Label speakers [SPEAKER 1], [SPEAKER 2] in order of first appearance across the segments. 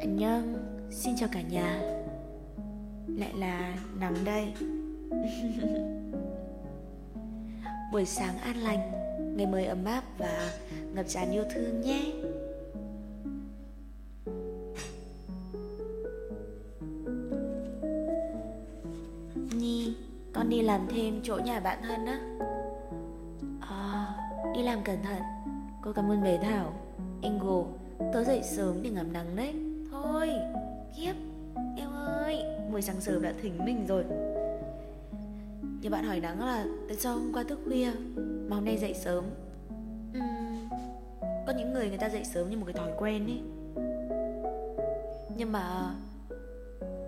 [SPEAKER 1] Anh Nhân, xin chào cả nhà. Lại là nắng đây. Buổi sáng an lành Ngày mới ấm áp và ngập tràn yêu thương nhé. Nhi, con đi làm thêm chỗ nhà bạn thân á. À, đi làm cẩn thận. Cô cảm ơn bé Thảo Engel, tớ dậy sớm để ngắm nắng đấy. Thôi, kiếp. Em ơi, buổi sáng sớm đã thỉnh mình rồi. Nhiều bạn hỏi nắng là Tại sao hôm qua thức khuya Mà hôm nay dậy sớm? Uhm, Có những người người ta dậy sớm như một cái thói quen ấy. Nhưng mà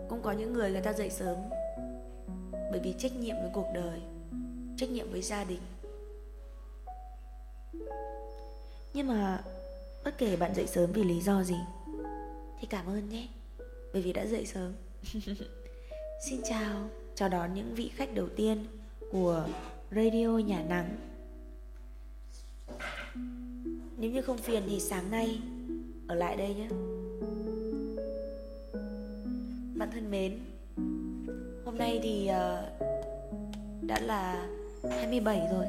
[SPEAKER 1] Cũng có những người người ta dậy sớm Bởi vì trách nhiệm với cuộc đời Trách nhiệm với gia đình. Nhưng mà Bất kể bạn dậy sớm vì lý do gì. Thì cảm ơn nhé. Bởi vì đã dậy sớm. Xin chào. Chào đón những vị khách đầu tiên Của Radio Nhà Nắng. Nếu như không phiền thì sáng nay Ở lại đây nhé. Bạn thân mến Hôm nay thì uh, Đã là 27 rồi.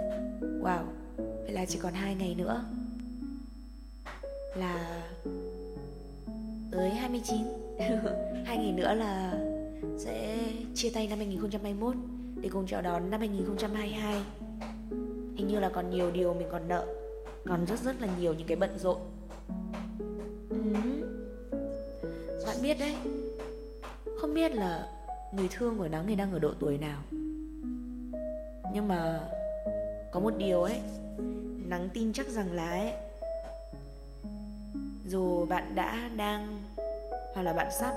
[SPEAKER 1] Wow Vậy là chỉ còn 2 ngày nữa là tới 29 hai ngày nữa là sẽ chia tay năm 2021 để cùng chào đón năm 2022 hình như là còn nhiều điều mình còn nợ còn rất rất là nhiều những cái bận rộn. Ừ. bạn biết đấy không biết là người thương của nắng thì đang ở độ tuổi nào. Nhưng mà có một điều ấy nắng tin chắc rằng là ấy dù bạn đã đang hoặc là bạn sắp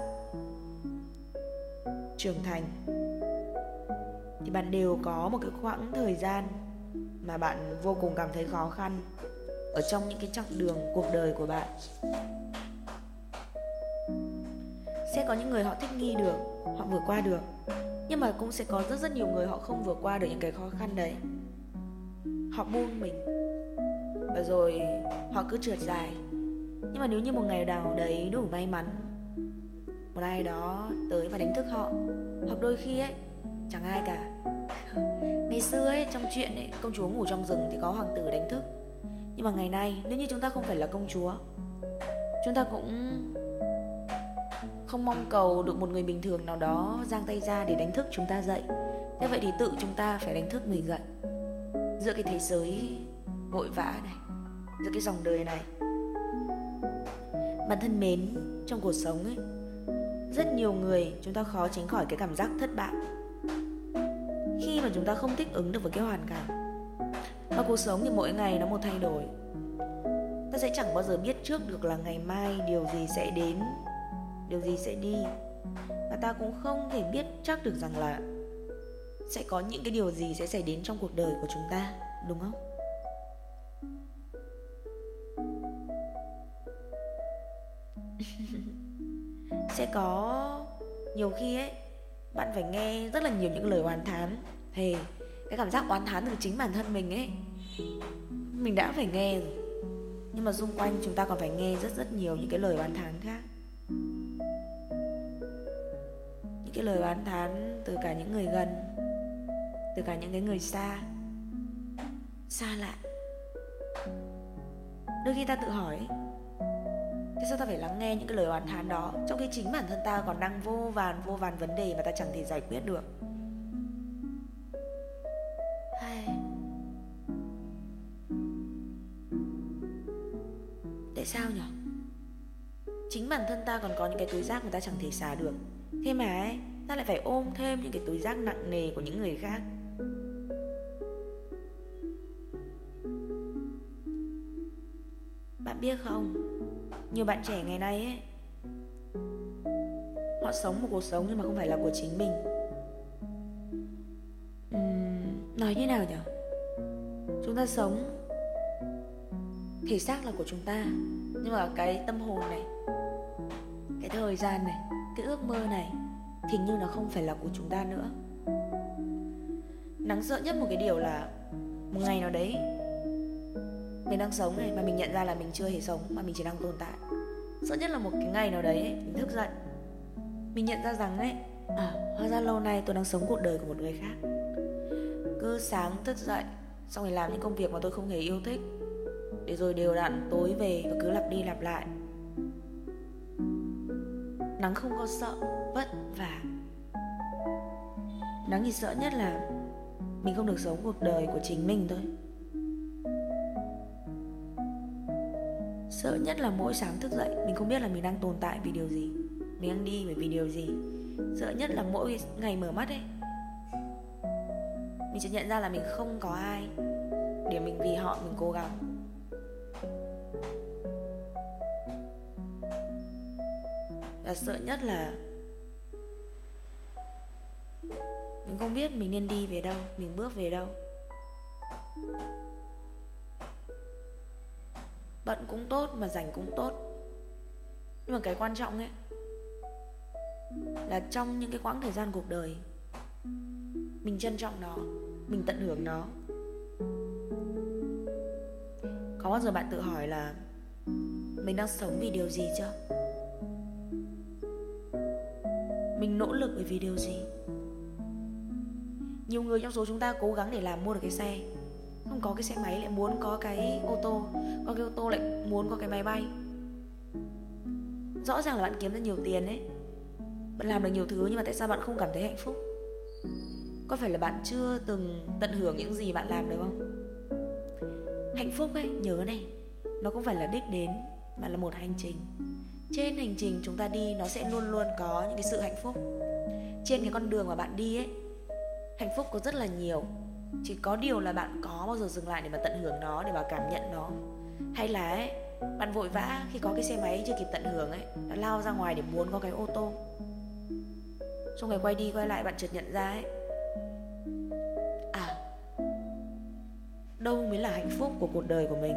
[SPEAKER 1] trưởng thành, thì bạn đều có một cái khoảng thời gian mà bạn vô cùng cảm thấy khó khăn ở trong những cái chặng đường cuộc đời của bạn. Sẽ có những người họ thích nghi được, họ vượt qua được, nhưng mà cũng sẽ có rất rất nhiều người họ không vượt qua được những cái khó khăn đấy. Họ buông mình và rồi họ cứ trượt dài nhưng mà nếu như một ngày nào đấy đủ may mắn, một ai đó tới và đánh thức họ, hoặc đôi khi ấy, chẳng ai cả. Ngày xưa ấy, trong chuyện ấy, công chúa ngủ trong rừng thì có hoàng tử đánh thức. Nhưng mà ngày nay, nếu như chúng ta không phải là công chúa, chúng ta cũng không mong cầu được một người bình thường nào đó giang tay ra để đánh thức chúng ta dậy. Thế vậy thì tự chúng ta phải đánh thức mình dậy. Giữa cái thế giới vội vã này, giữa cái dòng đời này bạn thân mến, trong cuộc sống ấy, rất nhiều người chúng ta khó tránh khỏi cái cảm giác thất bại. Khi mà chúng ta không thích ứng được với cái hoàn cảnh và cuộc sống thì mỗi ngày nó một thay đổi, ta sẽ chẳng bao giờ biết trước được là ngày mai điều gì sẽ đến, điều gì sẽ đi. Và ta cũng không thể biết chắc được rằng là sẽ có những cái điều gì sẽ xảy đến trong cuộc đời của chúng ta, đúng không? Sẽ có nhiều khi ấy, bạn phải nghe rất là nhiều những lời oán thán. Thì cái cảm giác oán thán từ chính bản thân mình ấy, mình đã phải nghe rồi. Nhưng mà xung quanh chúng ta còn phải nghe rất rất nhiều những cái lời oán thán khác. Những cái lời oán thán từ cả những người gần, từ cả những cái người xa xa lạ. Đôi khi ta tự hỏi Thế sao ta phải lắng nghe những cái lời oán thán đó Trong khi chính bản thân ta còn đang vô vàn vô vàn vấn đề mà ta chẳng thể giải quyết được? Hay... Tại sao nhỉ? Chính bản thân ta còn có những cái túi rác mà ta chẳng thể xả được. Thế mà ấy, ta lại phải ôm thêm những cái túi rác nặng nề của những người khác. Bạn biết không? Nhiều bạn trẻ ngày nay ấy họ sống một cuộc sống nhưng mà không phải là của chính mình. Uhm, nói như nào nhỉ? Chúng ta sống thể xác là của chúng ta nhưng mà cái tâm hồn này cái thời gian này cái ước mơ này thì như nó không phải là của chúng ta nữa. Nắng sợ nhất một cái điều là một ngày nào đấy mình đang sống này mà mình nhận ra là mình chưa hề sống mà mình chỉ đang tồn tại. Sợ nhất là một cái ngày nào đấy ấy, mình thức dậy. Mình nhận ra rằng ấy à hóa ra lâu nay tôi đang sống cuộc đời của một người khác. Cứ sáng thức dậy xong rồi làm những công việc mà tôi không hề yêu thích. Để rồi đều đặn tối về và cứ lặp đi lặp lại. Nắng không có sợ vất vả. Nắng thì sợ nhất là mình không được sống cuộc đời của chính mình thôi. Sợ nhất là mỗi sáng thức dậy, mình không biết là mình đang tồn tại vì điều gì. Mình đang đi bởi vì điều gì. Sợ nhất là mỗi ngày mở mắt ấy. Mình chỉ nhận ra là mình không có ai để mình vì họ mình cố gắng. Và sợ nhất là mình không biết mình nên đi về đâu, mình bước về đâu bận cũng tốt mà rảnh cũng tốt. Nhưng mà cái quan trọng ấy là trong những cái quãng thời gian cuộc đời, mình trân trọng nó, mình tận hưởng nó. Có bao giờ bạn tự hỏi là mình đang sống vì điều gì chưa? Mình nỗ lực bởi vì điều gì? Nhiều người trong số chúng ta cố gắng để làm mua được cái xe không có cái xe máy lại muốn có cái ô tô, có cái ô tô lại muốn có cái máy bay. Rõ ràng là bạn kiếm ra nhiều tiền ấy. Bạn làm được nhiều thứ nhưng mà tại sao bạn không cảm thấy hạnh phúc? Có phải là bạn chưa từng tận hưởng những gì bạn làm được không? Hạnh phúc ấy, nhớ này, nó không phải là đích đến, mà là một hành trình. Trên hành trình chúng ta đi, nó sẽ luôn luôn có những cái sự hạnh phúc. Trên cái con đường mà bạn đi ấy, hạnh phúc có rất là nhiều chỉ có điều là bạn có bao giờ dừng lại để mà tận hưởng nó, để mà cảm nhận nó? Hay là ấy, bạn vội vã khi có cái xe máy chưa kịp tận hưởng ấy đã lao ra ngoài để muốn có cái ô tô? Xong rồi quay đi, quay lại bạn chợt nhận ra ấy à đâu mới là hạnh phúc của cuộc đời của mình?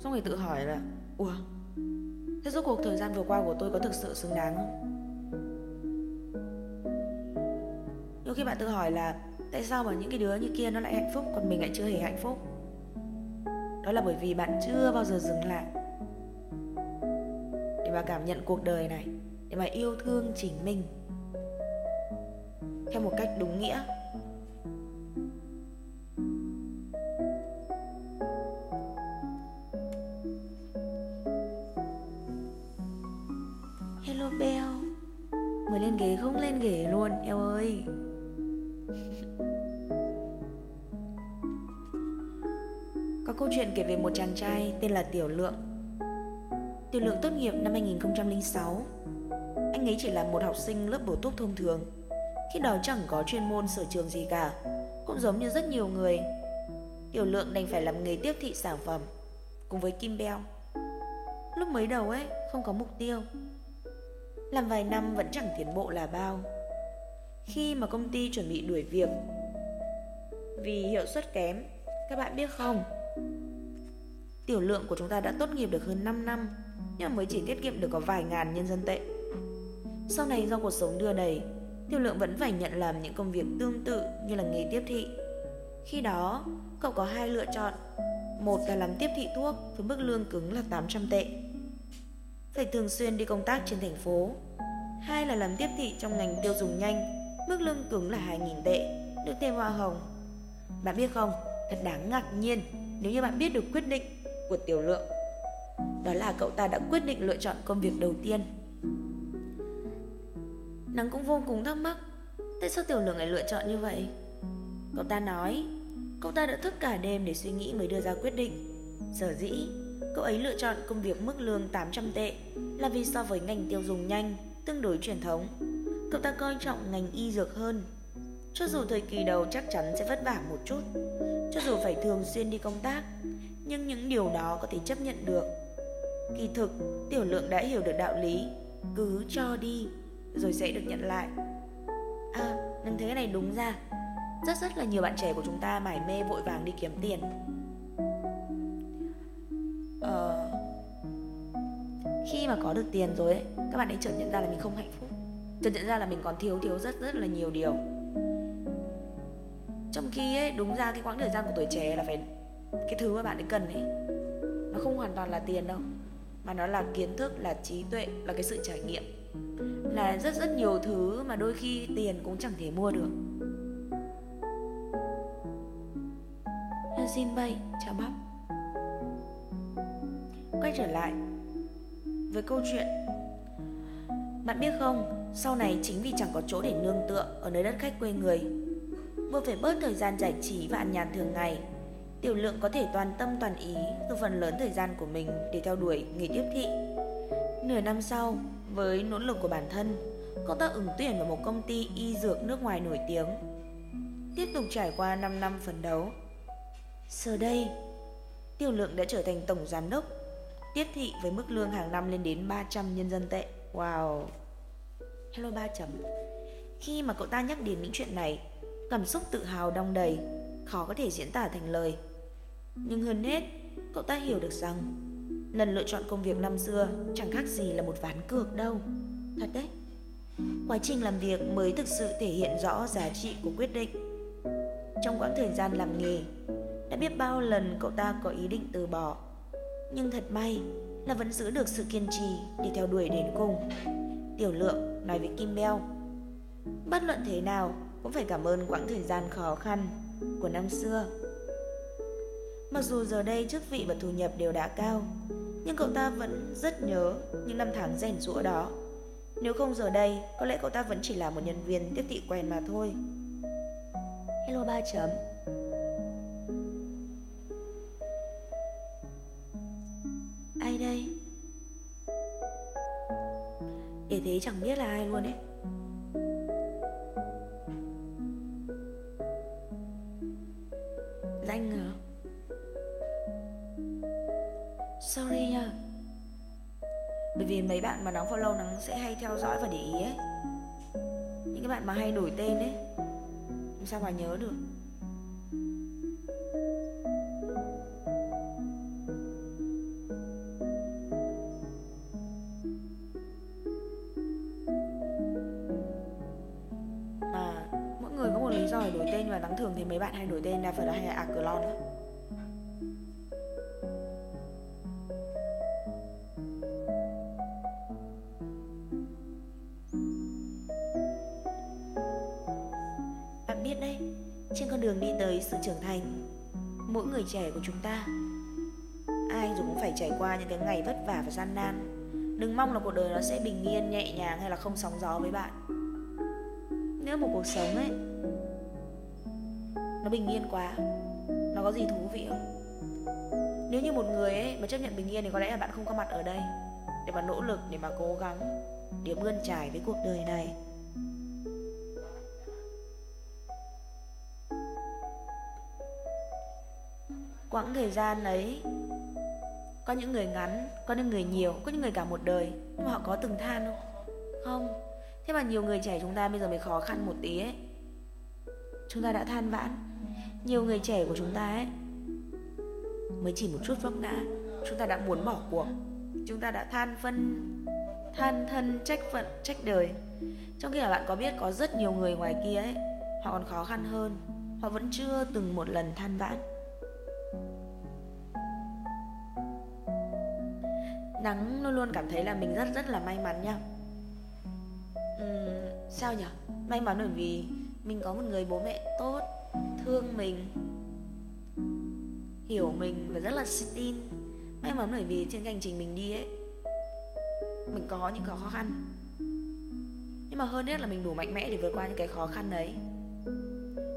[SPEAKER 1] Xong rồi tự hỏi là, ủa, thế rốt cuộc thời gian vừa qua của tôi có thực sự xứng đáng không? Nhiều khi bạn tự hỏi là tại sao mà những cái đứa như kia nó lại hạnh phúc, còn mình lại chưa hề hạnh phúc? Đó là bởi vì bạn chưa bao giờ dừng lại. Để mà cảm nhận cuộc đời này, để mà yêu thương chính mình theo một cách đúng nghĩa. Hello bell mới lên ghế không? Lên ghế luôn, eo ơi. Có câu chuyện kể về một chàng trai tên là Tiểu Lượng. Tiểu Lượng tốt nghiệp năm 2006 Anh ấy chỉ là một học sinh lớp bổ túc thông thường. Khi đó chẳng có chuyên môn sở trường gì cả, Cũng giống như rất nhiều người. Tiểu Lượng đành phải làm nghề tiếp thị sản phẩm, Cùng với Kim Beo. Lúc mới đầu ấy, không có mục tiêu. Làm vài năm vẫn chẳng tiến bộ là bao. Khi mà công ty chuẩn bị đuổi việc, Vì hiệu suất kém, Các bạn biết không? Tiểu lượng của chúng ta đã tốt nghiệp được hơn 5 năm Nhưng mới chỉ tiết kiệm được có vài ngàn nhân dân tệ. Sau này do cuộc sống đưa đẩy Tiểu lượng vẫn phải nhận làm những công việc tương tự như là nghề tiếp thị. Khi đó, cậu có hai lựa chọn. Một là làm tiếp thị thuốc với mức lương cứng là 800 tệ. Phải thường xuyên đi công tác trên thành phố. Hai là làm tiếp thị trong ngành tiêu dùng nhanh Mức lương cứng là 2.000 tệ Được thêm hoa hồng. Bạn biết không, thật đáng ngạc nhiên nếu như bạn biết được quyết định của tiểu lượng, đó là cậu ta đã quyết định lựa chọn công việc đầu tiên. Nắng cũng vô cùng thắc mắc, tại sao tiểu lượng lại lựa chọn như vậy? Cậu ta nói, cậu ta đã thức cả đêm để suy nghĩ mới đưa ra quyết định. Sở dĩ, cậu ấy lựa chọn công việc mức lương 800 tệ là vì so với ngành tiêu dùng nhanh, tương đối truyền thống. Cậu ta coi trọng ngành y dược hơn cho dù thời kỳ đầu chắc chắn sẽ vất vả một chút. Cho dù phải thường xuyên đi công tác nhưng những điều đó có thể chấp nhận được. Kỳ thực tiểu lượng đã hiểu được đạo lý cứ cho đi rồi sẽ được nhận lại. À đừng thế này đúng ra. Rất rất là nhiều bạn trẻ của chúng ta mải mê vội vàng đi kiếm tiền. Ờ, khi mà có được tiền rồi ấy các bạn ấy chợt nhận ra là mình không hạnh phúc. Chợt nhận ra là mình còn thiếu thiếu rất rất là nhiều điều trong khi ấy, đúng ra cái quãng thời gian của tuổi trẻ là phải cái thứ mà bạn ấy cần ấy, nó không hoàn toàn là tiền đâu, mà nó là kiến thức, là trí tuệ, là cái sự trải nghiệm. Là rất rất nhiều thứ mà đôi khi tiền cũng chẳng thể mua được. Xin bay, chào bắp quay trở lại với câu chuyện. Bạn biết không, sau này chính vì chẳng có chỗ để nương tựa ở nơi đất khách quê người vừa phải bớt thời gian giải trí và ăn nhàn thường ngày. Tiểu lượng có thể toàn tâm toàn ý dùng phần lớn thời gian của mình để theo đuổi nghề tiếp thị. Nửa năm sau, với nỗ lực của bản thân cậu ta ứng tuyển vào một công ty y dược nước ngoài nổi tiếng. Tiếp tục trải qua 5 năm phấn đấu. Giờ đây, tiểu lượng đã trở thành tổng giám đốc, tiếp thị với mức lương hàng năm lên đến 300 nhân dân tệ. Wow. Hello ba chấm. Khi mà cậu ta nhắc đến những chuyện này cảm xúc tự hào đong đầy, khó có thể diễn tả thành lời. Nhưng hơn hết, cậu ta hiểu được rằng, lần lựa chọn công việc năm xưa chẳng khác gì là một ván cược đâu. Thật đấy. Quá trình làm việc mới thực sự thể hiện rõ giá trị của quyết định. Trong quãng thời gian làm nghề, đã biết bao lần cậu ta có ý định từ bỏ. Nhưng thật may là vẫn giữ được sự kiên trì để theo đuổi đến cùng. Tiểu lượng, nói với kim beo, bất luận thế nào cũng phải cảm ơn quãng thời gian khó khăn của năm xưa. Mặc dù giờ đây chức vị và thu nhập đều đã cao, nhưng cậu ta vẫn rất nhớ những năm tháng rèn rũa đó. Nếu không giờ đây, có lẽ cậu ta vẫn chỉ là một nhân viên tiếp thị quen mà thôi. Hello ba chấm. Ai đây? Để thế chẳng biết là ai luôn ấy danh hả sorry nha. Bởi vì mấy bạn mà nóng follow nắng sẽ hay theo dõi và để ý ấy. Những cái bạn mà hay đổi tên ấy. Làm sao mà nhớ được? Đổi tên và thắng thường thì mấy bạn hay đổi tên đa phần là hay là Aclon lắm Bạn biết đấy, trên con đường đi tới sự trưởng thành, mỗi người trẻ của chúng ta ai rồi cũng phải trải qua những cái ngày vất vả và gian nan. Đừng mong là cuộc đời nó sẽ bình yên, nhẹ nhàng hay là không sóng gió với bạn. Nếu một cuộc sống ấy nó bình yên quá, nó có gì thú vị không? Nếu như một người ấy mà chấp nhận bình yên thì có lẽ là bạn không có mặt ở đây. Để mà nỗ lực, để mà cố gắng, để bươn trải với cuộc đời này. quãng thời gian ấy có những người ngắn có những người nhiều có những người cả một đời. Nhưng mà họ có từng than không? Không. Thế mà nhiều người trẻ chúng ta bây giờ mới khó khăn một tí ấy. Chúng ta đã than vãn nhiều người trẻ của chúng ta ấy mới chỉ một chút vấp ngã chúng ta đã muốn bỏ cuộc. Chúng ta đã than phân than thân trách phận trách đời. Trong khi là bạn có biết có rất nhiều người ngoài kia ấy họ còn khó khăn hơn họ vẫn chưa từng một lần than vãn. Nắng luôn luôn cảm thấy là mình rất rất là may mắn nha. Uhm, Sao nhỉ? May mắn bởi vì mình có một người bố mẹ tốt. Thương mình, Hiểu mình và rất là tin. May mắn bởi vì trên hành trình mình đi ấy, Mình có những cái khó khăn. Nhưng mà hơn hết là mình đủ mạnh mẽ để vượt qua những cái khó khăn đấy.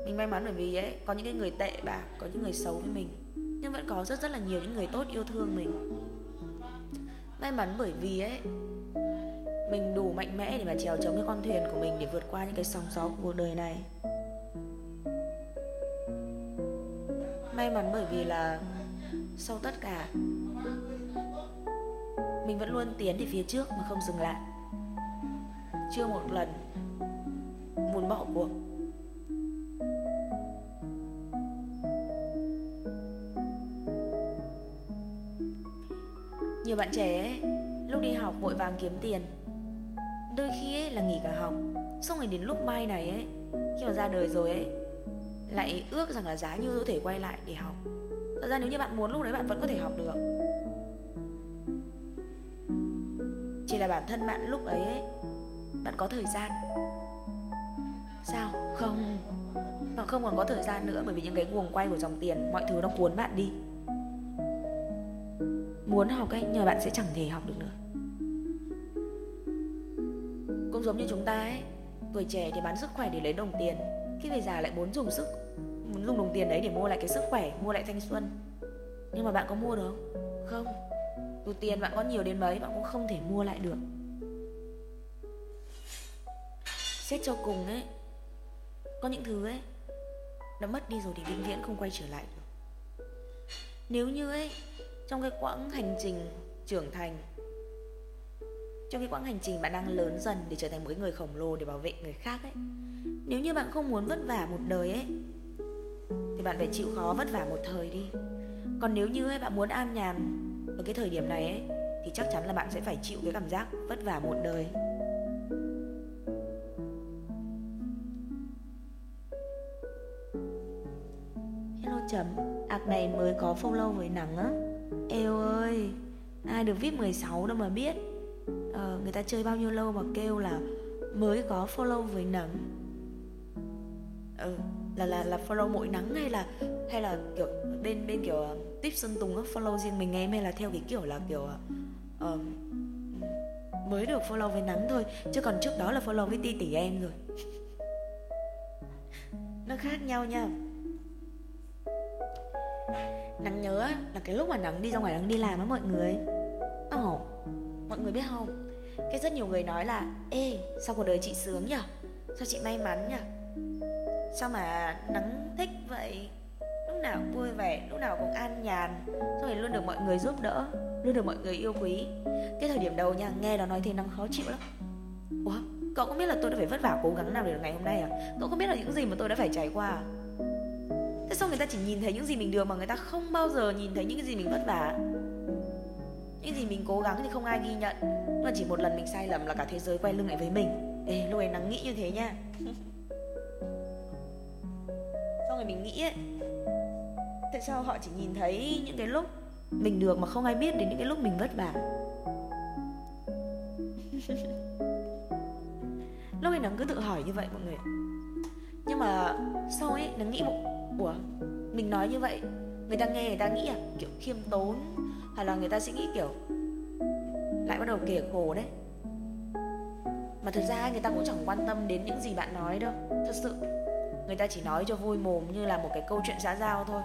[SPEAKER 1] Mình may mắn bởi vì ấy, Có những cái người tệ bạc Có những người xấu với mình, Nhưng vẫn có rất rất là nhiều những người tốt yêu thương mình. May mắn bởi vì ấy, mình đủ mạnh mẽ để mà trèo chống cái con thuyền của mình để vượt qua những cái sóng gió của cuộc đời này may mắn bởi vì là sau tất cả mình vẫn luôn tiến về phía trước mà không dừng lại. Chưa một lần muốn bỏ cuộc. Nhiều bạn trẻ ấy, lúc đi học vội vàng kiếm tiền. Đôi khi ấy là nghỉ cả học. Xong rồi đến lúc mai này ấy Khi mà ra đời rồi ấy lại ước rằng là giá như có thể quay lại để học. Thật ra nếu như bạn muốn lúc đấy bạn vẫn có thể học được. Chỉ là bản thân bạn lúc ấy, ấy bạn có thời gian. Sao? Không. Bạn không còn có thời gian nữa bởi vì những cái guồng quay của dòng tiền mọi thứ nó cuốn bạn đi. Muốn học ấy nhờ bạn sẽ chẳng thể học được nữa. Cũng giống như chúng ta ấy tuổi trẻ thì bán sức khỏe để lấy đồng tiền khi về già lại muốn dùng sức, muốn dùng đồng tiền đấy để mua lại cái sức khỏe, mua lại thanh xuân. Nhưng mà bạn có mua được không? Không. Dù tiền bạn có nhiều đến mấy, bạn cũng không thể mua lại được. Xét cho cùng ấy. Có những thứ ấy đã mất đi rồi thì vĩnh viễn không quay trở lại được. Nếu như ấy, trong cái quãng hành trình trưởng thành, trong cái quãng hành trình bạn đang lớn dần để trở thành một người khổng lồ để bảo vệ người khác ấy nếu như bạn không muốn vất vả một đời ấy thì bạn phải chịu khó vất vả một thời đi. Còn nếu như ấy, bạn muốn an nhàn ở cái thời điểm này ấy thì chắc chắn là bạn sẽ phải chịu cái cảm giác vất vả một đời. Hello chấm ạc này mới có follow với nắng á. Eo ơi ai được vip 16 đâu mà biết. Ờ, người ta chơi bao nhiêu lâu mà kêu là mới có follow với nắng ừ là là là follow mỗi nắng hay là hay là kiểu bên bên kiểu uh, tip sơn tùng follow riêng mình em hay là theo cái kiểu là kiểu uh, mới được follow với nắng thôi. Chứ còn trước đó là follow với ti tỷ em rồi. Nó khác nhau nha. Nắng nhớ là cái lúc mà nắng đi ra ngoài nắng đi làm á mọi người. Ồ oh, mọi người biết không? Cái rất nhiều người nói là ê sao cuộc đời chị sướng nhở? Sao chị may mắn nhở? Sao mà nắng thích vậy? Lúc nào cũng vui vẻ, lúc nào cũng an nhàn. Rồi luôn được mọi người giúp đỡ, luôn được mọi người yêu quý. Cái thời điểm đầu nha, nghe nó nói thế nắng khó chịu lắm. Ủa, cậu có biết là tôi đã phải vất vả cố gắng nào để được ngày hôm nay à? Cậu có biết là những gì mà tôi đã phải trải qua à? thế sao người ta chỉ nhìn thấy những gì mình được mà người ta không bao giờ nhìn thấy những cái gì mình vất vả? Những gì mình cố gắng thì không ai ghi nhận. Nhưng mà chỉ một lần mình sai lầm là cả thế giới quay lưng lại với mình. Ê, lúc ấy nắng nghĩ như thế nha. xong mình nghĩ ấy. Tại sao họ chỉ nhìn thấy những cái lúc mình được mà không ai biết đến những cái lúc mình vất vả? Lúc ấy nắng cứ tự hỏi như vậy mọi người. Nhưng mà sau ấy nắng nghĩ một ủa, mình nói như vậy, người ta nghe người ta nghĩ à? Kiểu khiêm tốn hay là người ta sẽ nghĩ kiểu lại bắt đầu kể khổ đấy. Mà thực ra người ta cũng chẳng quan tâm đến những gì bạn nói đâu, thật sự người ta chỉ nói cho vui mồm như là một cái câu chuyện xã giao thôi.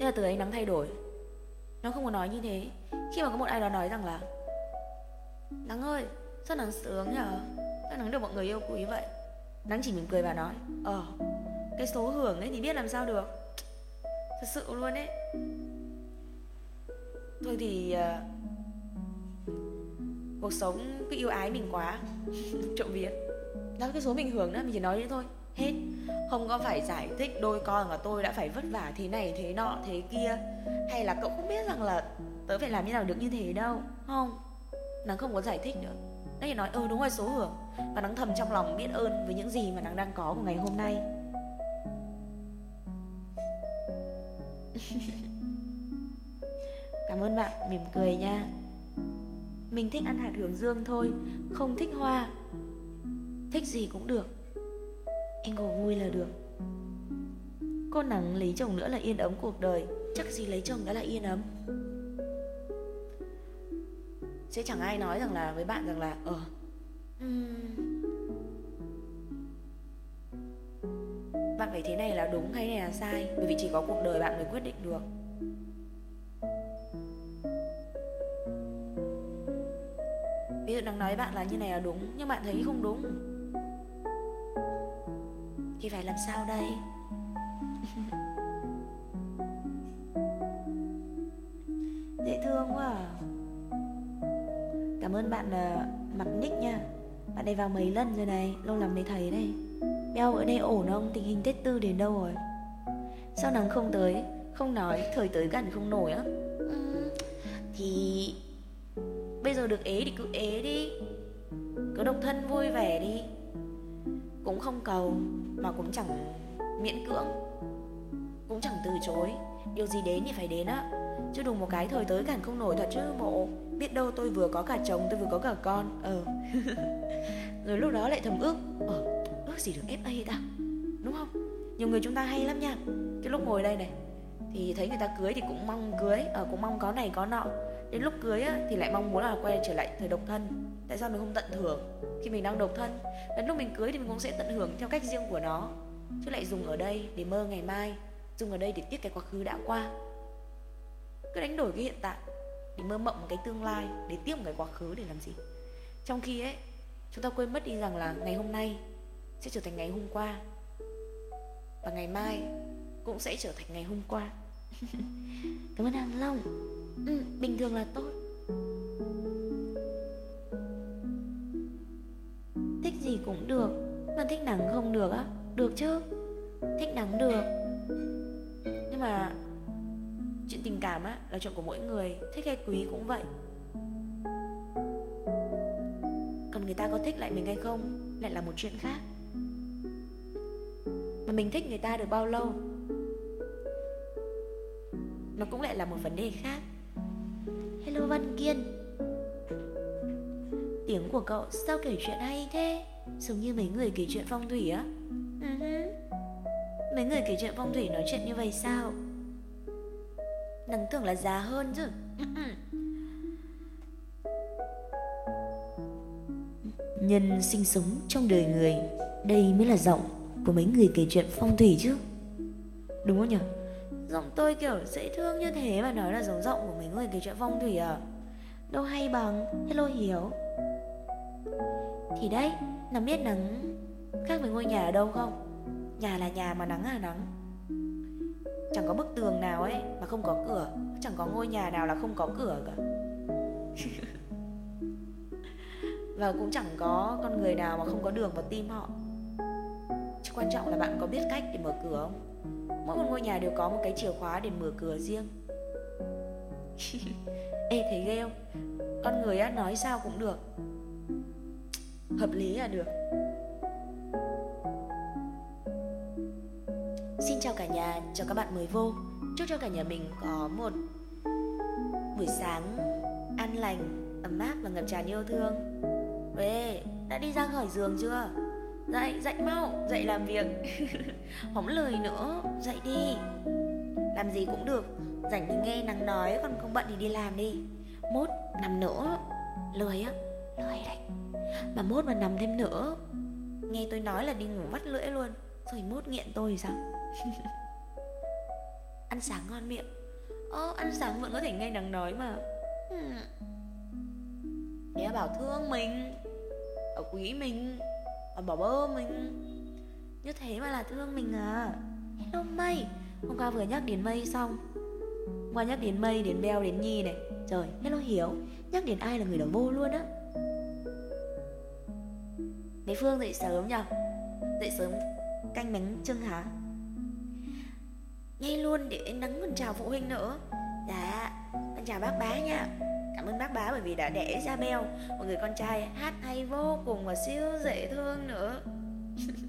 [SPEAKER 1] Thế là từ ấy nắng thay đổi. Nó không có nói như thế. Khi mà có một ai đó nói rằng là nắng ơi sao nắng sướng nhở? Sao nắng được mọi người yêu quý vậy? Nắng chỉ mỉm cười và nói ờ cái số hưởng ấy thì biết làm sao được. Thật sự luôn ấy. Thôi thì uh, cuộc sống cứ yêu ái mình quá. Trộm vía. Đó cái số mình hưởng đó, mình chỉ nói thế thôi. Hết. Không có phải giải thích đôi con và tôi đã phải vất vả thế này, thế nọ, thế kia. Hay là cậu không biết rằng là tớ phải làm như nào được như thế đâu, không? Nắng không có giải thích nữa. Nó chỉ nói ừ đúng rồi, số hưởng. Và nắng thầm trong lòng biết ơn với những gì mà nắng đang có của ngày hôm nay. Cảm ơn bạn, mỉm cười nha mình thích ăn hạt hướng dương thôi không thích hoa. Thích gì cũng được. Anh ngồi vui là được. Cô nắng lấy chồng nữa là yên ấm cuộc đời. Chắc gì lấy chồng đã là yên ấm. Sẽ chẳng ai nói rằng là với bạn rằng là ờ. Um, bạn phải thế này là đúng hay này là sai? Bởi vì chỉ có cuộc đời bạn mới quyết định được. Ví dụ đang nói bạn là như này là đúng nhưng bạn thấy không đúng thì phải làm sao đây dễ thương quá à. cảm ơn bạn uh, mặt nick nha bạn này vào mấy lần rồi này lâu lắm mới thấy đây Beo ở đây ổn không? Tình hình Tết Tư đến đâu rồi? Sao nắng không tới? Không nói, thời tới gần không nổi á ừ, Thì Bây giờ được ế thì cứ ế đi. Cứ độc thân vui vẻ đi. Cũng không cầu, Mà cũng chẳng miễn cưỡng. Cũng chẳng từ chối. Điều gì đến thì phải đến á. Chứ đùng một cái thời tới cản không nổi thật chứ, bộ. Biết đâu tôi vừa có cả chồng, tôi vừa có cả con. Ờ. Rồi lúc đó lại thầm ước. Ờ ước gì được fa ta, đúng không? Nhiều người chúng ta hay lắm nha. Cái lúc ngồi đây này, thì thấy người ta cưới thì cũng mong cưới ở cũng mong có này có nọ đến lúc cưới á, thì lại mong muốn là quay trở lại thời độc thân. Tại sao mình không tận hưởng khi mình đang độc thân? Đến lúc mình cưới thì mình cũng sẽ tận hưởng theo cách riêng của nó chứ lại dùng ở đây để mơ ngày mai dùng ở đây để tiếc cái quá khứ đã qua. Cứ đánh đổi cái hiện tại để mơ mộng một cái tương lai để tiếc một cái quá khứ để làm gì? Trong khi ấy chúng ta quên mất đi rằng là ngày hôm nay sẽ trở thành ngày hôm qua và ngày mai cũng sẽ trở thành ngày hôm qua. Cảm ơn hàng long ừ, bình thường là tốt. Thích gì cũng được mà thích nắng không được á được chứ? Thích nắng được. Nhưng mà chuyện tình cảm á là chuyện của mỗi người thích hay quý cũng vậy. Còn người ta có thích lại mình hay không lại là một chuyện khác. Mà mình thích người ta được bao lâu nó cũng lại là một vấn đề khác hello văn kiên. Tiếng của cậu sao kể chuyện hay thế? Giống như mấy người kể chuyện phong thủy á. Uh-huh. mấy người kể chuyện phong thủy nói chuyện như vậy sao? Nắng tưởng là già hơn chứ. Nhân sinh sống trong đời người đây mới là giọng của mấy người kể chuyện phong thủy chứ. Đúng không nhỉ giọng tôi kiểu dễ thương như thế mà nói là giống giọng của mấy người kể chuyện phong thủy à. Đâu hay bằng, hello hiếu. Thì đấy nắng biết nắng khác với ngôi nhà ở đâu không? Nhà là nhà mà nắng là nắng. Chẳng có bức tường nào ấy mà không có cửa, chẳng có ngôi nhà nào là không có cửa cả. Và cũng chẳng có con người nào mà không có đường vào tim họ. Chứ quan trọng là bạn có biết cách để mở cửa không? Mỗi một ngôi nhà đều có một cái chìa khóa để mở cửa riêng. Ê thấy ghê không? Con người á nói sao cũng được. Hợp lý là được. Xin chào cả nhà, chào các bạn mới vô. Chúc cho cả nhà mình có một buổi sáng an lành, ấm áp và ngập tràn yêu thương. Ê, đã đi ra khỏi giường chưa? Dậy, dậy mau, dậy làm việc. Không lời nữa, dậy đi. Làm gì cũng được. Rảnh thì nghe nắng nói, còn không bận thì đi làm đi. Mốt, nằm nữa. Lười á, lười đấy. Mà mốt mà nằm thêm nữa. Nghe tôi nói là đi ngủ vắt lưỡi luôn. Rồi mốt nghiện tôi thì sao? Ăn sáng ngon miệng. Ơ ăn sáng vẫn có thể nghe nắng nói mà. Hmm. Thế bảo thương mình. Ở quý mình ở bỏ bơ mình. Như thế mà là thương mình à? Hello mây Hôm qua vừa nhắc đến mây xong. Hôm qua nhắc đến mây, đến beo, đến nhi này. Trời, hello hiếu Nhắc đến ai là người đó vô luôn á. Bé Phương dậy sớm nhở Dậy sớm canh bánh trưng hả? Ngay luôn để nắng còn chào phụ huynh nữa. Dạ con chào bác bá nha cảm ơn bác bá bởi vì đã đẻ ra beo một người con trai hát hay vô cùng và siêu dễ thương nữa.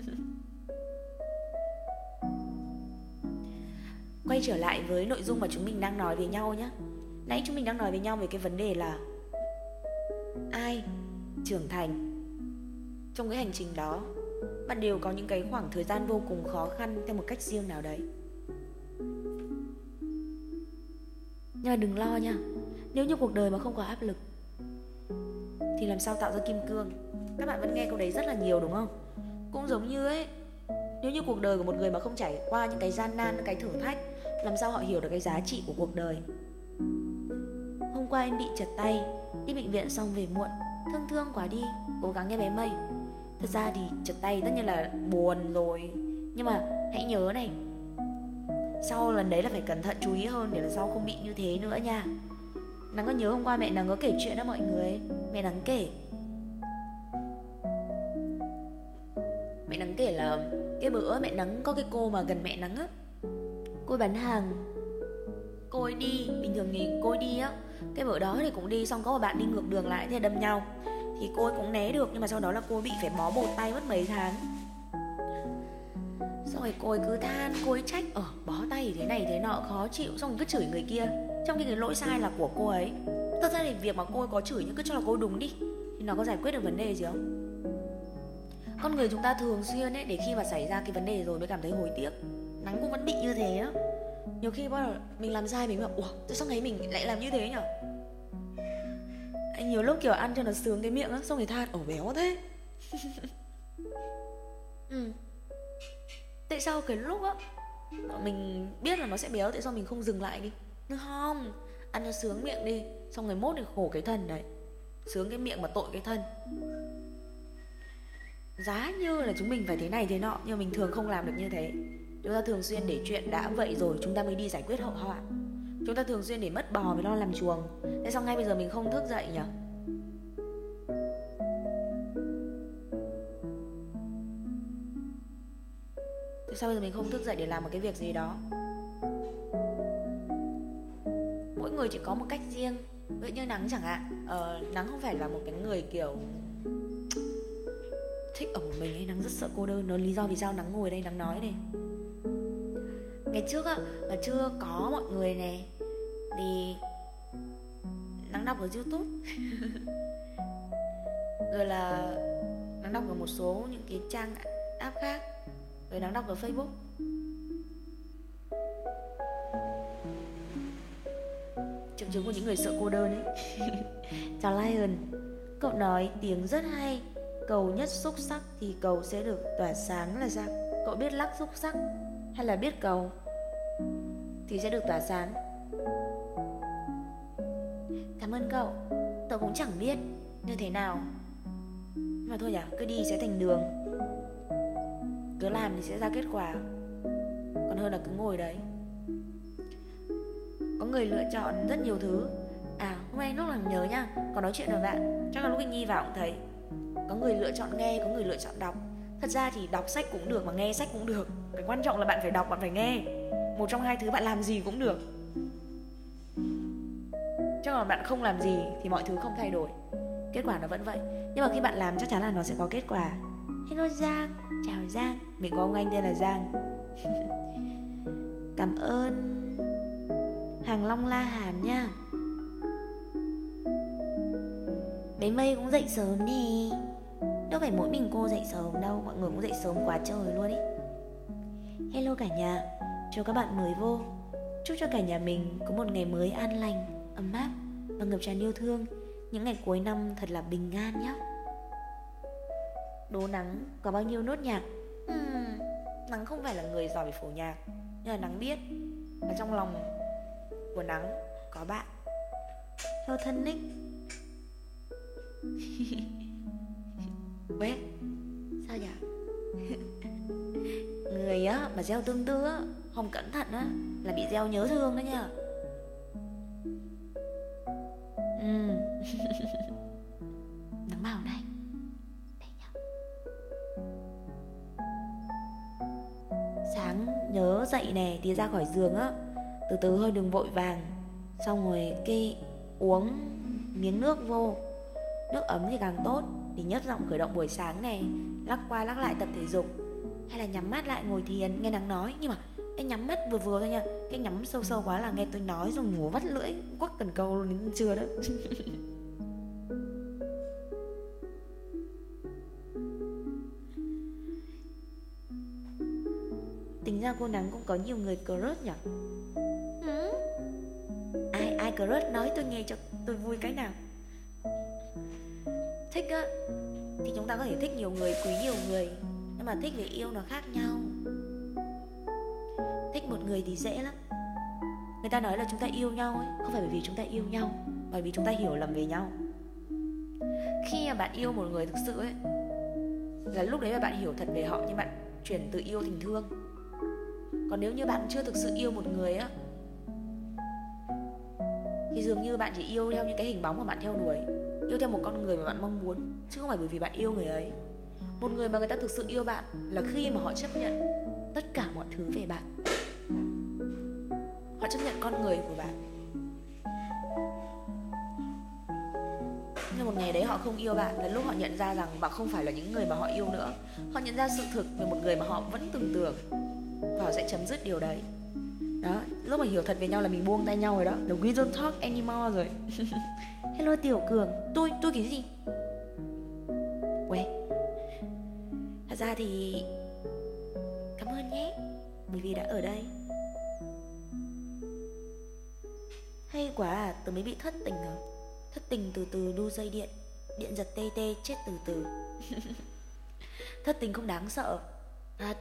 [SPEAKER 1] Quay trở lại với nội dung mà chúng mình đang nói với nhau nhé nãy chúng mình đang nói với nhau về cái vấn đề là ai trưởng thành. Trong cái hành trình đó, bạn đều có những cái khoảng thời gian vô cùng khó khăn theo một cách riêng nào đấy. Nhưng mà đừng lo nha nếu như cuộc đời mà không có áp lực, thì làm sao tạo ra kim cương? Các bạn vẫn nghe câu đấy rất là nhiều, đúng không? Cũng giống như ấy, nếu như cuộc đời của một người mà không trải qua những cái gian nan những cái thử thách, làm sao họ hiểu được cái giá trị của cuộc đời? Hôm qua em bị chật tay, đi bệnh viện xong về muộn, thương thương quá đi, cố gắng nghe bé mây. Thật ra thì chật tay tất nhiên là buồn rồi, nhưng mà hãy nhớ này, sau lần đấy là phải cẩn thận chú ý hơn để lần sau không bị như thế nữa nha nắng có nhớ hôm qua mẹ nắng có kể chuyện đó mọi người? Mẹ nắng kể. Mẹ nắng kể là cái bữa mẹ nắng có cái cô mà gần mẹ nắng á. Cô bán hàng. Cô ấy đi bình thường thì cô ấy đi á. Cái bữa đó thì cũng đi xong có một bạn đi ngược đường lại thì đâm nhau. Thì cô ấy cũng né được nhưng mà sau đó là cô ấy bị phải bó bột tay mất mấy tháng. Xong rồi cô ấy cứ than cô ấy trách ở ờ, bó tay thế này thế nọ khó chịu. Xong rồi cứ chửi người kia trong khi cái lỗi sai là của cô ấy. Thật ra thì việc mà cô ấy có chửi nhưng cứ cho là cô đúng đi, thì nó có giải quyết được vấn đề gì không? Con người chúng ta thường xuyên ấy, để khi mà xảy ra cái vấn đề rồi mới cảm thấy hối tiếc. Nắng cũng vẫn bị như thế á. Nhiều khi bắt đầu mình làm sai mình bảo, ủa tại sao ngày mình lại làm như thế nhở? Anh nhiều lúc kiểu ăn cho nó sướng cái miệng á, xong rồi than, ổ béo thế. Ừ. Tại sao cái lúc á mình biết là nó sẽ béo, tại sao mình không dừng lại đi? Không ăn cho sướng miệng đi, xong ngày mốt thì khổ cái thân đấy. Sướng cái miệng mà tội cái thân. Giá như là chúng mình phải thế này thế nọ, nhưng mình thường không làm được như thế. Chúng ta thường xuyên để chuyện đã vậy rồi, chúng ta mới đi giải quyết hậu họa. Chúng ta thường xuyên để mất bò với lo làm chuồng. Thế sao ngay bây giờ mình không thức dậy nhỉ? Tại sao bây giờ mình không thức dậy để làm một cái việc gì đó? Người chỉ có một cách riêng. Ví dụ như nắng chẳng hạn. Ờ, nắng không phải là một cái người kiểu thích ở một mình hay nắng rất sợ cô đơn. Nó lý do vì sao nắng ngồi đây nắng nói này ngày trước á mà chưa có mọi người này thì nắng đọc ở youtube. Rồi là nắng đọc ở một số những cái trang app khác. Rồi nắng đọc ở facebook. Chứng của những người sợ cô đơn ấy. Chào lion, cậu nói tiếng rất hay. Cầu nhất xúc sắc thì cầu sẽ được tỏa sáng là sao? Cậu biết lắc xúc sắc hay là biết cầu thì sẽ được tỏa sáng? Cảm ơn cậu. Tớ cũng chẳng biết. Như thế nào? Mà thôi à cứ đi sẽ thành đường. Cứ làm thì sẽ ra kết quả. Còn hơn là cứ ngồi đấy có người lựa chọn rất nhiều thứ. À hôm nay lúc làm nhớ nha còn nói chuyện với bạn. Chắc là lúc anh nhi vào cũng thấy. Có người lựa chọn nghe, có người lựa chọn đọc. Thật ra thì đọc sách cũng được mà nghe sách cũng được. Cái quan trọng là bạn phải đọc, bạn phải nghe. Một trong hai thứ bạn làm gì cũng được. Chứ còn bạn không làm gì thì mọi thứ không thay đổi. Kết quả nó vẫn vậy. Nhưng mà khi bạn làm chắc chắn là nó sẽ có kết quả. Hello, giang. Chào giang. Mình có ông anh tên là giang. Cảm ơn hàng long la hàm nha. Bé mây cũng dậy sớm đi. Đâu phải mỗi mình cô dậy sớm đâu mọi người cũng dậy sớm quá trời luôn ý. Hello cả nhà chào các bạn mới vô. Chúc cho cả nhà mình có một ngày mới an lành ấm áp và ngập tràn yêu thương. Những ngày cuối năm thật là bình an nhé đố nắng có bao nhiêu nốt nhạc? Uhm, nắng không phải là người giỏi về phổ nhạc nhưng là nắng biết. Và trong lòng của nắng có bạn. Theo thân nick. Quét. Sao nhỉ Người á mà gieo tương tư á Không cẩn thận á Là bị gieo nhớ thương đó nha. Ừ. Nắng màu này. Đây nhá Sáng nhớ dậy nè Đi ra khỏi giường á từ từ thôi, đừng vội vàng. Xong rồi cái uống miếng nước vô. Nước ấm thì càng tốt. Thì nhất giọng khởi động buổi sáng này, lắc qua lắc lại tập thể dục. Hay là nhắm mắt lại ngồi thiền, nghe nắng nói. Nhưng mà cái nhắm mắt vừa vừa thôi nha. Cái nhắm sâu sâu quá là nghe tôi nói rồi ngủ vắt lưỡi, quắc cần câu đến trưa đó. Tính ra cô nắng cũng có nhiều người crush nhỉ ai crush nói tôi nghe cho tôi vui cái nào. Thích á, thì chúng ta có thể thích nhiều người, quý nhiều người, nhưng mà thích về yêu nó khác nhau. Thích một người thì dễ lắm. Người ta nói là chúng ta yêu nhau ấy, không phải bởi vì chúng ta yêu nhau bởi vì chúng ta hiểu lầm về nhau. Khi mà bạn yêu một người thực sự ấy, là lúc đấy là bạn hiểu thật về họ, nhưng bạn chuyển từ yêu thành thương. Còn nếu như bạn chưa thực sự yêu một người á thì dường như bạn chỉ yêu theo những cái hình bóng mà bạn theo đuổi, yêu theo một con người mà bạn mong muốn, chứ không phải bởi vì bạn yêu người ấy. Một người mà người ta thực sự yêu bạn là khi mà họ chấp nhận tất cả mọi thứ về bạn. Họ chấp nhận con người của bạn. Nhưng một ngày đấy họ không yêu bạn là lúc họ nhận ra rằng bạn không phải là những người mà họ yêu nữa. Họ nhận ra sự thực về một người mà họ vẫn tưởng tượng họ sẽ chấm dứt điều đấy đó, lúc mà hiểu thật về nhau là mình buông tay nhau rồi đó. Là we don't talk anymore rồi. Hello, tiểu cường. Tôi tôi cái gì? Quê thật ra thì cảm ơn nhé, bởi vì đã ở đây. Hay quá à tớ mới bị thất tình à. Thất tình từ từ đu dây điện. Điện giật tê tê chết từ từ. Thất tình không đáng sợ. Thật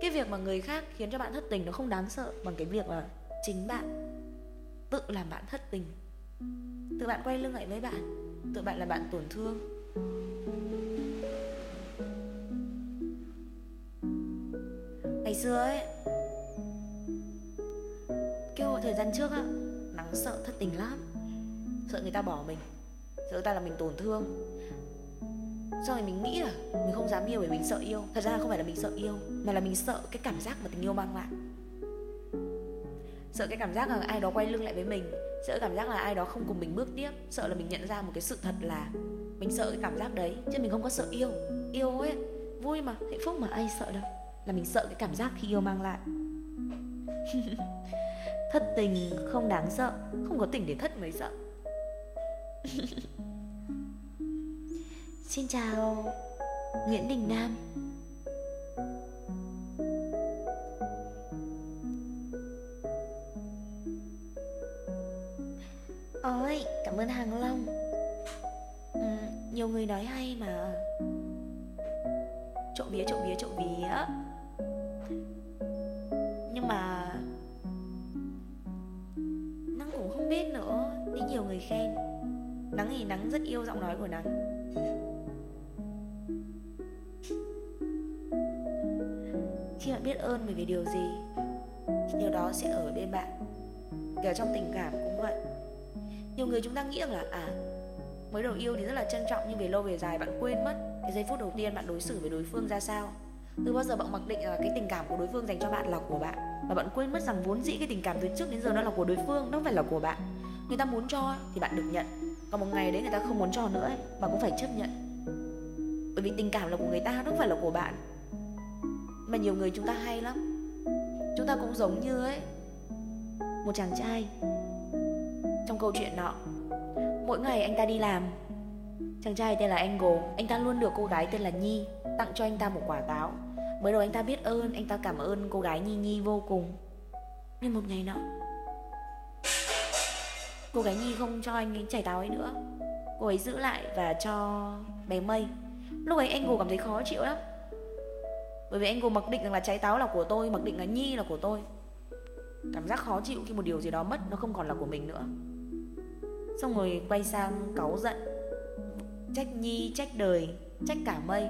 [SPEAKER 1] cái việc mà người khác khiến cho bạn thất tình nó không đáng sợ bằng cái việc là chính bạn tự làm bạn thất tình. Tự bạn quay lưng lại với bạn, tự bạn là bạn tổn thương. Ngày xưa ấy, cái thời gian trước á, nắng sợ thất tình lắm. Sợ người ta bỏ mình, sợ người ta làm mình tổn thương sau này mình nghĩ là mình không dám yêu bởi mình sợ yêu? Thật ra không phải là mình sợ yêu, mà là mình sợ cái cảm giác mà tình yêu mang lại. Sợ cái cảm giác là ai đó quay lưng lại với mình, sợ cảm giác là ai đó không cùng mình bước tiếp, sợ là mình nhận ra một cái sự thật là mình sợ cái cảm giác đấy, chứ mình không có sợ yêu. Yêu ấy, vui mà, hạnh phúc mà, ai sợ đâu. Là mình sợ cái cảm giác khi yêu mang lại. Thất tình không đáng sợ, không có tình để thất mới sợ. Xin chào Nguyễn Đình Nam. Ôi, cảm ơn Hàng Long. Ừ, Nhiều người nói hay mà. Trộm vía, trộm vía, trộm vía. Nhưng mà nắng cũng không biết nữa Đi nhiều người khen. Nắng thì Nắng rất yêu giọng nói của Nắng. Khi bạn biết ơn bởi vì điều gì Điều đó sẽ ở bên bạn. Kể trong tình cảm cũng vậy. Nhiều người chúng ta nghĩ rằng là À mới đầu yêu thì rất là trân trọng Nhưng về lâu về dài bạn quên mất Cái giây phút đầu tiên bạn đối xử với đối phương ra sao. Từ bao giờ bạn mặc định là cái tình cảm của đối phương dành cho bạn là của bạn Và bạn quên mất rằng vốn dĩ cái tình cảm từ trước đến giờ nó là của đối phương Nó không phải là của bạn. Người ta muốn cho thì bạn được nhận. Còn một ngày đấy người ta không muốn cho nữa Bạn cũng phải chấp nhận. Bởi vì tình cảm là của người ta, nó không phải là của bạn mà nhiều người chúng ta hay lắm. Chúng ta cũng giống như ấy, một chàng trai. Trong câu chuyện nọ, mỗi ngày anh ta đi làm. Chàng trai tên là Angle, anh ta luôn được cô gái tên là Nhi tặng cho anh ta một quả táo. Mới đầu anh ta biết ơn, anh ta cảm ơn cô gái Nhi Nhi vô cùng. Nhưng một ngày nọ, cô gái Nhi không cho anh ấy chảy táo ấy nữa. Cô ấy giữ lại và cho bé Mây. Lúc ấy Angle cảm thấy khó chịu lắm bởi vì anh gồm mặc định rằng là trái táo là của tôi, mặc định là nhi là của tôi. Cảm giác khó chịu khi một điều gì đó mất nó không còn là của mình nữa. Xong rồi quay sang cáu giận. Trách nhi, trách đời, trách cả mây.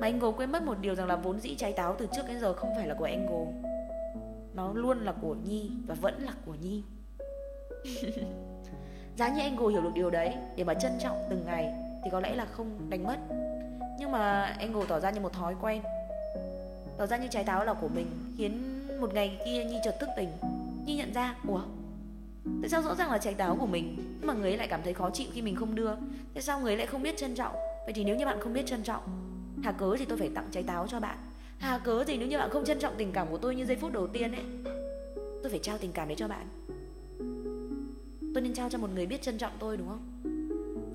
[SPEAKER 1] Mà anh Gồ quên mất một điều rằng là vốn dĩ trái táo từ trước đến giờ không phải là của anh Gồ Nó luôn là của Nhi và vẫn là của Nhi. Giá như anh Gồ hiểu được điều đấy, Để mà trân trọng từng ngày Thì có lẽ là không đánh mất nhưng mà Angle tỏ ra như một thói quen. Tỏ ra như trái táo là của mình, Khiến một ngày kia Nhi chợt thức tỉnh. Nhi nhận ra, Ủa? Tại sao rõ ràng là trái táo của mình, Nhưng mà người ấy lại cảm thấy khó chịu khi mình không đưa? Tại sao người ấy lại không biết trân trọng? Vậy thì nếu như bạn không biết trân trọng, Hà cớ thì tôi phải tặng trái táo cho bạn? Hà cớ thì nếu như bạn không trân trọng tình cảm của tôi như giây phút đầu tiên ấy, Tôi phải trao tình cảm đấy cho bạn? Tôi nên trao cho một người biết trân trọng tôi, đúng không?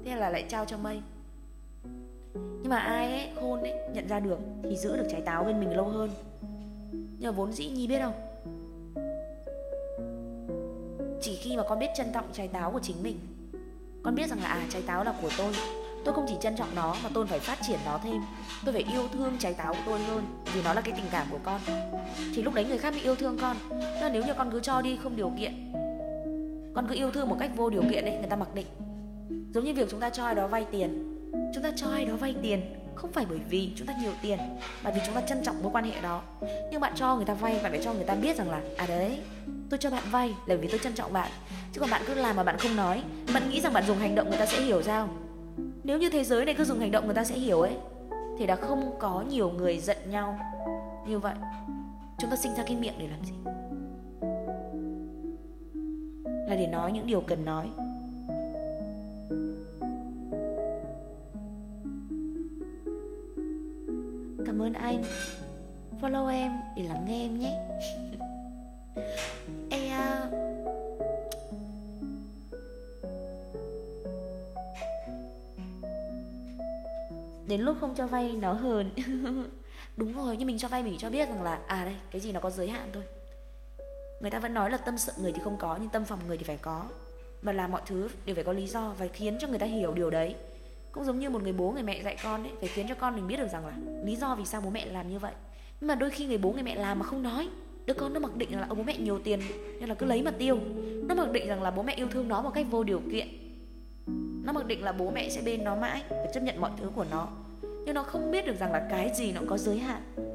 [SPEAKER 1] Thế là lại trao cho mây nhưng mà ai ấy, khôn ấy, nhận ra được thì giữ được trái táo bên mình lâu hơn. Nhưng mà vốn dĩ nhi biết không? Chỉ khi mà con biết trân trọng trái táo của chính mình, con biết rằng là à trái táo là của tôi. Tôi không chỉ trân trọng nó mà tôi phải phát triển nó thêm. Tôi phải yêu thương trái táo của tôi hơn vì nó là cái tình cảm của con. Thì lúc đấy người khác mới yêu thương con. Nên nếu như con cứ cho đi không điều kiện, con cứ yêu thương một cách vô điều kiện ấy, người ta mặc định. Giống như việc chúng ta cho ai đó vay tiền chúng ta cho ai đó vay tiền, không phải bởi vì chúng ta nhiều tiền, mà vì chúng ta trân trọng mối quan hệ đó. Nhưng bạn cho người ta vay, bạn phải cho người ta biết rằng là à đấy, tôi cho bạn vay là vì tôi trân trọng bạn. Chứ còn bạn cứ làm mà bạn không nói, bạn nghĩ rằng bạn dùng hành động người ta sẽ hiểu sao? Nếu như thế giới này cứ dùng hành động người ta sẽ hiểu ấy, thì đã không có nhiều người giận nhau như vậy. Chúng ta sinh ra cái miệng để làm gì? Là để nói những điều cần nói. Cảm ơn anh. Follow em để lắng nghe em nhé. Ê à, Đến lúc không cho vay nó hờn. Đúng rồi, nhưng mình cho vay mình cho biết rằng là À đây, cái gì nó có giới hạn thôi. Người ta vẫn nói là tâm sự người thì không có Nhưng tâm phòng người thì phải có. Và làm mọi thứ đều phải có lý do Và khiến cho người ta hiểu điều đấy. Cũng giống như một người bố, người mẹ dạy con ấy, Phải khiến cho con mình biết được rằng là Lý do vì sao bố mẹ làm như vậy. Nhưng mà đôi khi người bố, người mẹ làm mà không nói. Đứa con nó mặc định là là bố mẹ nhiều tiền, Nên là cứ lấy mà tiêu. Nó mặc định rằng là bố mẹ yêu thương nó một cách vô điều kiện. Nó mặc định là bố mẹ sẽ bên nó mãi Và chấp nhận mọi thứ của nó. Nhưng nó không biết được rằng là cái gì nó có giới hạn.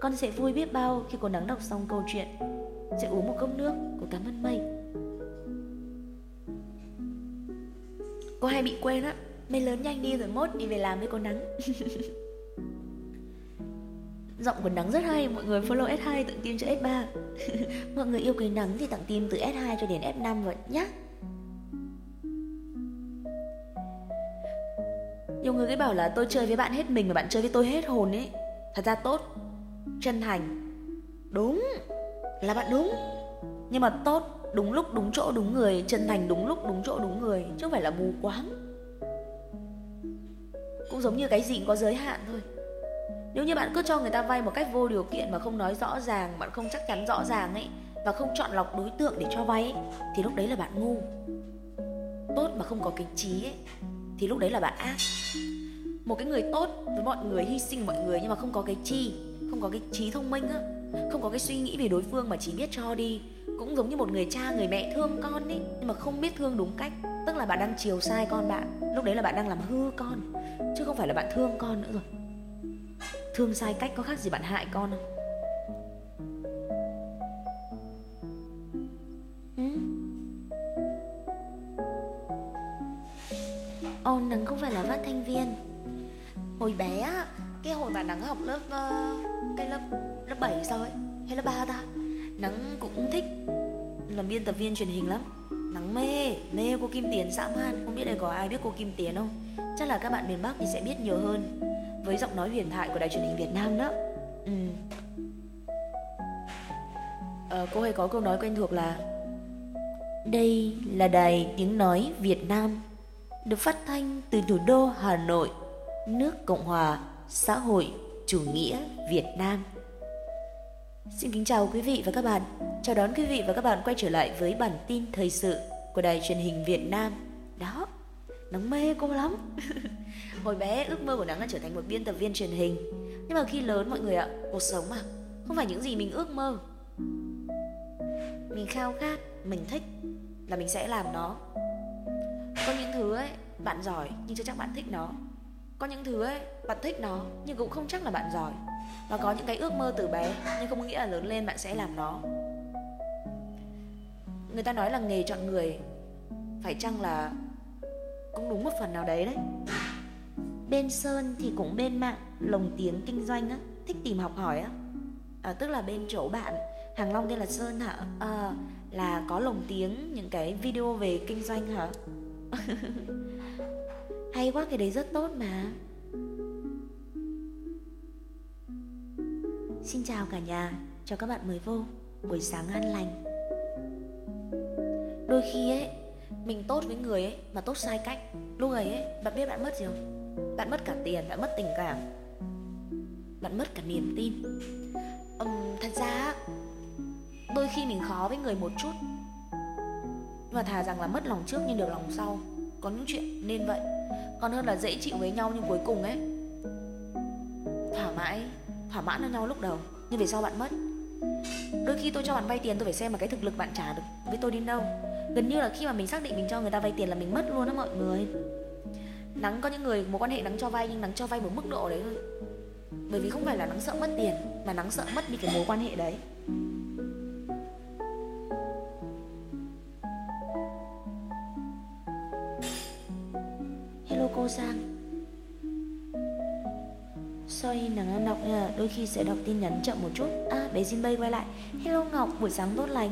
[SPEAKER 1] Con sẽ vui biết bao khi cô nắng đọc xong câu chuyện. Sẽ uống một cốc nước, Cô cảm ơn mây. Cô hay bị quên á. Mày lớn nhanh đi rồi mốt đi về làm với cô nắng. Giọng của nắng rất hay, Mọi người follow S2 tặng tim cho S3 Mọi người yêu quý nắng thì tặng tim từ S2 cho đến S5 vậy nhá. Nhiều người cứ bảo là tôi chơi với bạn hết mình Mà bạn chơi với tôi hết hồn ấy. Thật ra tốt. Chân thành. Đúng. Là bạn đúng. Nhưng mà tốt đúng lúc đúng chỗ đúng người chân thành đúng lúc đúng chỗ đúng người chứ không phải là mù quáng. Cũng giống như cái gì cũng có giới hạn thôi. Nếu như bạn cứ cho người ta vay một cách vô điều kiện mà không nói rõ ràng bạn không chắc chắn rõ ràng ấy và không chọn lọc đối tượng để cho vay ấy, thì lúc đấy là bạn ngu. Tốt mà không có cái trí ấy thì lúc đấy là bạn ác. Một cái người tốt với mọi người hy sinh mọi người nhưng mà không có cái chi không có cái trí thông minh á không có cái suy nghĩ về đối phương mà chỉ biết cho đi cũng giống như một người cha người mẹ thương con ấy nhưng mà không biết thương đúng cách. Tức là bạn đang chiều sai con bạn. Lúc đấy là bạn đang làm hư con. Chứ không phải là bạn thương con nữa rồi. Thương sai cách có khác gì bạn hại con không? Ừ. Ồ, nắng không phải là phát thanh viên. Hồi bé á cái hồi mà nắng học lớp uh, cái lớp lớp 7 sao ấy hay lớp 3 ta? Nắng cũng thích làm biên tập viên truyền hình lắm. Nắng mê mê cô kim tiến dã man. Không biết đây có ai biết cô kim tiến không? Chắc là các bạn miền bắc thì sẽ biết nhiều hơn. Với giọng nói huyền thoại của đài truyền hình việt nam đó. Ừ. à, cô hay có câu nói quen thuộc là đây là đài tiếng nói việt nam được phát thanh từ thủ đô hà nội nước cộng hòa xã hội chủ nghĩa Việt Nam. Xin kính chào quý vị và các bạn. Chào đón quý vị và các bạn quay trở lại với bản tin thời sự của đài truyền hình Việt Nam. Đó, nắng mê cô lắm. Hồi bé ước mơ của nắng là trở thành một biên tập viên truyền hình. Nhưng mà khi lớn mọi người ạ, cuộc sống mà không phải những gì mình ước mơ. Mình khao khát, mình thích là mình sẽ làm nó. Có những thứ ấy, bạn giỏi nhưng chưa chắc bạn thích nó có những thứ ấy bạn thích nó nhưng cũng không chắc là bạn giỏi và có những cái ước mơ từ bé nhưng không nghĩa là lớn lên bạn sẽ làm nó. Người ta nói là nghề chọn người phải chăng là cũng đúng một phần nào đấy đấy? Bên sơn thì cũng bên mạng lồng tiếng kinh doanh á thích tìm học hỏi á. À, tức là bên chỗ bạn hàng long tên là sơn hả? À, là có lồng tiếng những cái video về kinh doanh hả? Hay quá cái đấy rất tốt mà Xin chào cả nhà, chào các bạn mới vô Buổi sáng an lành. Đôi khi ấy Mình tốt với người ấy mà tốt sai cách Lúc ấy ấy, bạn biết bạn mất gì không? Bạn mất cả tiền, bạn mất tình cảm. Bạn mất cả niềm tin. Uhm, Thật ra Đôi khi mình khó với người một chút. Và thà rằng là mất lòng trước nhưng được lòng sau. Có những chuyện nên vậy. Còn hơn là dễ chịu với nhau nhưng cuối cùng ấy. Thỏa mãi thỏa mãn với nhau lúc đầu. Nhưng về sau bạn mất. Đôi khi tôi cho bạn vay tiền, tôi phải xem mà cái thực lực bạn trả được với tôi đến đâu. Gần như là khi mà mình xác định mình cho người ta vay tiền là mình mất luôn đó mọi người. Nắng có những người, mối quan hệ nắng cho vay nhưng nắng cho vay một mức độ đấy thôi. Bởi vì không phải là nắng sợ mất tiền, mà nắng sợ mất đi cái mối quan hệ đấy. Hello, cô sang soi nàng đang đọc nên đôi khi sẽ đọc tin nhắn chậm một chút. À bé Jin Bay quay lại. Hello Ngọc, buổi sáng tốt lành.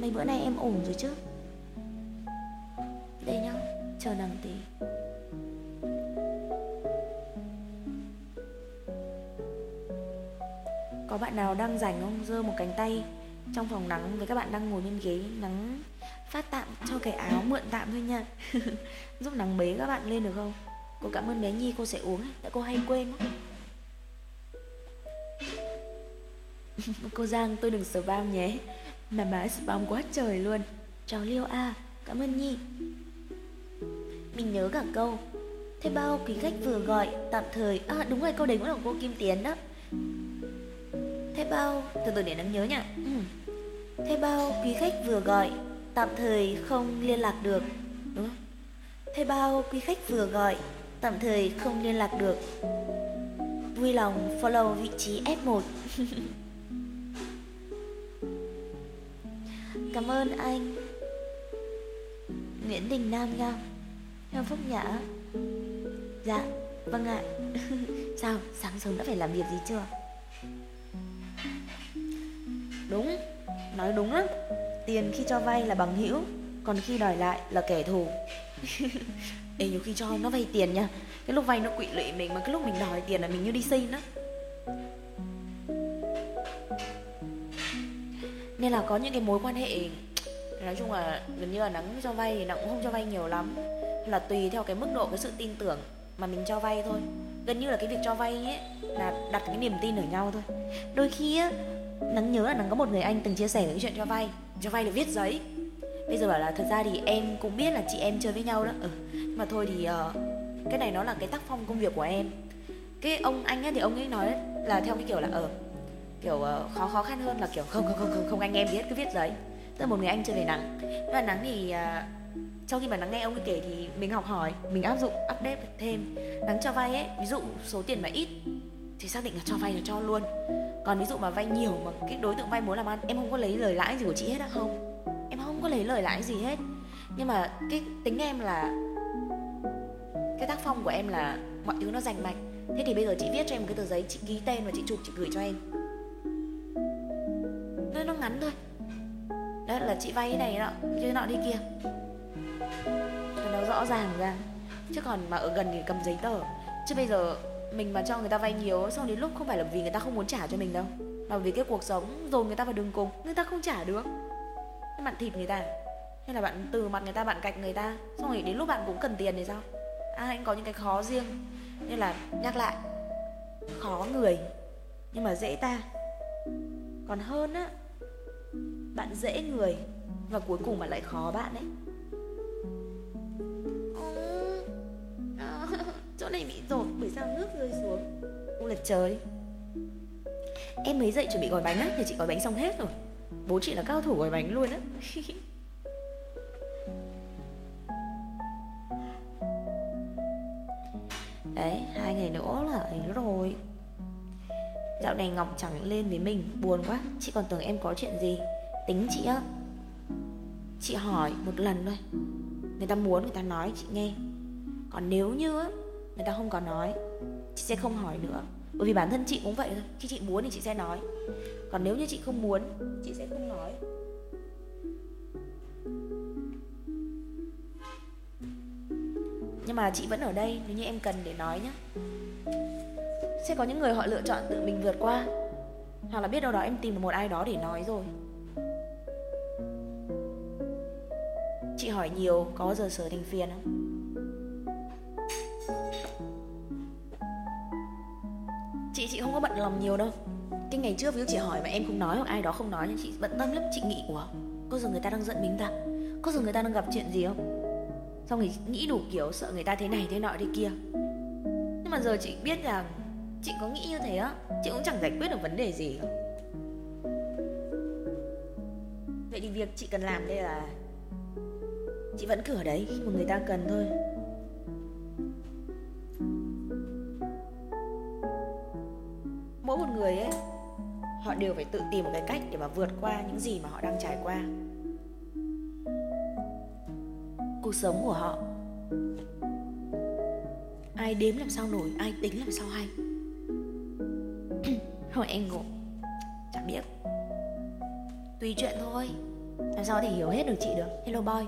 [SPEAKER 1] Mấy bữa nay em ổn rồi chứ? Đây nhá, Chờ nàng tí. Có bạn nào đang rảnh không? Dơ một cánh tay trong phòng nắng với các bạn đang ngồi bên ghế nắng phát tạm cho cái áo mượn tạm thôi nha. Giúp nắng bế các bạn lên được không? Cô cảm ơn bé nhi, cô sẽ uống tại cô hay quên cô giang, tôi đừng spam nhé. Mà má spam quá trời luôn. Cháu liêu a, cảm ơn nhi. Mình nhớ cả câu, thế bao quý khách vừa gọi, tạm thời. À đúng rồi, câu đấy cũng là cô kim tiến đó. Thế bao từ từ để nắng nhớ nha. Ừ. thế bao quý khách vừa gọi, tạm thời không liên lạc được. Đúng không? Thế bao quý khách vừa gọi tạm thời không liên lạc được. Vui lòng follow vị trí F1 Cảm ơn anh. Nguyễn Đình Nam nha. Theo Phúc Nhã. Dạ, vâng ạ. Sao, sáng sớm đã phải làm việc gì chưa? Đúng, nói đúng lắm. Tiền khi cho vay là bằng hữu Còn khi đòi lại là kẻ thù. Ê, nhiều khi cho nó vay tiền nha. Cái lúc vay nó quỵ lụy mình, Mà cái lúc mình đòi tiền là mình như đi xin đó Nên là có những cái mối quan hệ, Nói chung là gần như là nắng cho vay thì nó cũng không cho vay nhiều lắm. Là tùy theo cái mức độ, cái sự tin tưởng mà mình cho vay thôi. Gần như là cái việc cho vay ấy là đặt cái niềm tin ở nhau thôi. Đôi khi á, Nắng nhớ là Nắng có một người anh từng chia sẻ cái chuyện cho vay Cho vay là viết giấy. Bây giờ bảo là thật ra thì em cũng biết là chị em chơi với nhau đó. Ừ. Mà thôi thì uh, Cái này nó là cái tác phong công việc của em. Cái ông anh ấy thì ông ấy nói là theo cái kiểu là ở uh, Kiểu uh, khó khó khăn hơn là kiểu không không không không, không anh em biết cứ viết giấy. Tức là một người anh chơi về nắng. Và nắng thì uh, sau khi mà nắng nghe ông ấy kể thì mình học hỏi mình áp dụng update thêm. Nắng cho vay ấy ví dụ số tiền mà ít thì xác định là cho vay là cho luôn. Còn ví dụ mà vay nhiều mà cái đối tượng vay muốn làm ăn em không có lấy lời lãi gì của chị hết á không có lấy lời lãi gì hết. Nhưng mà cái tính em là, cái tác phong của em là mọi thứ nó rành mạch. Thế thì bây giờ chị viết cho em một cái tờ giấy, chị ký tên và chị chụp, chị gửi cho em. Nó nó ngắn thôi. Đó là chị vay cái này nọ như nọ đi kia. Cho nó rõ ràng ra. Chứ còn mà ở gần thì cầm giấy tờ. Chứ bây giờ mình mà cho người ta vay nhiều, xong đến lúc không phải là vì người ta không muốn trả cho mình đâu. Mà vì cái cuộc sống, rồi người ta vào đường cùng, người ta không trả được bạn thịt người ta à? hay là bạn từ mặt người ta, bạn cạch người ta? Xong rồi đến lúc bạn cũng cần tiền thì sao? À anh có những cái khó riêng. Nên là nhắc lại, khó người, nhưng mà dễ ta. Còn hơn á, bạn dễ người và cuối cùng bạn lại khó bạn ấy. Chỗ này bị rột, bởi sao nước rơi xuống? U là trời. Em mới dậy chuẩn bị gói bánh á Thì chị gói bánh xong hết rồi. Bố chị là cao thủ gói bánh luôn á. Đấy, hai ngày nữa là ấy rồi. Dạo này Ngọc chẳng lên với mình Buồn quá, chị còn tưởng em có chuyện gì. Tính chị á. Chị hỏi một lần thôi. Người ta muốn người ta nói chị nghe. Còn nếu như á người ta không có nói chị sẽ không hỏi nữa. Bởi vì bản thân chị cũng vậy thôi. Khi chị muốn thì chị sẽ nói còn nếu như chị không muốn, chị sẽ không nói. Nhưng mà chị vẫn ở đây, nếu như em cần để nói nhé sẽ có những người họ lựa chọn tự mình vượt qua. Hoặc là biết đâu đó em tìm được một ai đó để nói rồi. Chị hỏi nhiều, có bao giờ sở thành phiền không? Chị chị không có bận lòng nhiều đâu cái ngày trước ví dụ chị hỏi mà em không nói hoặc ai đó không nói nhưng chị bận tâm lắm, chị nghĩ của có giờ người ta đang giận mình ta, có giờ người ta đang gặp chuyện gì không? Xong thì nghĩ đủ kiểu, sợ người ta thế này thế nọ thế kia. Nhưng mà giờ chị biết rằng chị có nghĩ như thế á, chị cũng chẳng giải quyết được vấn đề gì. Vậy thì việc chị cần làm đây là chị vẫn cứ ở đấy khi mà người ta cần thôi. Mỗi một người ấy họ đều phải tự tìm một cái cách để mà vượt qua những gì mà họ đang trải qua. Cuộc sống của họ. Ai đếm làm sao nổi, ai tính làm sao hay. Thôi em ngộ. Chẳng biết. Tùy chuyện thôi. Làm sao có thể hiểu hết được chị được? Hello boy.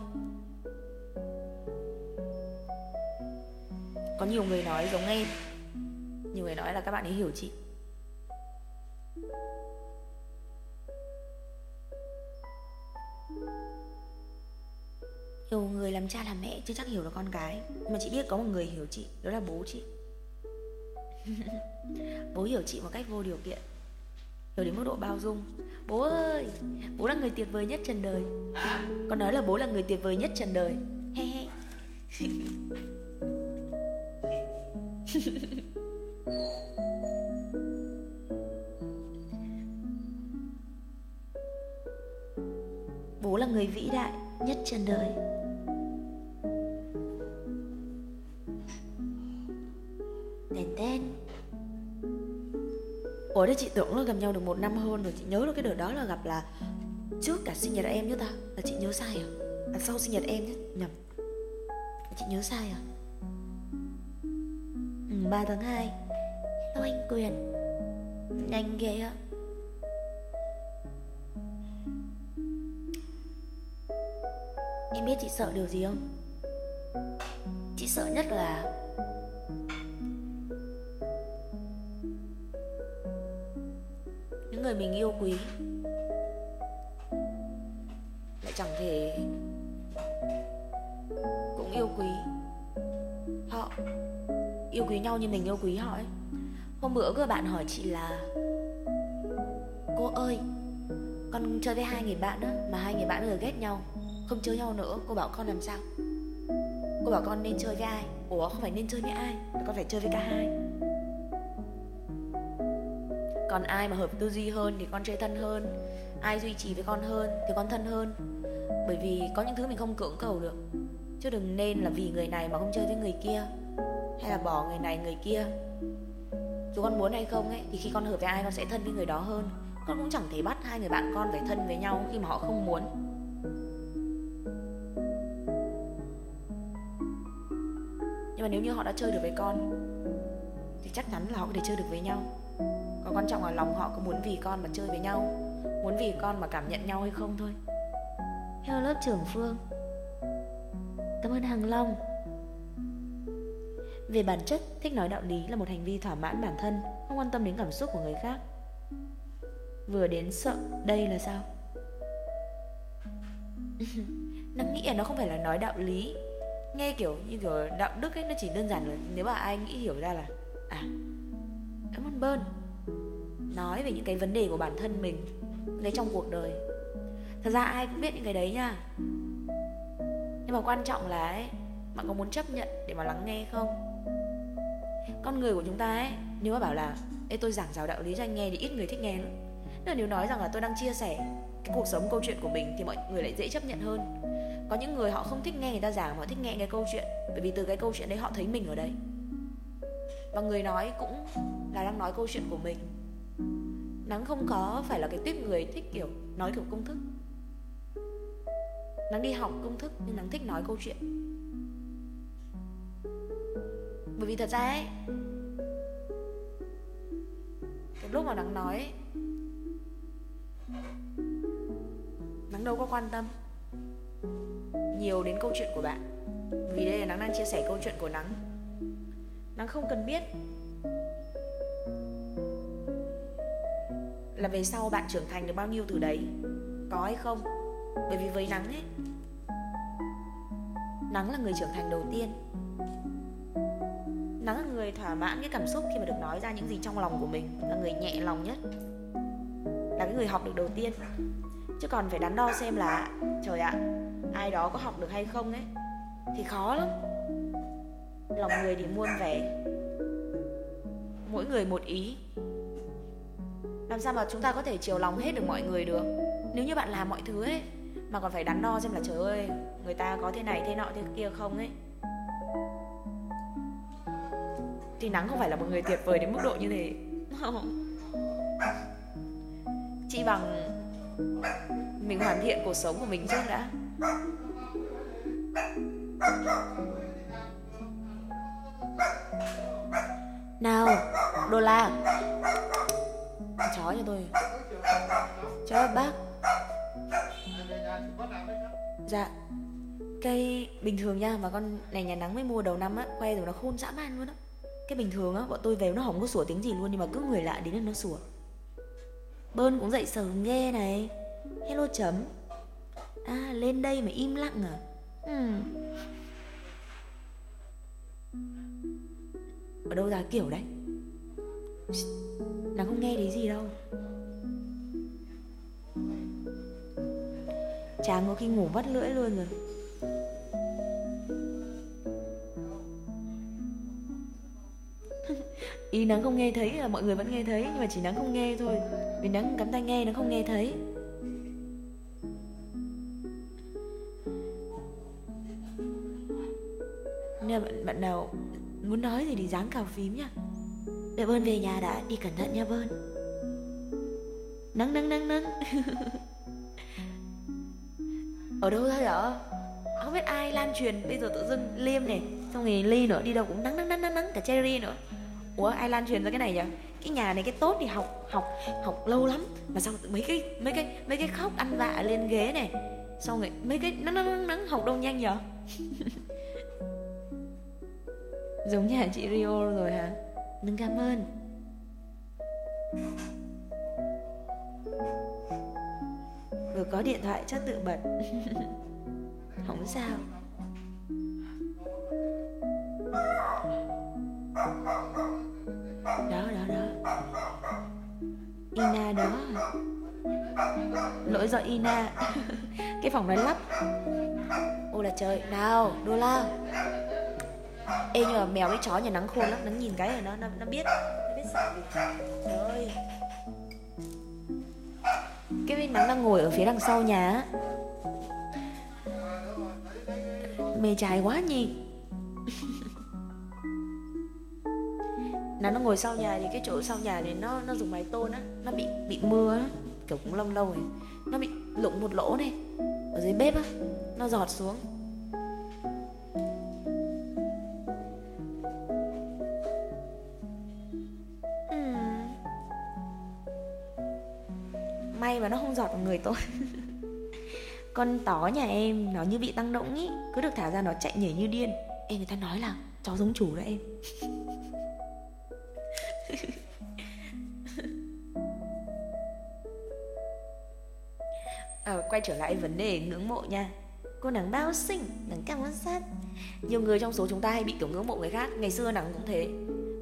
[SPEAKER 1] Có nhiều người nói giống em. Nhiều người nói là các bạn ấy hiểu chị. Làm cha làm mẹ chứ chắc hiểu được con cái. Mà chị biết có một người hiểu chị, Đó là bố chị. Bố hiểu chị một cách vô điều kiện. Hiểu đến mức độ bao dung. Bố ơi, Bố là người tuyệt vời nhất trần đời. Con nói là bố là người tuyệt vời nhất trần đời. He he. Bố là người vĩ đại nhất trần đời. Ủa đấy chị tưởng là gặp nhau được một năm hơn rồi. Chị nhớ được cái đợt đó là gặp là Trước cả sinh nhật em chứ ta. Là chị nhớ sai à? À sau sinh nhật em chứ Nhầm. Là chị nhớ sai à? Ừ, 3 tháng 2 Hello anh Quyền. Nhanh ghê á. Em biết chị sợ điều gì không? Chị sợ nhất là người mình yêu quý. Lại chẳng thể Cũng yêu quý Họ, Yêu quý nhau như mình yêu quý họ ấy. Hôm bữa có bạn hỏi chị là, Cô ơi, Con chơi với hai người bạn đó Mà hai người bạn bây giờ ghét nhau, không chơi nhau nữa, cô bảo con làm sao? Cô bảo con nên chơi với ai? Ủa, không phải nên chơi với ai con phải chơi với cả hai còn ai mà hợp tư duy hơn thì con chơi thân hơn. Ai duy trì với con hơn thì con thân hơn. Bởi vì có những thứ mình không cưỡng cầu được. Chứ đừng nên là vì người này mà không chơi với người kia, hay là bỏ người này người kia. Dù con muốn hay không ấy, thì khi con hợp với ai con sẽ thân với người đó hơn. Con cũng chẳng thể bắt hai người bạn con phải thân với nhau khi mà họ không muốn. Nhưng mà nếu như họ đã chơi được với con, thì chắc chắn là họ có thể chơi được với nhau còn quan trọng là lòng họ có muốn vì con mà chơi với nhau muốn vì con mà cảm nhận nhau hay không thôi. Hello lớp trưởng phương cảm ơn hằng long. Về bản chất thích nói đạo lý là một hành vi thỏa mãn bản thân không quan tâm đến cảm xúc của người khác. Vừa đến sợ đây là sao? Năng nghĩ là nó không phải là nói đạo lý. Nghe kiểu như kiểu đạo đức ấy nó chỉ đơn giản là nếu mà ai nghĩ hiểu ra là à cảm ơn bơn. Nói về những cái vấn đề của bản thân mình cái trong cuộc đời. Thật ra ai cũng biết những cái đấy nha. Nhưng mà quan trọng là ấy, bạn có muốn chấp nhận để mà lắng nghe không? Con người của chúng ta ấy, nếu mà bảo là, Ê, tôi giảng giáo đạo lý cho anh nghe thì ít người thích nghe lắm. Nên nếu nói rằng là tôi đang chia sẻ cái cuộc sống, câu chuyện của mình thì mọi người lại dễ chấp nhận hơn. Có những người họ không thích nghe người ta giảng mà họ thích nghe cái câu chuyện, bởi vì từ cái câu chuyện đấy họ thấy mình ở đấy và người nói cũng là đang nói câu chuyện của mình. Nắng không có phải là cái tuyết người thích kiểu nói kiểu công thức. Nắng đi học công thức nhưng nắng thích nói câu chuyện. Bởi vì thật ra ấy cái lúc mà nắng nói ấy, nắng đâu có quan tâm nhiều đến câu chuyện của bạn. Vì đây là nắng đang chia sẻ câu chuyện của nắng nắng không cần biết. Là về sau bạn trưởng thành được bao nhiêu từ đấy? Có hay không? Bởi vì với nắng ấy nắng là người trưởng thành đầu tiên. Nắng là người thỏa mãn cái cảm xúc khi mà được nói ra những gì trong lòng của mình. Là người nhẹ lòng nhất. Là cái người học được đầu tiên. Chứ còn phải đắn đo xem là, trời ạ, ai đó có học được hay không ấy, thì khó lắm lòng người để muôn vẻ. Mỗi người một ý. Làm sao mà chúng ta có thể chiều lòng hết được mọi người được? Nếu như bạn làm mọi thứ ấy, mà còn phải đắn đo xem là trời ơi, người ta có thế này, thế nọ, thế kia không ấy. Thì nắng không phải là một người tuyệt vời đến mức độ như thế. Chị bằng mình hoàn thiện cuộc sống của mình trước đã nào đô la chó cho tôi. Chó bác. Dạ cây bình thường nha, mà con này nhà nắng mới mua đầu năm á quay rồi nó khôn dã man luôn á. Cái bình thường á, bọn tôi về nó không có sủa tiếng gì luôn, nhưng mà cứ người lạ đến là nó sủa. Bơn cũng dậy sớm nghe này. Hello chấm. À lên đây mà im lặng à? Hmm. Ở đâu ra kiểu đấy. Nó không nghe thấy gì đâu. Chàng có khi ngủ vắt lưỡi luôn rồi. Ý nắng không nghe thấy là mọi người vẫn nghe thấy nhưng mà chỉ nắng không nghe thôi. Vì nắng cắm tai nghe nó không nghe thấy. Nên bạn, bạn nào muốn nói gì thì dáng cào phím nha để bơn về nhà đã, đi cẩn thận nha bơn. Nắng nắng nắng nắng. Ở đâu ra vậy? Không biết ai lan truyền, bây giờ tự dưng liêm này, xong rồi ly nữa, đi đâu cũng nắng nắng nắng nắng nắng. Cả cherry nữa. Ủa, ai lan truyền ra cái này vậy? Cái nhà này cái tốt thì học học học lâu lắm. Mà sao mấy cái mấy cái mấy cái khóc ăn vạ lên ghế này. Xong rồi mấy cái nắng nắng nắng, học đâu nhanh vậy? giống nhà chị Rio rồi hả? Đừng cảm ơn. Vừa có điện thoại chắc tự bật. Không sao. Đó đó đó. Ina đó. Lỗi do ina. Cái phòng nói lắp. Ô là trời. Nào, đô la ê nhưng mà mèo với chó nhà nắng khôn lắm nó nhìn cái này nó nó, nó biết. Nó biết sợ trời ơi. Cái bên nắng đang ngồi ở phía đằng sau nhà á. Mê trái quá nhỉ. Nắng nó ngồi sau nhà thì cái chỗ sau nhà này nó nó dùng máy tôn á. Nó bị bị mưa á. Kiểu cũng lâu lâu rồi. Nó bị lụng một lỗ này. Ở dưới bếp á. Nó giọt xuống. May mà nó không giọt vào người tôi. Con tó nhà em nó như bị tăng động ý. Cứ được thả ra nó chạy nhảy như điên. Em người ta nói là chó giống chủ đó em. À, quay trở lại vấn đề ngưỡng mộ nha. Cô nàng bao xinh nàng cao quan sát. Nhiều người trong số chúng ta hay bị kiểu ngưỡng mộ người khác. Ngày xưa nàng cũng thế.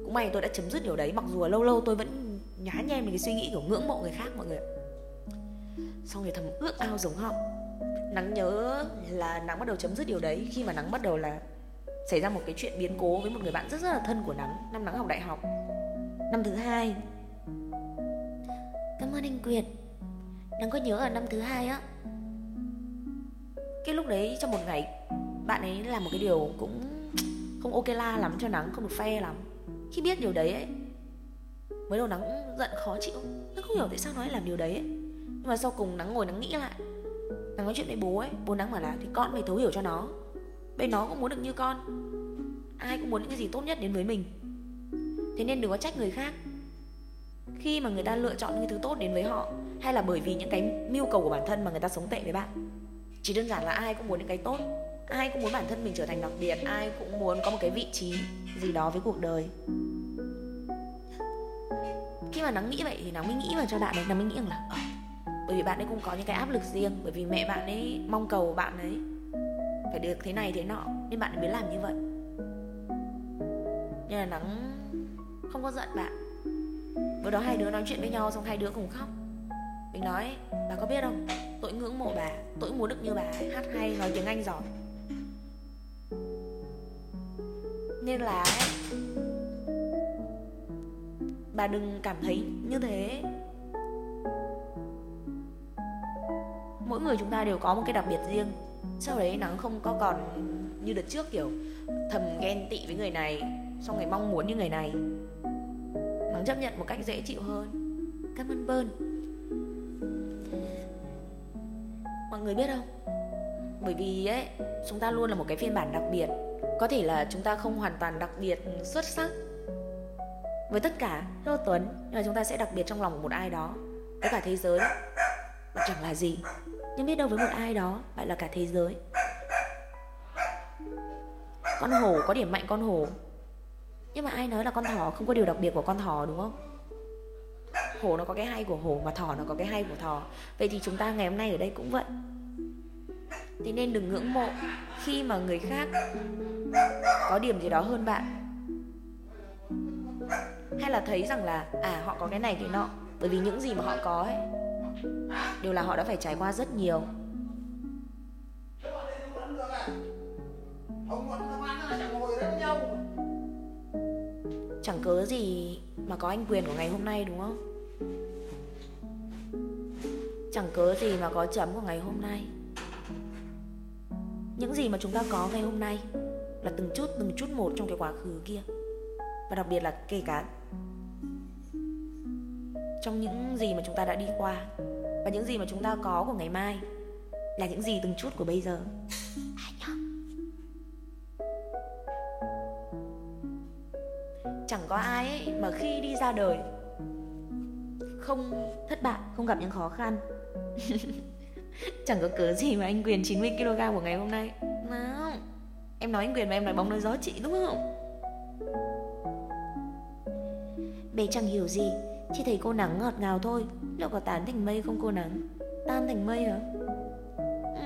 [SPEAKER 1] Cũng may tôi đã chấm dứt điều đấy mặc dù lâu lâu tôi vẫn nhá nhem cái suy nghĩ kiểu ngưỡng mộ người khác mọi người xong rồi thầm, ước ao giống họ. Nắng nhớ là nắng bắt đầu chấm dứt điều đấy khi mà nắng bắt đầu là xảy ra một cái chuyện biến cố với một người bạn rất rất là thân của nắng, năm nắng học đại học. Năm thứ hai. Cảm ơn anh Quyệt. Nắng có nhớ ở năm thứ hai á? Cái lúc đấy trong một ngày, bạn ấy làm một cái điều cũng không ok la lắm cho nắng, không được phe lắm. Khi biết điều đấy ấy, mới đầu nắng giận, khó chịu. Nó không hiểu tại sao nó lại làm điều đấy ấy nhưng mà sau cùng nắng ngồi nắng nghĩ lại. Nắng nói chuyện với bố ấy, bố nắng bảo là, thì con phải thấu hiểu cho nó. Bên nó cũng muốn được như con. Ai cũng muốn những cái gì tốt nhất đến với mình. Thế nên đừng có trách người khác. Khi mà người ta lựa chọn những thứ tốt đến với họ, hay là bởi vì những cái mưu cầu của bản thân mà người ta sống tệ với bạn, chỉ đơn giản là ai cũng muốn những cái tốt, ai cũng muốn bản thân mình trở thành đặc biệt, ai cũng muốn có một cái vị trí gì đó với cuộc đời. Khi mà nắng nghĩ vậy thì nắng mới nghĩ vào cho bạn ấy, nắng mới nghĩ rằng là ờ, bởi vì bạn ấy cũng có những cái áp lực riêng. Bởi vì mẹ bạn ấy mong cầu bạn ấy phải được thế này thế nọ. Nên bạn ấy mới làm như vậy. Nên là nắng không có giận bạn. Bữa đó hai đứa nói chuyện với nhau xong hai đứa cùng khóc. Mình nói, bà có biết không? Tôi ngưỡng mộ bà. Tôi muốn được như bà hát hay, nói tiếng anh giỏi. Nên là bà đừng cảm thấy như thế. Người chúng ta đều có một cái đặc biệt riêng. Sau đấy nắng không có còn như đợt trước, kiểu, thầm ghen tị với người này, xong rồi mong muốn như người này. Nắng chấp nhận một cách dễ chịu hơn. Cảm ơn bơn. Mọi người biết không? Bởi vì ấy, chúng ta luôn là một cái phiên bản đặc biệt. Có thể là chúng ta không hoàn toàn đặc biệt xuất sắc với tất cả. Lô Tuấn, nhưng mà chúng ta sẽ đặc biệt trong lòng của một ai đó. Với cả thế giới. Chẳng là gì nhưng biết đâu với một ai đó, bạn là cả thế giới. Con hổ có điểm mạnh con hổ. Nhưng mà ai nói là con thỏ không có điều đặc biệt của con thỏ, đúng không? Hổ nó có cái hay của hổ mà thỏ nó có cái hay của thỏ. Vậy thì chúng ta ngày hôm nay ở đây cũng vậy. Thì nên đừng ngưỡng mộ khi mà người khác có điểm gì đó hơn bạn. Hay là thấy rằng là à họ có cái này cái nọ, bởi vì những gì mà họ có ấy đều là họ đã phải trải qua rất nhiều. Chẳng cớ gì mà có anh quyền của ngày hôm nay, đúng không? Chẳng cớ gì mà có chấm của ngày hôm nay. Những gì mà chúng ta có ngày hôm nay là từng chút từng chút một trong cái quá khứ kia. Và đặc biệt là kể cả trong những gì mà chúng ta đã đi qua và những gì mà chúng ta có của ngày mai là những gì từng chút của bây giờ. Chẳng có ai ấy mà khi đi ra đời không thất bại, không gặp những khó khăn. Chẳng có cớ gì mà anh quyền 90 kg của ngày hôm nay. Nào em nói anh quyền mà em nói bóng nói gió chị, đúng không? Bé chẳng hiểu gì chỉ thấy cô nắng ngọt ngào thôi. Liệu có tán thành mây không cô nắng? Tan thành mây hả? Ừ,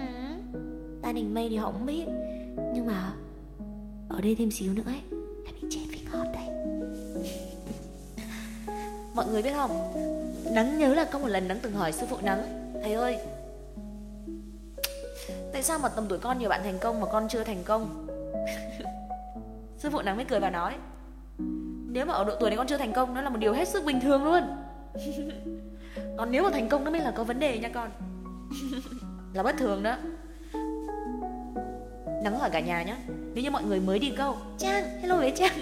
[SPEAKER 1] tan thành mây thì họ cũng biết. Nhưng mà ở đây thêm xíu nữa ấy là bị chết vì ngọt đây mọi người biết không? Nắng nhớ là có một lần nắng từng hỏi sư phụ nắng thầy ơi tại sao mà tầm tuổi con nhiều bạn thành công mà con chưa thành công? Sư phụ nắng mới cười và nói nếu mà ở độ tuổi này con chưa thành công nó là một điều hết sức bình thường luôn. Còn nếu mà thành công nó mới là có vấn đề nha con. Là bất thường đó. Nắng hỏi cả nhà nhá. Nếu như mọi người mới đi câu trang hello bé trang.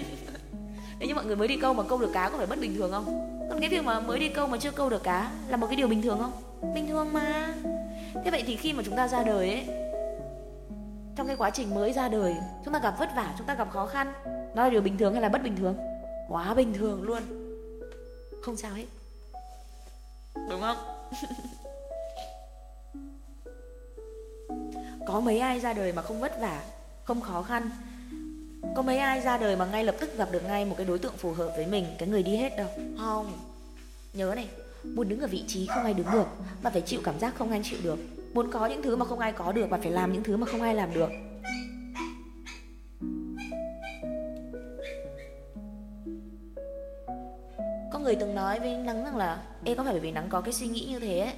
[SPEAKER 1] Nếu như mọi người mới đi câu mà câu được cá có phải bất bình thường không? Còn cái việc mà mới đi câu mà chưa câu được cá là một cái điều bình thường không? Bình thường mà. Thế vậy thì khi mà chúng ta ra đời ấy trong cái quá trình mới ra đời chúng ta gặp vất vả chúng ta gặp khó khăn nó là điều bình thường hay là bất bình thường quá bình thường luôn. Không sao hết. Đúng không? Có mấy ai ra đời mà không vất vả không khó khăn? Có mấy ai ra đời mà ngay lập tức gặp được ngay một cái đối tượng phù hợp với mình cái người đi hết đâu? Không. Nhớ này muốn đứng ở vị trí không ai đứng được mà phải chịu cảm giác không ai chịu được. Muốn có những thứ mà không ai có được và phải làm những thứ mà không ai làm được người từng nói với nắng rằng là ê có phải bởi vì nắng có cái suy nghĩ như thế ấy?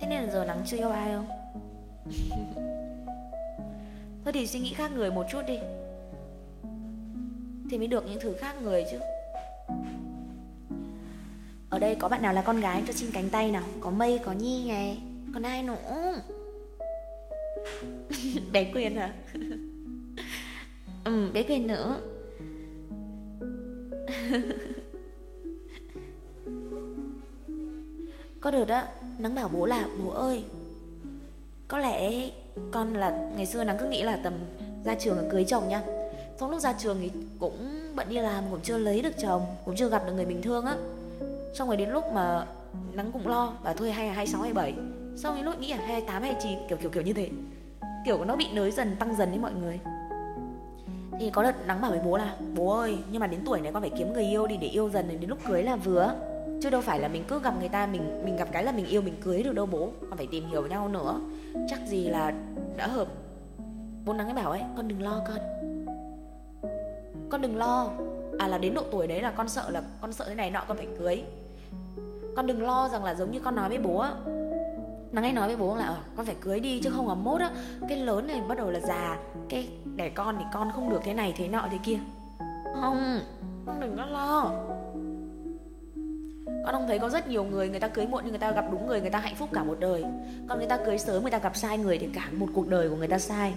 [SPEAKER 1] Thế nên là giờ nắng chưa yêu ai không? Thôi thì suy nghĩ khác người một chút đi. Thì mới được những thứ khác người chứ. Ở đây có bạn nào là con gái cho xin cánh tay nào? Có mây có nhi nghe, còn ai nữa? Bé quyền à? hả ừ bé quyền nữa có được đó, nắng bảo bố là, bố ơi. Có lẽ con là, ngày xưa nắng cứ nghĩ là tầm ra trường là cưới chồng nha. Xong lúc ra trường thì cũng bận đi làm, cũng chưa lấy được chồng, cũng chưa gặp được người bình thường á. Xong rồi đến lúc mà nắng cũng lo và thôi hay là hai sáu hay bảy. Xong đến lúc nghĩ là hai tám, hai chín, kiểu kiểu kiểu như thế. Kiểu nó bị nới dần, tăng dần đấy mọi người thì có đợt nắng bảo với bố là, bố ơi, nhưng mà đến tuổi này con phải kiếm người yêu đi để yêu dần, đến lúc cưới là vừa. Chứ đâu phải là mình cứ gặp người ta, mình mình gặp cái là mình yêu, mình cưới được đâu bố. Còn phải tìm hiểu nhau nữa. Chắc gì là đã hợp. Bố nắng ấy bảo ấy, con đừng lo con. Con đừng lo. À là đến độ tuổi đấy là con sợ là con sợ thế này nọ, con phải cưới. Con đừng lo rằng là giống như con nói với bố á nàng ấy nói với bố là ờ, con phải cưới đi chứ không ấm mốt á. Cái lớn này bắt đầu là già cái đẻ con thì con không được thế này thế nọ thế kia. Không con đừng có lo. Con không thấy có rất nhiều người người ta cưới muộn nhưng người ta gặp đúng người người ta hạnh phúc cả một đời. Còn người ta cưới sớm người ta gặp sai người thì cả một cuộc đời của người ta sai.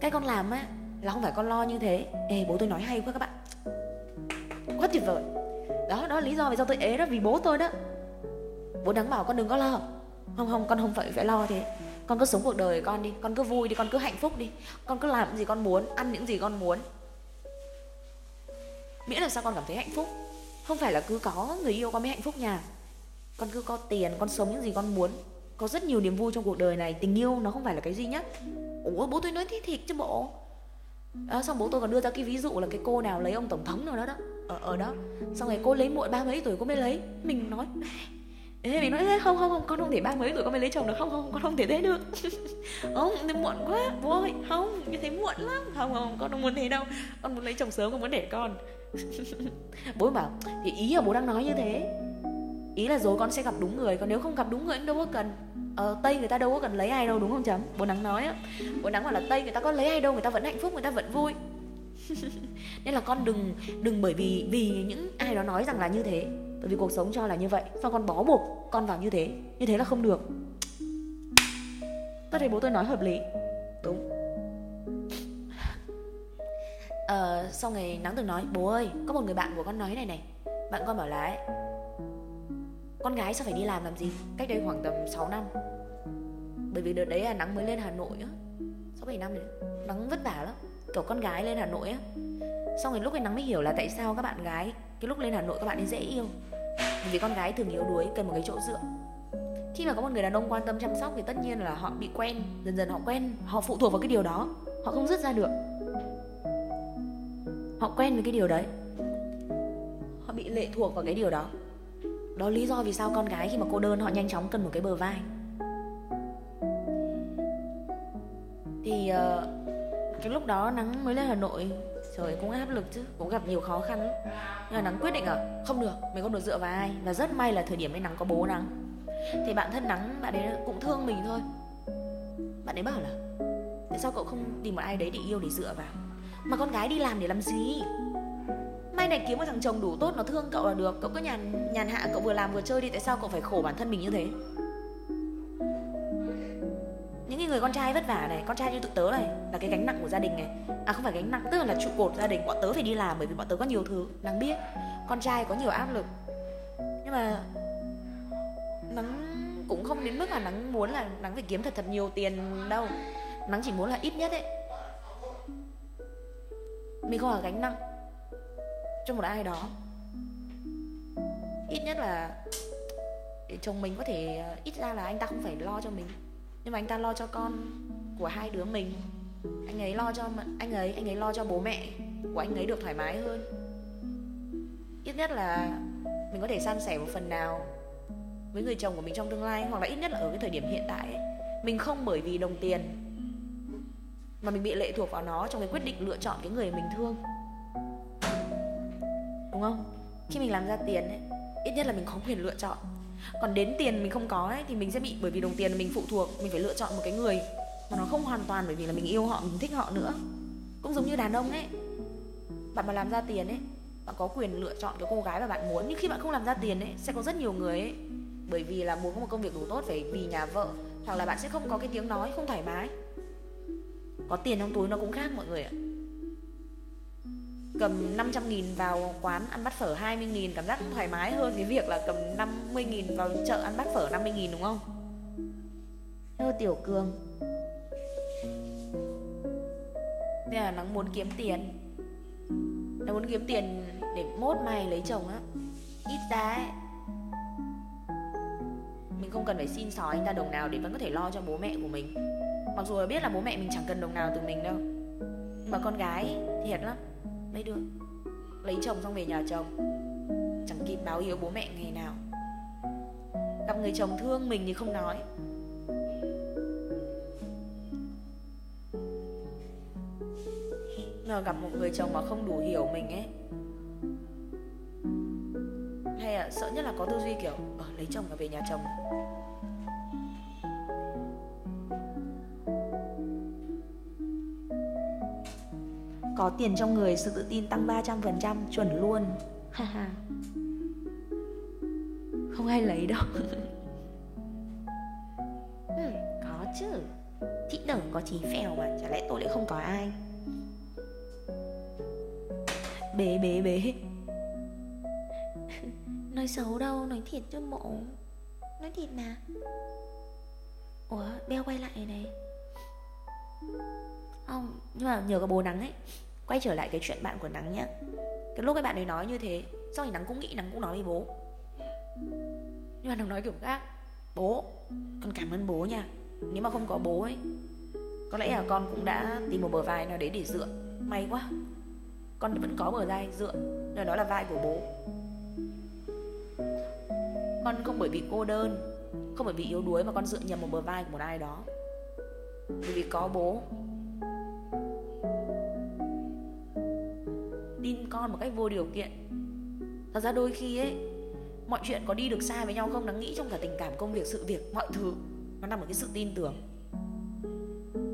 [SPEAKER 1] Cái con làm á là không phải con lo như thế. Ê bố tôi nói hay quá các bạn. Quá tuyệt vời. Đó đó là lý do vì sao tôi ế đó vì bố tôi đó bố đáng bảo con đừng có lo. Không không con không phải phải lo thế. Con cứ sống cuộc đời con đi. Con cứ vui đi con cứ hạnh phúc đi. Con cứ làm gì con muốn ăn những gì con muốn. Miễn là sao con cảm thấy hạnh phúc. Không phải là cứ có người yêu con mới hạnh phúc nhà con cứ có tiền con sống những gì con muốn. Có rất nhiều niềm vui trong cuộc đời này. Tình yêu nó không phải là cái duy nhất ủa bố tôi nói thế thiệt chứ bộ. À, xong bố tôi còn đưa ra cái ví dụ là cái cô nào lấy ông tổng thống nào đó đó. Ở ở đó. Xong rồi cô lấy muộn ba mấy tuổi cô mới lấy. Mình nói Ê mình nói thế không không không con không thể ba mấy tuổi con mới lấy chồng được. Không không con không thể thế được. Không thế muộn quá. Bố ơi không như thế muộn lắm. Không không con không muốn thế đâu. Con muốn lấy chồng sớm con muốn để con. Bố bảo thì ý là bố đang nói như thế. Ý là rồi con sẽ gặp đúng người. Còn nếu không gặp đúng người anh đâu có cần ờ, tây người ta đâu có cần lấy ai đâu đúng không chấm bố nắng nói á. Bố nắng bảo là tây người ta có lấy ai đâu người ta vẫn hạnh phúc người ta vẫn vui. Nên là con đừng đừng bởi vì vì những ai đó nói rằng là như thế bởi vì cuộc sống cho là như vậy sao con bó buộc con vào như thế? Như thế là không được. Tôi thấy bố tôi nói hợp lý. Đúng. Ờ, sau ngày nắng từng nói bố ơi có một người bạn của con nói này này. Bạn con bảo là ấy, con gái sao phải đi làm làm gì? Cách đây khoảng tầm 6 năm. Bởi vì đợt đấy là nắng mới lên hà nội á. Sáu bảy năm rồi. Nắng vất vả lắm. Kiểu con gái lên hà nội á. Xong rồi lúc ấy nắng mới hiểu là tại sao các bạn gái cái lúc lên hà nội các bạn ấy dễ yêu vì con gái thường yếu đuối cần một cái chỗ dựa. Khi mà có một người đàn ông quan tâm chăm sóc thì tất nhiên là họ bị quen dần dần họ quen họ phụ thuộc vào cái điều đó họ không dứt ra được. Họ quen với cái điều đấy. Họ bị lệ thuộc vào cái điều đó. Đó lý do vì sao con gái khi mà cô đơn họ nhanh chóng cần một cái bờ vai. Thì uh, cái lúc đó nắng mới lên hà nội trời, cũng áp lực chứ, cũng gặp nhiều khó khăn lắm. Nhưng mà nắng quyết định à? Không được, mình không được dựa vào ai. Và rất may là thời điểm ấy nắng có bố nắng. Thì bạn thân nắng, bạn ấy cũng thương mình thôi. Bạn ấy bảo là, tại sao cậu không tìm một ai đấy để yêu, để dựa vào? Mà con gái đi làm để làm gì? May này kiếm một thằng chồng đủ tốt, nó thương cậu là được. Cậu cứ nhàn nhàn hạ cậu vừa làm vừa chơi đi, tại sao cậu phải khổ bản thân mình như thế? Những người con trai vất vả này con trai như tụi tớ này là cái gánh nặng của gia đình này. À không phải gánh nặng tức là, trụ cột gia đình. Bọn tớ phải đi làm bởi vì bọn tớ có nhiều thứ nắng biết. Con trai có nhiều áp lực. Nhưng mà nắng cũng không đến mức là nắng muốn là nắng phải kiếm thật thật nhiều tiền đâu. Nắng chỉ muốn là ít nhất ấy. Mình không là gánh nặng cho một ai đó. Ít nhất là để chồng mình có thể ờ, ít ra là anh ta không phải lo cho mình nhưng mà anh ta lo cho con của hai đứa mình. Anh ấy lo cho anh ấy anh ấy lo cho bố mẹ của anh ấy được thoải mái hơn. Ít nhất là mình có thể san sẻ một phần nào với người chồng của mình trong tương lai, hoặc là ít nhất là ở cái thời điểm hiện tại ấy. mình không bởi vì đồng tiền mà mình bị lệ thuộc vào nó trong cái quyết định lựa chọn cái người mình thương. Đúng không? Khi mình làm ra tiền ấy, ít nhất là mình có quyền lựa chọn còn đến tiền mình không có ấy, thì mình sẽ bị, bởi vì đồng tiền mình phụ thuộc, mình phải lựa chọn một cái người mà nó không hoàn toàn bởi vì là mình yêu họ, mình thích họ nữa. Cũng giống như đàn ông ấy. Bạn mà làm ra tiền ấy, bạn có quyền lựa chọn cái cô gái mà bạn muốn. Nhưng khi bạn không làm ra tiền ấy, sẽ có rất nhiều người ấy. Bởi vì là muốn có một công việc đủ tốt, phải vì nhà vợ, hoặc là bạn sẽ không có cái tiếng nói không thoải mái. Có tiền trong túi nó cũng khác mọi người ạ cầm 500 nghìn vào quán ăn bát phở 20 nghìn cảm giác thoải mái hơn cái việc là cầm 50 nghìn vào chợ ăn bát phở 50 nghìn đúng không? Hello Tiểu Cường. Nên là nó muốn kiếm tiền. Nó muốn kiếm tiền để mốt mày lấy chồng á. Ít ra ấy Mình không cần phải xin xỏ anh ta đồng nào để vẫn có thể lo cho bố mẹ của mình. Mặc dù là biết là bố mẹ mình chẳng cần đồng nào từ mình đâu. Nhưng mà con gái thiệt lắm mấy đứa? Lấy chồng xong về nhà chồng. Chẳng kịp báo hiếu bố mẹ ngày nào. Gặp người chồng thương mình thì không nói. Mà gặp một người chồng mà không đủ hiểu mình ấy. Hay là sợ nhất là có tư duy kiểu ờ, lấy chồng và về nhà chồng. Có tiền trong người sự tự tin tăng 300% chuẩn luôn. Ha. Không ai lấy đâu. Ừ, Có chứ. Thị tưởng có chí phèo mà Chả lẽ tôi lại không có ai? Bế bế bế. Nói xấu đâu Nói thiệt chứ mộ. Nói thiệt mà. Ủa Beo quay lại này. Không Nhưng mà nhờ có bố nắng ấy quay trở lại cái chuyện bạn của nắng nhá. Cái lúc cái bạn ấy nói như thế, sau thì nắng cũng nghĩ, nắng cũng nói với bố. Nhưng mà nắng nói kiểu khác. Bố, con cảm ơn bố nha. Nếu mà không có bố ấy, có lẽ là con cũng đã tìm một bờ vai nào đấy để dựa. May quá, con vẫn có bờ vai dựa nơi đó là vai của bố.
[SPEAKER 2] Con không bởi vì cô đơn, không bởi vì yếu đuối mà con dựa nhầm một bờ vai của một ai đó. Bởi vì có bố tin con một cách vô điều kiện. Thật ra đôi khi ấy, mọi chuyện có đi được xa với nhau không đáng nghĩ trong cả tình cảm, công việc, sự việc, mọi thứ. Nó nằm ở cái sự tin tưởng.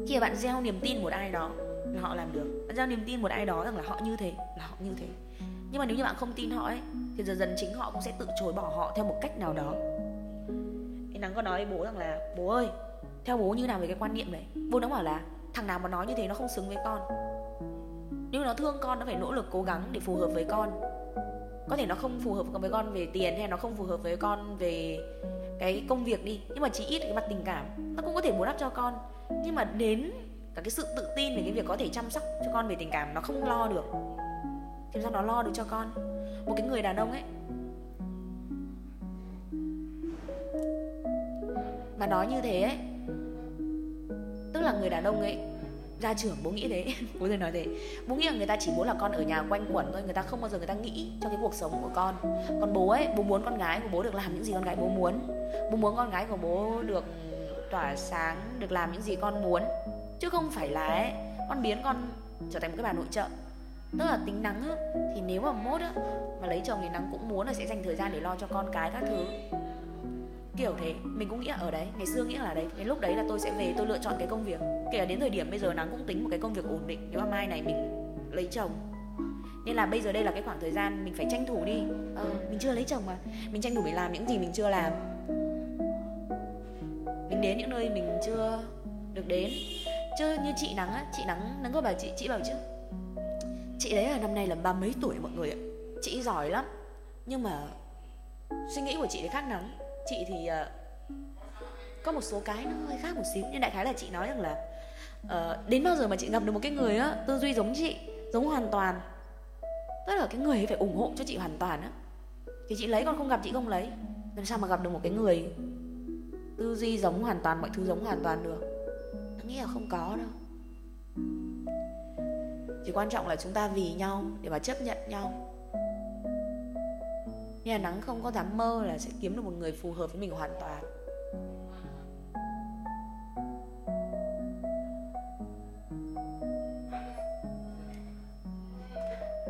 [SPEAKER 2] Khi mà bạn gieo niềm tin một ai đó là họ làm được. Bạn gieo niềm tin một ai đó rằng là họ như thế, là họ như thế. Nhưng mà nếu như bạn không tin họ ấy, thì dần dần chính họ cũng sẽ tự chối bỏ họ theo một cách nào đó. Thì nắng có nói với bố rằng là, bố ơi, theo bố như nào về cái quan niệm đấy Bố nó bảo là, thằng nào mà nói như thế nó không xứng với con nếu nó thương con, nó phải nỗ lực cố gắng để phù hợp với con. Có thể nó không phù hợp với con về tiền hay nó không phù hợp với con về cái công việc đi. Nhưng mà chỉ ít cái mặt tình cảm. Nó cũng có thể bù đắp cho con. Nhưng mà đến cả cái sự tự tin về cái việc có thể chăm sóc cho con về tình cảm, nó không lo được. Thì sao nó lo được cho con? Một cái người đàn ông ấy. Mà nói như thế ấy, tức là người đàn ông ấy ra trưởng bố nghĩ thế. Bố tôi nói thế. Bố nghĩ là người ta chỉ muốn là con ở nhà quanh quẩn thôi. Người ta không bao giờ người ta nghĩ cho cái cuộc sống của con. Còn bố ấy bố muốn con gái của bố được làm những gì con gái bố muốn. Bố muốn con gái của bố được tỏa sáng được làm những gì con muốn. Chứ không phải là ấy, con biến con trở thành một cái bà nội trợ. Tức là tính nắng á, thì nếu mà mốt á, mà lấy chồng thì nắng cũng muốn là sẽ dành thời gian để lo cho con cái các thứ kiểu thế mình cũng nghĩ là ở đấy ngày xưa nghĩ là đấy cái lúc đấy là tôi sẽ về tôi lựa chọn cái công việc. Kể cả đến thời điểm bây giờ nắng cũng tính một cái công việc ổn định nếu mà mai này mình lấy chồng. Nên là bây giờ đây là cái khoảng thời gian mình phải tranh thủ đi. Ờ, mình chưa lấy chồng mà mình tranh thủ để làm những gì mình chưa làm. Mình đến những nơi mình chưa được đến. Chứ như chị nắng á chị nắng nắng có bảo chị chị bảo chứ chị đấy là năm nay là ba mấy tuổi mọi người ạ? Chị giỏi lắm. Nhưng mà suy nghĩ của chị thì khác nắng chị thì uh, có một số cái nó hơi khác một xíu nhưng đại khái là chị nói rằng là uh, đến bao giờ mà chị gặp được một cái người á tư duy giống chị giống hoàn toàn tức là cái người ấy phải ủng hộ cho chị hoàn toàn á thì chị lấy còn không gặp chị không lấy. Làm sao mà gặp được một cái người tư duy giống hoàn toàn mọi thứ giống hoàn toàn được? Nó nghĩ là không có đâu. Chỉ quan trọng là chúng ta vì nhau để mà chấp nhận nhau. Nhà nắng không có dám mơ là sẽ kiếm được một người phù hợp với mình hoàn toàn.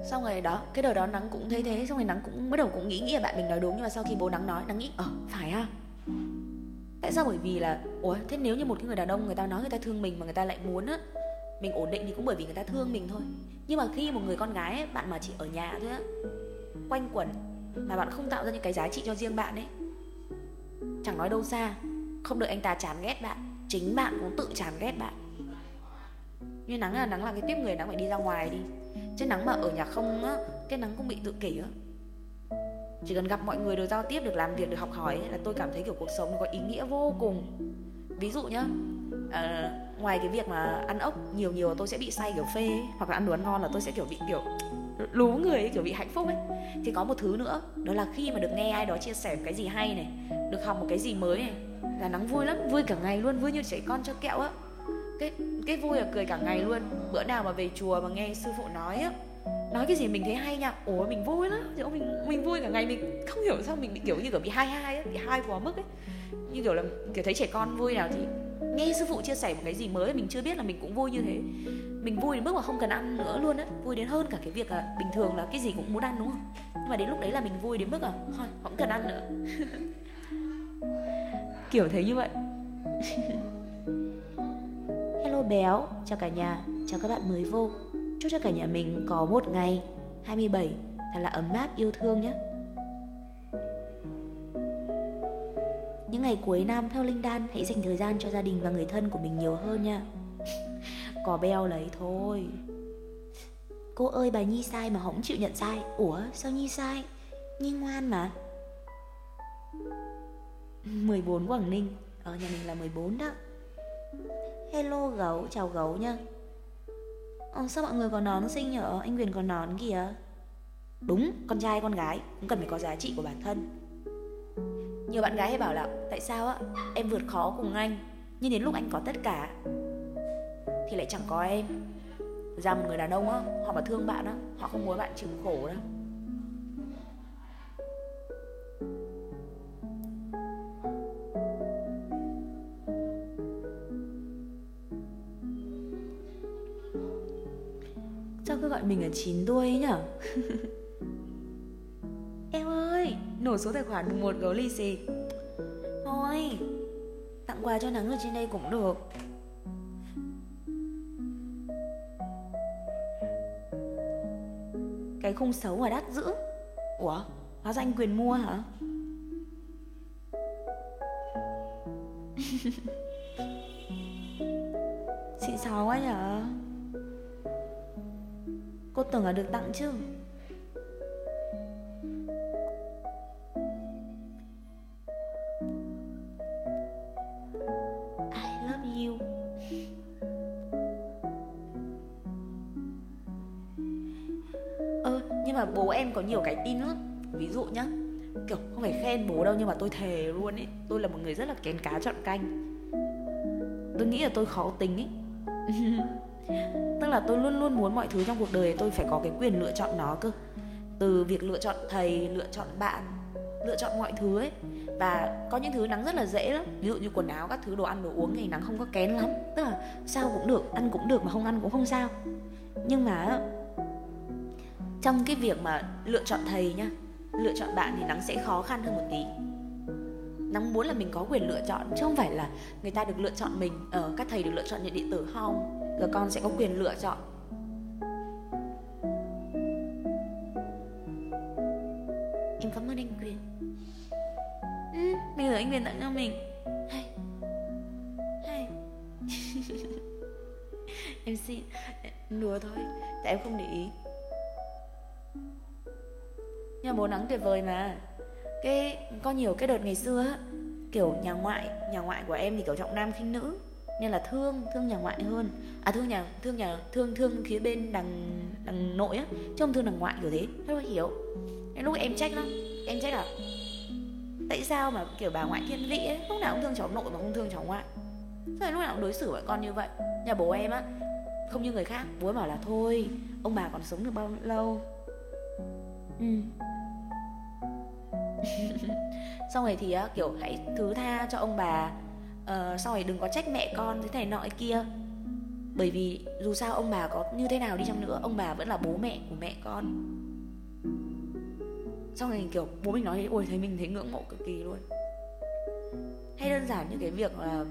[SPEAKER 2] Xong rồi đó cái đời đó nắng cũng thấy thế xong rồi nắng cũng bắt đầu cũng nghĩ nghĩ là bạn mình nói đúng nhưng mà sau khi bố nắng nói nắng nghĩ ờ phải ha. Tại sao? Bởi vì là ủa thế nếu như một cái người đàn ông người ta nói người ta thương mình mà người ta lại muốn á mình ổn định thì cũng bởi vì người ta thương mình thôi. Nhưng mà khi một người con gái ấy, bạn mà chỉ ở nhà thôi á quanh quẩn mà bạn không tạo ra những cái giá trị cho riêng bạn ấy. Chẳng nói đâu xa không đợi anh ta chán ghét bạn chính bạn cũng tự chán ghét bạn. Như nắng là nắng là cái tiếp người nắng phải đi ra ngoài đi chứ nắng mà ở nhà không á cái nắng cũng bị tự kỷ á. Chỉ cần gặp mọi người được giao tiếp được làm việc được học hỏi ấy, là tôi cảm thấy kiểu cuộc sống có ý nghĩa vô cùng. Ví dụ nhá à, ngoài cái việc mà ăn ốc nhiều nhiều tôi sẽ bị say kiểu phê ấy, hoặc là ăn đồ ăn ngon là tôi sẽ kiểu bị kiểu lú người ấy, kiểu bị hạnh phúc ấy. Thì có một thứ nữa đó là khi mà được nghe ai đó chia sẻ một cái gì hay này được học một cái gì mới này là nắng vui lắm vui cả ngày luôn vui như trẻ con cho kẹo á. Cái cái vui là cười cả ngày luôn. Bữa nào mà về chùa mà nghe sư phụ nói á nói cái gì mình thấy hay nha ủa mình vui lắm. Kiểu mình mình vui cả ngày mình không hiểu sao mình bị kiểu như kiểu bị hai hai ấy bị hai quá mức ấy. Như kiểu là kiểu thấy trẻ con vui nào thì nghe sư phụ chia sẻ một cái gì mới mình chưa biết là mình cũng vui như thế. Mình vui đến mức mà không cần ăn nữa luôn á. Vui đến hơn cả cái việc là bình thường là cái gì cũng muốn ăn đúng không? Nhưng mà đến lúc đấy là mình vui đến mức là thôi không cần ăn nữa. Kiểu thế như vậy.
[SPEAKER 1] Hello béo, chào cả nhà, chào các bạn mới vô. Chúc cho cả nhà mình có một ngày 27 thật là ấm áp yêu thương nhé. Những ngày cuối năm theo Linh Đan hãy dành thời gian cho gia đình và người thân của mình nhiều hơn nha. Có beo lấy thôi. Cô ơi bà Nhi sai mà không chịu nhận sai. Ủa sao Nhi sai? Nhi ngoan mà. 14 Quảng Ninh. Ở nhà mình là 14 đó. Hello gấu, chào gấu nha. Ờ, sao mọi người có nón xinh nhở? Anh Quyền có nón kìa. Đúng, con trai con gái. Cũng cần phải có giá trị của bản thân nhiều bạn gái hay bảo là, tại sao á? Em vượt khó cùng anh, nhưng đến lúc anh có tất cả thì lại chẳng có em. Ra một người đàn ông á, họ mà thương bạn á, họ không muốn bạn chịu khổ đâu.
[SPEAKER 2] Sao cứ gọi mình là chín đuôi ấy nhở? Nổ số tài khoản một gấu lì xì. Thôi, Tặng quà cho nắng ở trên đây cũng được. Cái khung xấu mà đắt dữ. Ủa, Hóa ra anh quyền mua hả? Xịn xó quá nhở? Cô tưởng là được tặng chứ? Nhiều cái tin lắm. Ví dụ nhá, Kiểu không phải khen bố đâu nhưng mà tôi thề luôn ấy, Tôi là một người rất là kén cá chọn canh. Tôi nghĩ là tôi khó tính ấy. Tức là tôi luôn luôn muốn mọi thứ trong cuộc đời tôi phải có cái quyền lựa chọn nó cơ. Từ việc lựa chọn thầy, lựa chọn bạn, lựa chọn mọi thứ ấy. Và có những thứ nắng rất là dễ lắm. Ví dụ như quần áo, các thứ, đồ ăn, đồ uống thì nắng không có kén lắm. Tức là sao cũng được, ăn cũng được mà không ăn cũng không sao. Nhưng mà trong cái việc mà lựa chọn thầy nhá lựa chọn bạn thì nắng sẽ khó khăn hơn một tí. Nắng muốn là mình có quyền lựa chọn chứ không phải là người ta được lựa chọn mình ở ờ, các thầy được lựa chọn nhận điện tử không? Rồi con sẽ có quyền lựa chọn.
[SPEAKER 1] Em cảm ơn anh quyền
[SPEAKER 2] ừ, bây giờ anh quyền tặng cho mình. Hay. Hay. Em xin đùa thôi. Tại em không để ý nhưng mà bố nắng tuyệt vời mà. Cái, có nhiều cái đợt ngày xưa á, kiểu nhà ngoại nhà ngoại của em thì kiểu trọng nam khinh nữ, nên là thương thương nhà ngoại hơn. À thương nhà thương nhà, thương thương phía bên đằng đằng nội á, chứ không thương đằng ngoại kiểu thế. Rất là hiểu. Nên lúc em trách lắm. Em trách là, tại sao mà kiểu bà ngoại thiên vị ấy, lúc nào cũng thương cháu nội mà không thương cháu ngoại? Sao lúc nào cũng đối xử với con như vậy. Nhà bố em á, không như người khác. Bố ấy bảo là, thôi, ông bà còn sống được bao lâu? Ừ xong rồi thì uh, kiểu hãy thứ tha cho ông bà. Uh, xong rồi đừng có trách mẹ con thế này nọ kia. Bởi vì dù sao ông bà có như thế nào đi chăng nữa ông bà vẫn là bố mẹ của mẹ con. Xong rồi kiểu bố mình nói thế ôi thấy mình thấy ngưỡng mộ cực kỳ luôn. Hay đơn giản như cái việc là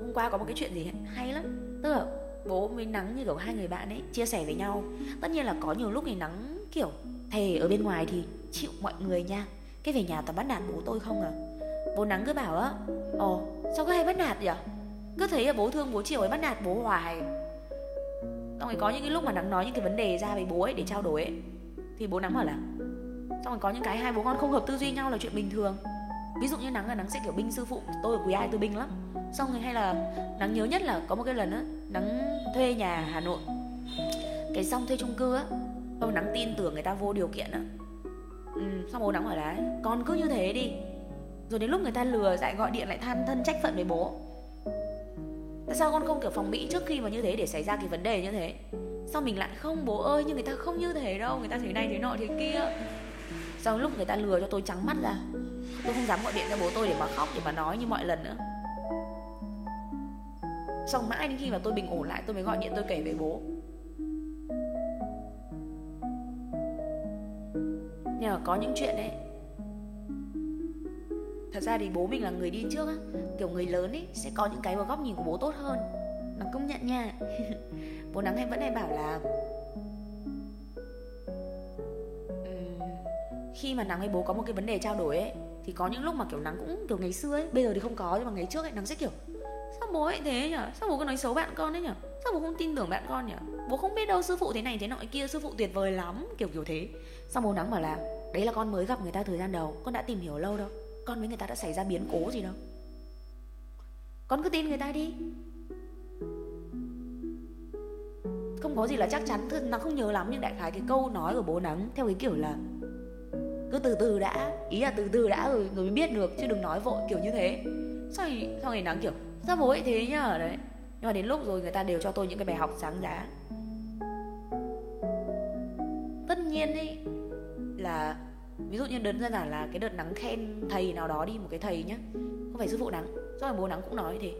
[SPEAKER 2] hôm qua có một cái chuyện gì hay lắm. Tức là bố với nắng như kiểu hai người bạn ấy chia sẻ với nhau. Tất nhiên là có nhiều lúc thì nắng kiểu thề ở bên ngoài thì chịu mọi người nha. Cái về nhà tao bắt nạt bố tôi không à? Bố nắng cứ bảo á, ồ, sao cứ hay bắt nạt vậy cứ thấy là bố thương bố chiều ấy bắt nạt bố hoài. Xong rồi có những cái lúc mà nắng nói những cái vấn đề ra với bố ấy để trao đổi ấy, thì bố nắng bảo là, xong rồi có những cái hai bố con không hợp tư duy nhau là chuyện bình thường. Ví dụ như nắng là nắng sẽ kiểu binh sư phụ, tôi ở quý ai tôi binh lắm. Xong rồi hay là nắng nhớ nhất là có một cái lần á, nắng thuê nhà hà nội. Cái xong thuê chung cư á xong nắng tin tưởng người ta vô điều kiện á. Ừ, xong bố nắng hỏi là con cứ như thế đi. Rồi đến lúc người ta lừa lại gọi điện lại than thân trách phận với bố. Tại sao con không kiểu phòng bị trước khi mà như thế để xảy ra cái vấn đề như thế? Sao mình lại không bố ơi nhưng người ta không như thế đâu người ta thế này thế nọ thế kia. Sau lúc người ta lừa cho tôi trắng mắt ra tôi không dám gọi điện cho bố tôi để mà khóc để mà nói như mọi lần nữa. Xong mãi đến khi mà tôi bình ổn lại tôi mới gọi điện tôi kể với bố. Nhưng mà có những chuyện đấy. Thật ra thì bố mình là người đi trước á. Kiểu người lớn ấy sẽ có những cái vào góc nhìn của bố tốt hơn. Nó công nhận nha. Bố nắng hay vẫn hay bảo là khi mà nắng với bố có một cái vấn đề trao đổi ấy, thì có những lúc mà kiểu nắng cũng, kiểu ngày xưa ấy, bây giờ thì không có, nhưng mà ngày trước ấy, nắng sẽ kiểu sao bố lại thế nhở? Sao bố cứ nói xấu bạn con đấy nhở? Sao bố không tin tưởng bạn con nhở? Bố không biết đâu sư phụ thế này thế nọ kia, sư phụ tuyệt vời lắm, kiểu kiểu thế. Xong bố nắng bảo là, đấy là con mới gặp người ta thời gian đầu, con đã tìm hiểu lâu đâu. Con với người ta đã xảy ra biến cố gì đâu. Con cứ tin người ta đi. Không có gì là chắc chắn thôi nó không nhớ lắm nhưng đại khái cái câu nói của bố nắng theo cái kiểu là, cứ từ từ đã, ý là từ từ đã rồi rồi mới biết được, chứ đừng nói vội, kiểu như thế. Sao thì sao ngày nắng kiểu sao bố ấy thế nhở? Đấy. Nhưng mà đến lúc rồi người ta đều cho tôi những cái bài học sáng giá. Tất nhiên ấy, là ví dụ như đơn giản là cái đợt nắng khen thầy nào đó đi, một cái thầy nhá, không phải sư phụ nắng, xong rồi bố nắng cũng nói thế.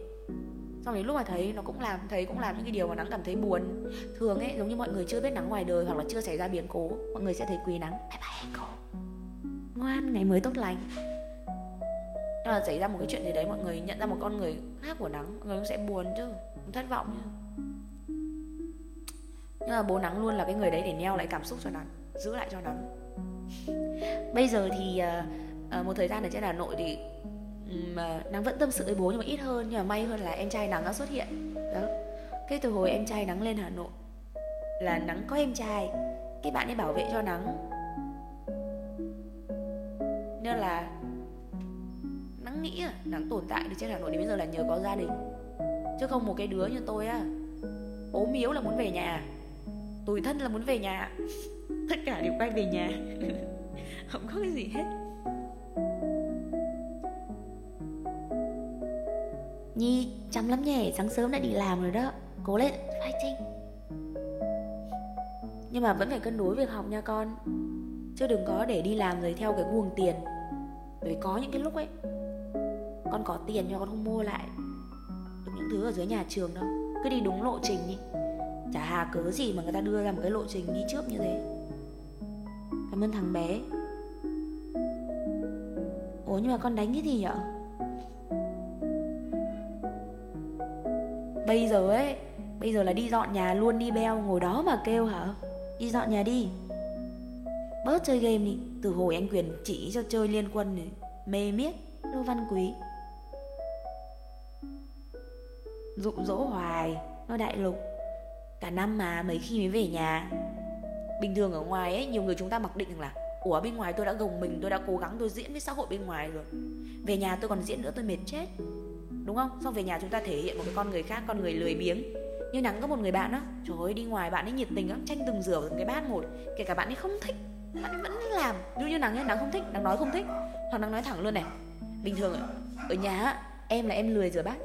[SPEAKER 2] Xong đến lúc mà thấy nó cũng làm thấy cũng làm những cái điều mà nắng cảm thấy buồn. Thường ấy, giống như mọi người chưa biết nắng ngoài đời hoặc là chưa xảy ra biến cố, mọi người sẽ thấy quý nắng. Bye bye cô. Ngoan, ngày mới tốt lành nhưng mà xảy ra một cái chuyện gì đấy mọi người nhận ra một con người khác của nắng mọi người cũng sẽ buồn chứ thất vọng chứ. Nhưng mà bố nắng luôn là cái người đấy để neo lại cảm xúc cho nắng giữ lại cho nắng. Bây giờ thì uh, một thời gian ở trên hà nội thì mà ờ, nắng vẫn tâm sự với bố nhưng mà ít hơn nhưng mà may hơn là em trai nắng đã xuất hiện. Đó. Cái từ hồi em trai nắng lên hà nội là nắng có em trai cái bạn ấy bảo vệ cho nắng. Nên là nghĩ à tồn tại được trên hà nội đến bây giờ là nhờ có gia đình. Chứ không một cái đứa như tôi á. Ốm yếu là muốn về nhà. Tủi thân là muốn về nhà. Tất cả đều quay về nhà. Không có cái gì hết.
[SPEAKER 1] Nhi, chăm lắm nhỉ, sáng sớm đã đi làm rồi đó. Cố lên, fighting
[SPEAKER 2] Nhưng mà vẫn phải cân đối việc học nha con. Chứ đừng có để đi làm rồi theo cái guồng tiền. Bởi có những cái lúc ấy con có tiền nhưng con không mua lại. Được những thứ ở dưới nhà trường đâu. Cứ đi đúng lộ trình đi. Chả hà cớ gì mà người ta đưa ra một cái lộ trình đi trước như thế. Cảm ơn thằng bé.
[SPEAKER 1] Ủa nhưng mà con đánh cái gì nhở?
[SPEAKER 2] Bây giờ ấy, Bây giờ là đi dọn nhà luôn đi beo, Ngồi đó mà kêu hả? Đi dọn nhà đi. Bớt chơi game đi. Từ hồi anh Quyền chỉ cho chơi liên quân này, Mê miết. Lưu Văn Quý. Dụ dỗ hoài, Nó đại lục. Cả năm mà mấy khi mới về nhà. Bình thường ở ngoài ấy, Nhiều người chúng ta mặc định rằng là, Ủa, bên ngoài tôi đã gồng mình, Tôi đã cố gắng, tôi diễn với xã hội bên ngoài rồi. Về nhà tôi còn diễn nữa, tôi mệt chết. Đúng không? Xong về nhà chúng ta thể hiện một cái con người khác, con người lười biếng. Như nắng có một người bạn á, trời ơi, đi ngoài bạn ấy nhiệt tình lắm, tranh từng rửa từng cái bát một. Kể cả bạn ấy không thích, bạn ấy vẫn làm. Như như nắng nhá, nắng không thích, nắng nói không thích. Hoặc nắng nói thẳng luôn này bình thường ở nhà em là em lười rửa bát.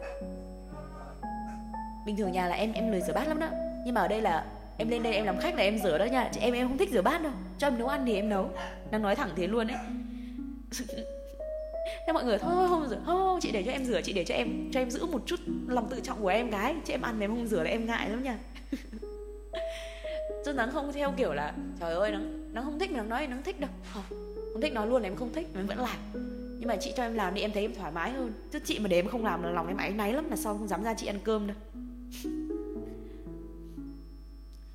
[SPEAKER 2] Bình thường nhà là em em lười rửa bát lắm đó. Nhưng mà ở đây là em lên đây em làm khách là em rửa đó nha. Chị em em không thích rửa bát đâu. Cho em nấu ăn thì em nấu. Đang nói thẳng thế luôn đấy thế mọi người thôi không rửa. Không chị để cho em rửa, chị để cho em cho em giữ một chút lòng tự trọng của em gái. Chị em ăn mà em không rửa là em ngại lắm nha. Chứ nắng không theo kiểu là, trời ơi, nắng nắng không thích mà nắng nói nắng thích đâu. Không không thích nói luôn là em không thích, mà em vẫn làm nhưng mà chị cho em làm đi em thấy em thoải mái hơn. Chứ chị mà để em không làm là lòng em áy náy lắm là sao không dám ra chị ăn cơm đâu.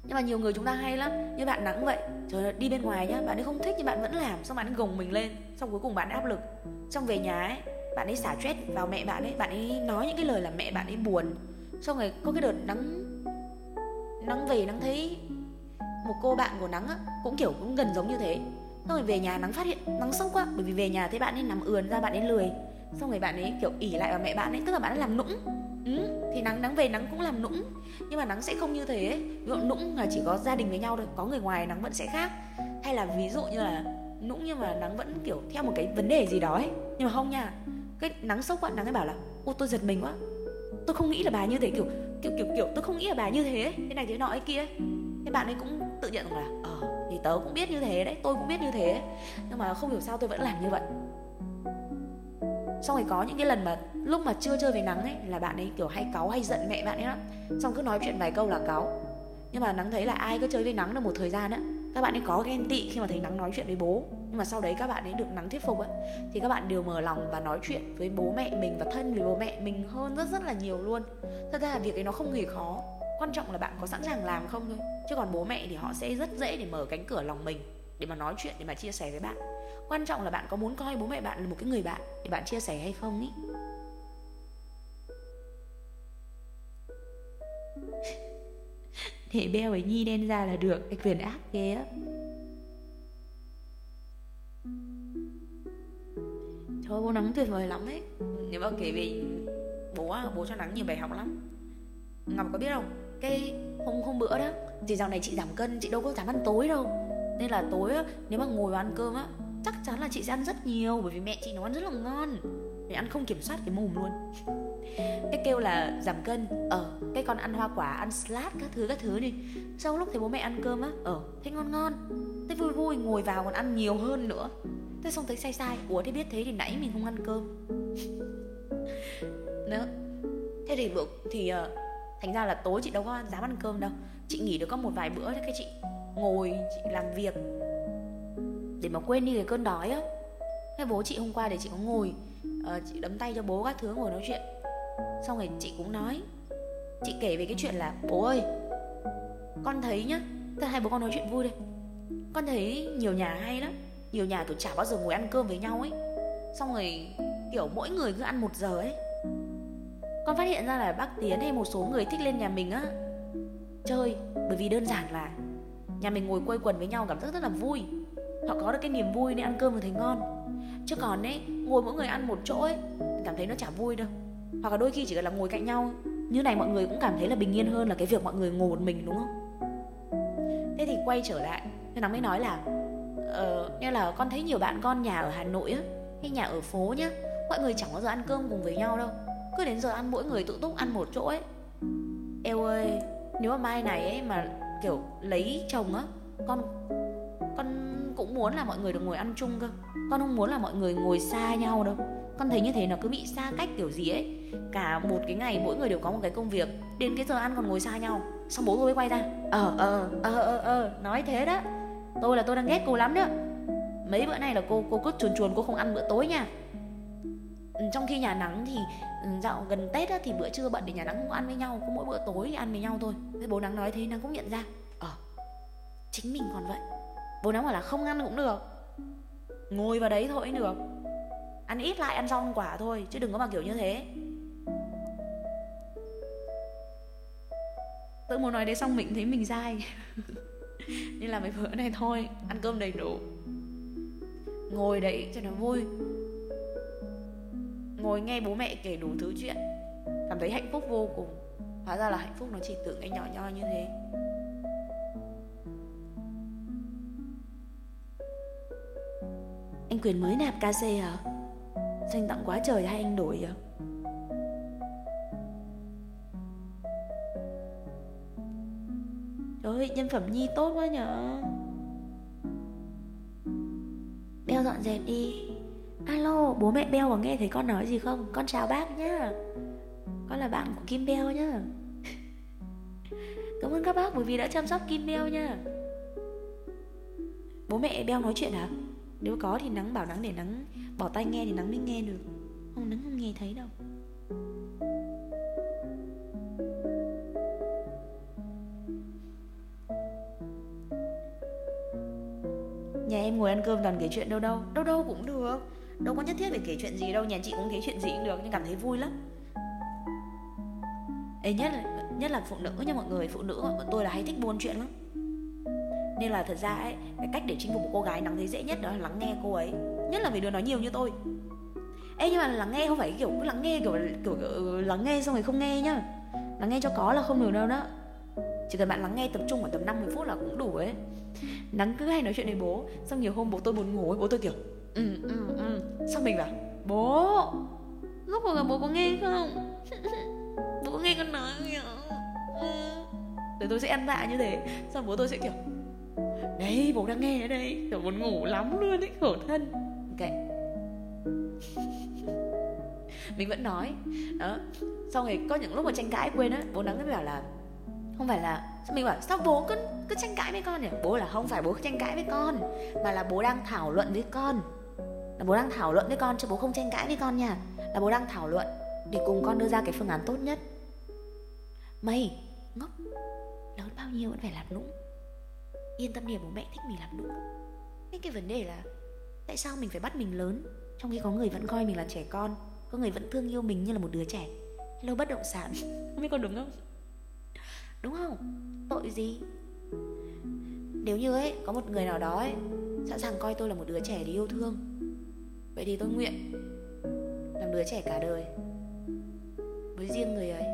[SPEAKER 2] Nhưng mà nhiều người chúng ta hay lắm như bạn nắng vậy. Trời ơi, đi bên ngoài nhá bạn ấy không thích nhưng bạn vẫn làm xong bạn ấy gồng mình lên xong cuối cùng bạn áp lực. Xong về nhà ấy bạn ấy xả stress vào mẹ bạn ấy bạn ấy nói những cái lời làm mẹ bạn ấy buồn. Xong rồi có cái đợt nắng nắng về nắng thấy một cô bạn của nắng á cũng kiểu cũng gần giống như thế xong rồi về nhà nắng phát hiện nắng sốc quá bởi vì về nhà thấy bạn ấy nằm ườn ra bạn ấy lười. Xong rồi bạn ấy kiểu ỉ lại vào mẹ bạn ấy tức là bạn ấy làm nũng. Ừ, thì nắng nắng về nắng cũng làm nũng. Nhưng mà nắng sẽ không như thế. Ấy. ví dụ nũng là chỉ có gia đình với nhau thôi có người ngoài nắng vẫn sẽ khác. Hay là ví dụ như là nũng nhưng mà nắng vẫn kiểu theo một cái vấn đề gì đó ấy. Nhưng mà không nha cái nắng sốc quá nắng ấy bảo là ô tôi giật mình quá. Tôi không nghĩ là bà như thế. Kiểu kiểu kiểu kiểu tôi không nghĩ là bà như thế. Ấy. thế này thế nọ ấy kia ấy thế bạn ấy cũng tự nhận rằng là ờ thì tớ cũng biết như thế đấy, tôi cũng biết như thế. Nhưng mà không hiểu sao tôi vẫn làm như vậy. Xong rồi có những cái lần mà lúc mà chưa chơi về nắng ấy, là bạn ấy kiểu hay cáu hay giận mẹ bạn ấy lắm. Xong cứ nói chuyện vài câu là cáu. Nhưng mà nắng thấy là ai cứ chơi với nắng được một thời gian á, các bạn ấy có ghen tị khi mà thấy nắng nói chuyện với bố. Nhưng mà sau đấy các bạn ấy được nắng thuyết phục ấy thì các bạn đều mở lòng và nói chuyện với bố mẹ mình và thân với bố mẹ mình hơn rất rất là nhiều luôn. Thật ra là việc ấy nó không hề khó quan trọng là bạn có sẵn sàng làm không thôi. Chứ còn bố mẹ thì họ sẽ rất dễ để mở cánh cửa lòng mình, để mà nói chuyện, để mà chia sẻ với bạn. Quan trọng là bạn có muốn coi bố mẹ bạn là một cái người bạn, để bạn chia sẻ hay không ý. Để beo ấy nhi đen ra là được, cái quyền ác ghê á. Thôi, bố nắng tuyệt vời lắm ấy. Nếu mà kể về bố bố cho nắng nhiều bài học lắm. Ngọc có biết không? Cái hôm hôm bữa đó thì dạo này chị giảm cân chị đâu có dám ăn tối đâu. Nên là tối á, nếu mà ngồi vào ăn cơm á chắc chắn là chị sẽ ăn rất nhiều bởi vì mẹ chị nấu ăn rất là ngon. Để ăn không kiểm soát cái mồm luôn. Cái kêu là giảm cân ờ cái con ăn hoa quả ăn salad các thứ các thứ đi. Sau lúc thấy bố mẹ ăn cơm á ờ thấy ngon ngon thấy vui vui ngồi vào còn ăn nhiều hơn nữa. Thế xong thấy sai sai ủa thế biết thế thì nãy mình không ăn cơm. Nữa thế thế thì bữa thì uh, thành ra là tối chị đâu có dám ăn cơm đâu. Chị nghỉ được có một vài bữa thế cái chị ngồi chị làm việc. Để mà quên đi cái cơn đói á. Cái bố chị hôm qua để chị có ngồi uh, chị đấm tay cho bố các thứ ngồi nói chuyện. Xong rồi chị cũng nói chị kể về cái chuyện là bố ơi con thấy nhá thật hai bố con nói chuyện vui đây. Con thấy nhiều nhà hay lắm nhiều nhà kiểu chả bao giờ ngồi ăn cơm với nhau ấy. Xong rồi kiểu mỗi người cứ ăn một giờ ấy con phát hiện ra là bác tiến hay một số người thích lên nhà mình á. Chơi bởi vì đơn giản là nhà mình ngồi quây quần với nhau cảm giác rất là vui. Họ có được cái niềm vui nên ăn cơm mà thấy ngon. Chứ còn ấy ngồi mỗi người ăn một chỗ ấy cảm thấy nó chả vui đâu. Hoặc là đôi khi chỉ là ngồi cạnh nhau như này mọi người cũng cảm thấy là bình yên hơn là cái việc mọi người ngồi một mình đúng không? Thế thì quay trở lại nên nó mới nói là uh, như là con thấy nhiều bạn con nhà ở hà nội á hay nhà ở phố nhá mọi người chẳng bao giờ ăn cơm cùng với nhau đâu cứ đến giờ ăn mỗi người tự túc ăn một chỗ ấy. Eo ơi, nếu mà mai này ấy mà, kiểu, lấy chồng á, con con cũng muốn là mọi người được ngồi ăn chung cơ. Con không muốn là mọi người ngồi xa nhau đâu. Con thấy như thế nó cứ bị xa cách kiểu gì ấy. Cả một cái ngày mỗi người đều có một cái công việc, đến cái giờ ăn còn ngồi xa nhau. Xong bố tôi mới quay ra ờ ờ ờ ờ ờ nói thế đó. Tôi là tôi đang ghét cô lắm đó. Mấy bữa nay là cô cô cứ chuồn chuồn, cô không ăn bữa tối nha. Ừ, trong khi nhà nắng thì ừ, dạo gần tết á, thì bữa trưa bận để nhà nắng không ăn với nhau cứ mỗi bữa tối thì ăn với nhau thôi. Thế bố nắng nói thế nắng cũng nhận ra ờ chính mình còn vậy. Bố nắng bảo là không ăn cũng được ngồi vào đấy thôi được. Ăn ít lại ăn rau quả thôi chứ đừng có mà kiểu như thế. Tự muốn nói đấy xong mình thấy mình dai nên là mấy bữa này thôi ăn cơm đầy đủ. Ngồi đấy cho nó vui ngồi nghe bố mẹ kể đủ thứ chuyện. Cảm thấy hạnh phúc vô cùng. Hóa ra là hạnh phúc nó chỉ tưởng cái nhỏ nho như thế.
[SPEAKER 1] Anh quyền mới nạp KC hả? Sao anh tặng quá trời hay anh đổi à Trời ơi, nhân phẩm Nhi tốt quá nhở. Beo dọn dẹp đi. Alo, bố mẹ Beo có nghe thấy con nói gì không? Con chào bác nhá. Con là bạn của Kim Beo nhá. Cảm ơn các bác bởi vì đã chăm sóc Kim Beo nhá. Bố mẹ Beo nói chuyện hả? Nếu có thì Nắng bảo Nắng để Nắng bỏ tay nghe thì Nắng mới nghe được. Không Nắng không nghe thấy đâu.
[SPEAKER 2] Nhà em ngồi ăn cơm toàn kể chuyện đâu đâu. Đâu đâu cũng được. Đâu có nhất thiết phải kể chuyện gì đâu Nhà chị cũng thấy chuyện gì cũng được Nhưng cảm thấy vui lắm. Ê nhất là, nhất là phụ nữ nha mọi người Phụ nữ bọn tôi là hay thích buôn chuyện lắm. Nên là thật ra ấy Cái cách để chinh phục một cô gái nắng thấy dễ nhất đó là lắng nghe cô ấy Nhất là vì đứa nói nhiều như tôi. Ê nhưng mà lắng nghe không phải kiểu cứ lắng nghe kiểu, kiểu, kiểu ừ, lắng nghe xong rồi không nghe nhá. Lắng nghe cho có là không được đâu đó. Chỉ cần bạn lắng nghe tập trung khoảng tầm 50 phút là cũng đủ ấy. Nắng cứ hay nói chuyện với bố xong nhiều hôm bố tôi buồn ngủ ấy bố tôi kiểu ừ ừ ừ xong mình bảo, bố lúc rồi bố có nghe không? Bố có nghe con nói không rồi tôi sẽ ăn dạ như thế, xong bố tôi sẽ kiểu, đấy, bố đang nghe ở đây. Kiểu muốn ngủ lắm luôn ấy, khổ thân. Ok mình vẫn nói, đó. Xong rồi có những lúc mà tranh cãi quên á, bố nắng mới bảo là, không phải là mình bảo, sao bố cứ cứ tranh cãi với con nhỉ? Bố là, không phải bố tranh cãi với con, mà là bố đang thảo luận với con là bố đang thảo luận với con chứ bố không tranh cãi với con nha. Là bố đang thảo luận để cùng con đưa ra cái phương án tốt nhất. Mày ngốc. Lớn bao nhiêu vẫn phải làm đúng yên tâm điểm bố mẹ thích mình làm đúng cái cái vấn đề là tại sao mình phải bắt mình lớn trong khi có người vẫn coi mình là trẻ con có người vẫn thương yêu mình như là một đứa trẻ? Hello bất động sản. Không biết con đúng không? Đúng không? Tội gì? Nếu như ấy có một người nào đó ấy sẵn sàng coi tôi là một đứa trẻ để yêu thương vậy thì tôi nguyện làm đứa trẻ cả đời với riêng người ấy.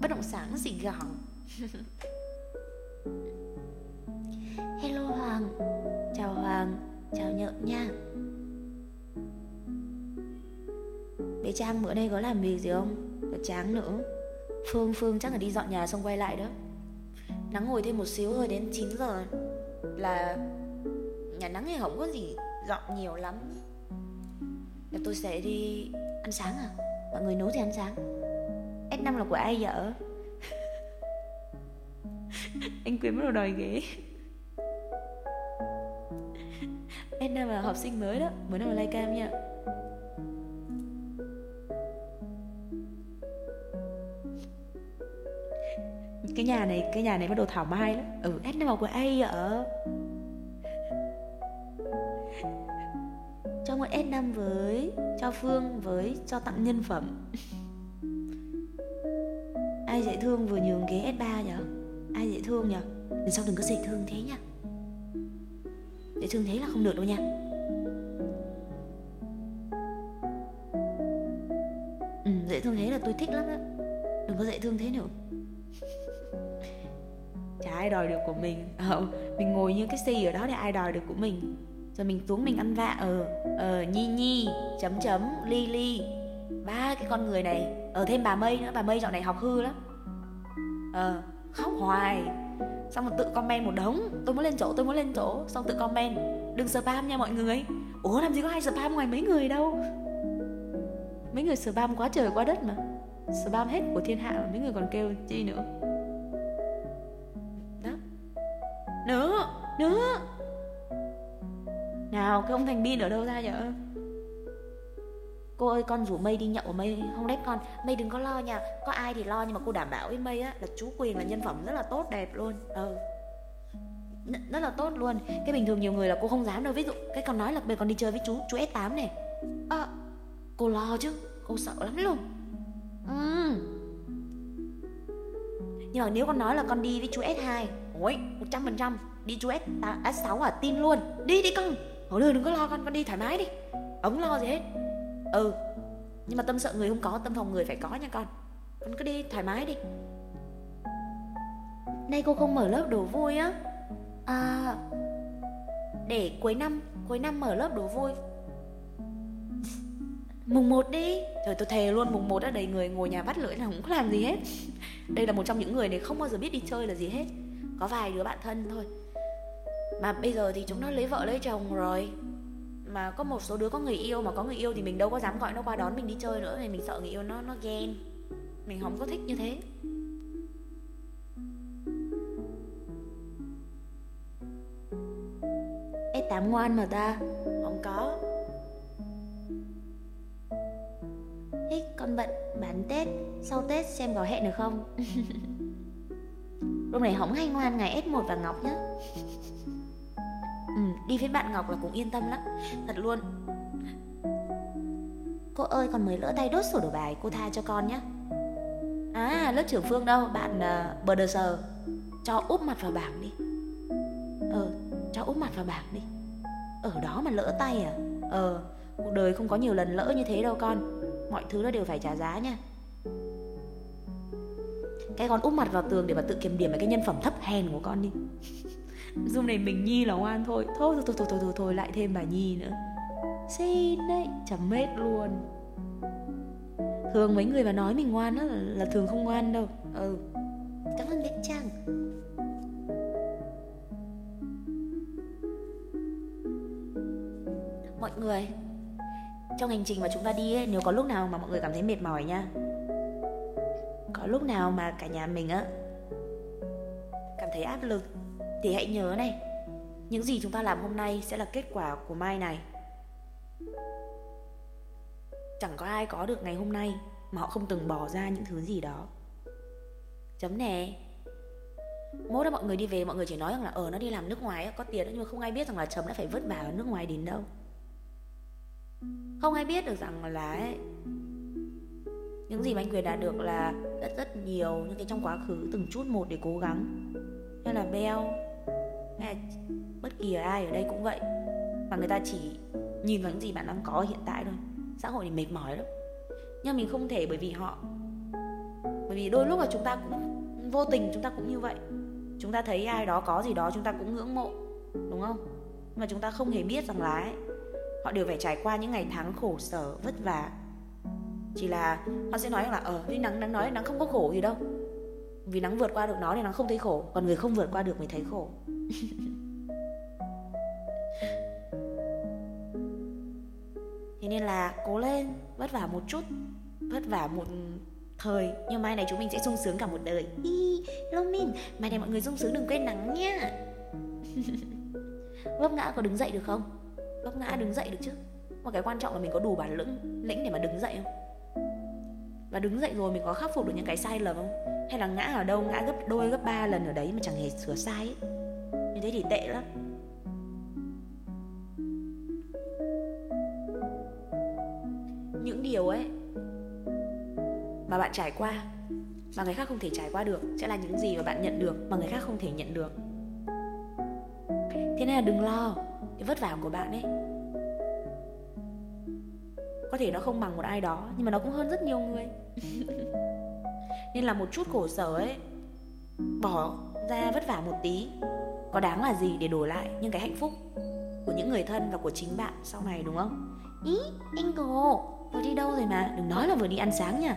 [SPEAKER 2] Bất động sản gì gọn.
[SPEAKER 1] hello hoàng. Chào hoàng, chào nhợn nha. Bé trang bữa nay có làm việc gì không? Có tráng nữa. Phương phương chắc là đi dọn nhà xong quay lại đó. Nắng ngồi thêm một xíu thôi đến 9 giờ. Là nhà nắng thì không có gì dọn nhiều lắm. Là tôi sẽ đi ăn sáng à? Mọi người nấu thì ăn sáng. S5 là của ai vậy?
[SPEAKER 2] Anh Quyến bắt đầu đòi ghế. S5 là học sinh mới đó. Mới nào like cam nha. Cái nhà này, cái nhà này bắt đầu thảo mai lắm. Ừ S5 là của ai vậy?
[SPEAKER 1] Cho một S5 với cho Phương với cho tặng nhân phẩm. Ai dễ thương vừa nhường ghế S3 nhở? Ai dễ thương nhở? Lần sau đừng có dễ thương thế nha. Dễ thương thế là không được đâu nha. Ừ, dễ thương thế là tôi thích lắm đó đừng có dễ thương thế nữa.
[SPEAKER 2] Chả ai đòi được của mình. Ờ, mình ngồi như cái xì ở đó để ai đòi được của mình? Rồi mình xuống mình ăn vạ ờ ờ nhi nhi, chấm chấm ly ly ba cái con người này, ở thêm bà mây nữa, bà mây dạo này học hư lắm. Ờ khóc hoài. Xong rồi tự comment một đống. Tôi muốn lên chỗ, tôi muốn lên chỗ. Xong tự comment. Đừng spam nha mọi người. Ủa, làm gì có ai spam ngoài mấy người đâu. Mấy người spam quá trời quá đất mà. Spam hết của thiên hạ mà mấy người còn kêu chi nữa? Đó. Nữa nữa nào cái ông thành bin ở đâu ra vậy?
[SPEAKER 1] Cô ơi con rủ mây đi nhậu mây không đét con. Mây đừng có lo nha Có ai thì lo nhưng mà cô đảm bảo với mây á Là chú Quyền là nhân phẩm rất là tốt đẹp luôn. Ừ. Rất là tốt luôn. Cái bình thường nhiều người là cô không dám đâu. Ví dụ cái con nói là bây con đi chơi với chú Chú S8 này. À, Cô lo chứ Cô sợ lắm luôn. Ừ. Nhưng mà nếu con nói là con đi với chú S2 Ôi 100% Đi chú S, S6 à tin luôn. Đi đi con Thôi đừng có lo con Con đi thoải mái đi. Ông lo gì hết. Ừ nhưng mà tâm sợ người không có tâm phòng người phải có nha con. Con cứ đi thoải mái đi. Nay cô không mở lớp đồ vui á. À để cuối năm cuối năm mở lớp đồ vui. Mùng một đi. Trời tôi thề luôn mùng một đã đầy người ngồi nhà bắt lưỡi là không có làm gì hết. Đây là một trong những người này không bao giờ biết đi chơi là gì hết. Có vài đứa bạn thân thôi mà bây giờ thì chúng nó lấy vợ lấy chồng rồi. Mà có một số đứa có người yêu mà có người yêu thì mình đâu có dám gọi nó qua đón mình đi chơi nữa thì mình sợ người yêu nó nó ghen. Mình không có thích như thế. Ê tám ngoan mà ta. Không có. Thích con bận bán Tết Sau Tết xem có hẹn được không? Lúc này hóng hay ngoan ngày S1 và Ngọc nhé ừ, đi với bạn ngọc là cũng yên tâm lắm. Thật luôn. Cô ơi còn mới lỡ tay đốt sổ đồ bài cô tha cho con nhé à lớp trưởng phương đâu? Bạn uh, bờ đờ sờ. Cho úp mặt vào bảng đi. Ờ cho úp mặt vào bảng đi. Ở đó mà lỡ tay à? Ờ cuộc đời không có nhiều lần lỡ như thế đâu con. Mọi thứ nó đều phải trả giá nha. Cái con úp mặt vào tường để mà tự kiểm điểm về cái nhân phẩm thấp hèn của con đi dung này mình Nhi là ngoan thôi. Thôi thôi thôi thôi thôi, thôi, thôi lại thêm bà Nhi nữa. Xin đấy Chấm hết luôn. Thường mấy người mà nói mình ngoan á là, là thường không ngoan đâu. Ừ. Cảm ơn bé trang. Mọi người Trong hành trình mà chúng ta đi ấy, Nếu có lúc nào mà mọi người cảm thấy mệt mỏi nha Có lúc nào mà cả nhà mình á Cảm thấy áp lực thì hãy nhớ này những gì chúng ta làm hôm nay sẽ là kết quả của mai này. Chẳng có ai có được ngày hôm nay mà họ không từng bỏ ra những thứ gì đó. Chấm nè. Mốt là mọi người đi về mọi người chỉ nói rằng là ở ờ, nó đi làm nước ngoài có tiền nhưng mà không ai biết rằng là chấm đã phải vất vả ở nước ngoài đến đâu. Không ai biết được rằng là ấy, những gì mà anh quyền đạt được là rất rất nhiều những cái trong quá khứ từng chút một để cố gắng. Như là beo hay bất kỳ ai ở đây cũng vậy. Và người ta chỉ nhìn vào những gì bạn đang có hiện tại thôi. Xã hội thì mệt mỏi lắm. Nhưng mình không thể bởi vì họ bởi vì đôi lúc là chúng ta cũng vô tình chúng ta cũng như vậy. Chúng ta thấy ai đó có gì đó chúng ta cũng ngưỡng mộ đúng không? Mà chúng ta không hề biết rằng là ấy, họ đều phải trải qua những ngày tháng khổ sở vất vả. Chỉ là họ sẽ nói là ở ờ, nắng nắng nói nắng không có khổ gì đâu vì nắng vượt qua được nó thì nắng không thấy khổ. Còn người không vượt qua được mới thấy khổ. Thế nên là cố lên, vất vả một chút,
[SPEAKER 2] vất vả một thời. Nhưng mai này chúng mình sẽ sung sướng cả một đời.
[SPEAKER 1] Hi Lomin mai này mọi người sung sướng đừng quên nắng nha.
[SPEAKER 2] Vấp ngã có đứng dậy được không? Vấp ngã đứng dậy được chứ. Mà cái quan trọng là mình có đủ bản lĩnh lĩnh để mà đứng dậy không? Và đứng dậy rồi mình có khắc phục được những cái sai lầm không? Hay là ngã ở đâu, ngã gấp đôi, gấp ba lần ở đấy mà chẳng hề sửa sai ấy. Như thế thì tệ lắm. Những điều ấy mà bạn trải qua mà người khác không thể trải qua được sẽ là những gì mà bạn nhận được mà người khác không thể nhận được. Thế nên là đừng lo cái vất vả của bạn ấy. Có thể nó không bằng một ai đó, nhưng mà nó cũng hơn rất nhiều người. nên là một chút khổ sở ấy bỏ ra vất vả một tí. Có đáng là gì để đổi lại những cái hạnh phúc của những người thân và của chính bạn sau này đúng không?
[SPEAKER 1] Ý gồ
[SPEAKER 2] vừa đi đâu rồi mà? Đừng nói là vừa đi ăn sáng nha.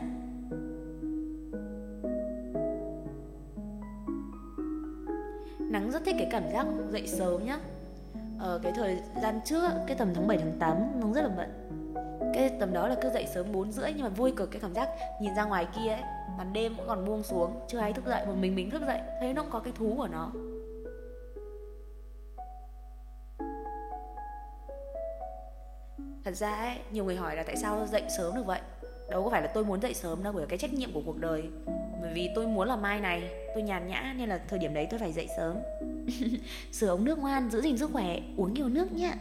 [SPEAKER 2] Nắng rất thích cái cảm giác dậy sớm nhá. Ở ờ, cái thời gian trước cái tầm tháng 7 tháng 8 nắng rất là bận. Cái tầm đó là cứ dậy sớm 4 rưỡi nhưng mà vui cực cái cảm giác nhìn ra ngoài kia ấy màn đêm cũng còn buông xuống, chưa ai thức dậy, một mình mình thức dậy, thấy nó cũng có cái thú của nó. Thật ra ấy, nhiều người hỏi là tại sao dậy sớm được vậy? Đâu có phải là tôi muốn dậy sớm đâu, bởi là cái trách nhiệm của cuộc đời. Bởi vì tôi muốn là mai này, tôi nhàn nhã nên là thời điểm đấy tôi phải dậy sớm.
[SPEAKER 1] Sửa ống nước ngoan, giữ gìn sức khỏe, uống nhiều nước nhé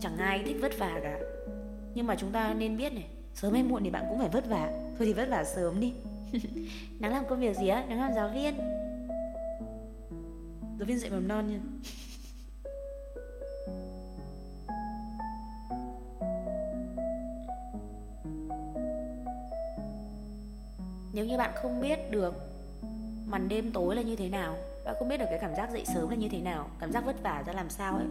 [SPEAKER 2] chẳng ai thích vất vả cả. Nhưng mà chúng ta nên biết này sớm hay muộn thì bạn cũng phải vất vả. Thôi thì vất vả sớm đi.
[SPEAKER 1] Nắng làm công việc gì á? Nắng làm giáo viên.
[SPEAKER 2] Giáo viên dạy mầm non nha. Nếu như bạn không biết được màn đêm tối là như thế nào bạn không biết được cái cảm giác dậy sớm là như thế nào cảm giác vất vả ra làm sao ấy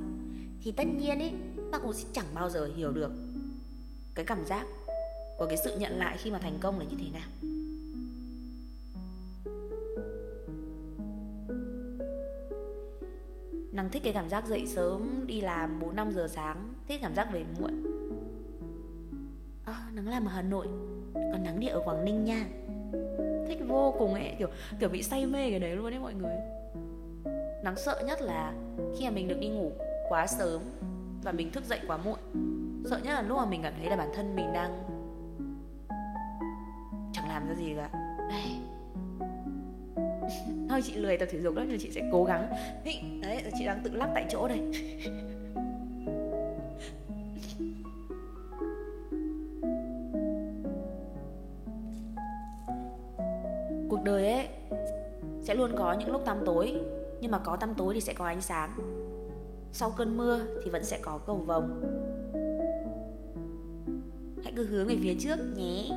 [SPEAKER 1] thì tất nhiên ấy
[SPEAKER 2] bạn cũng sẽ chẳng bao giờ hiểu được cái cảm giác của cái sự nhận lại khi mà thành công là như thế nào Năng thích cái cảm giác dậy sớm đi làm 4 5 giờ sáng, thích cảm giác về muộn.
[SPEAKER 1] À, nắng làm ở Hà Nội, còn nắng đi ở Quảng Ninh nha.
[SPEAKER 2] Thích vô cùng ấy, kiểu kiểu bị say mê cái đấy luôn đấy mọi người. Nắng sợ nhất là khi mà mình được đi ngủ quá sớm và mình thức dậy quá muộn. Sợ nhất là lúc mà mình cảm thấy là bản thân mình đang chẳng làm ra gì cả. Thôi chị lười tập thể dục đó nhưng chị sẽ cố gắng. Đấy, chị đang tự lắc tại chỗ đây. Cuộc đời ấy sẽ luôn có những lúc tăm tối, nhưng mà có tăm tối thì sẽ có ánh sáng. Sau cơn mưa thì vẫn sẽ có cầu vồng. Hãy cứ hướng về phía trước nhé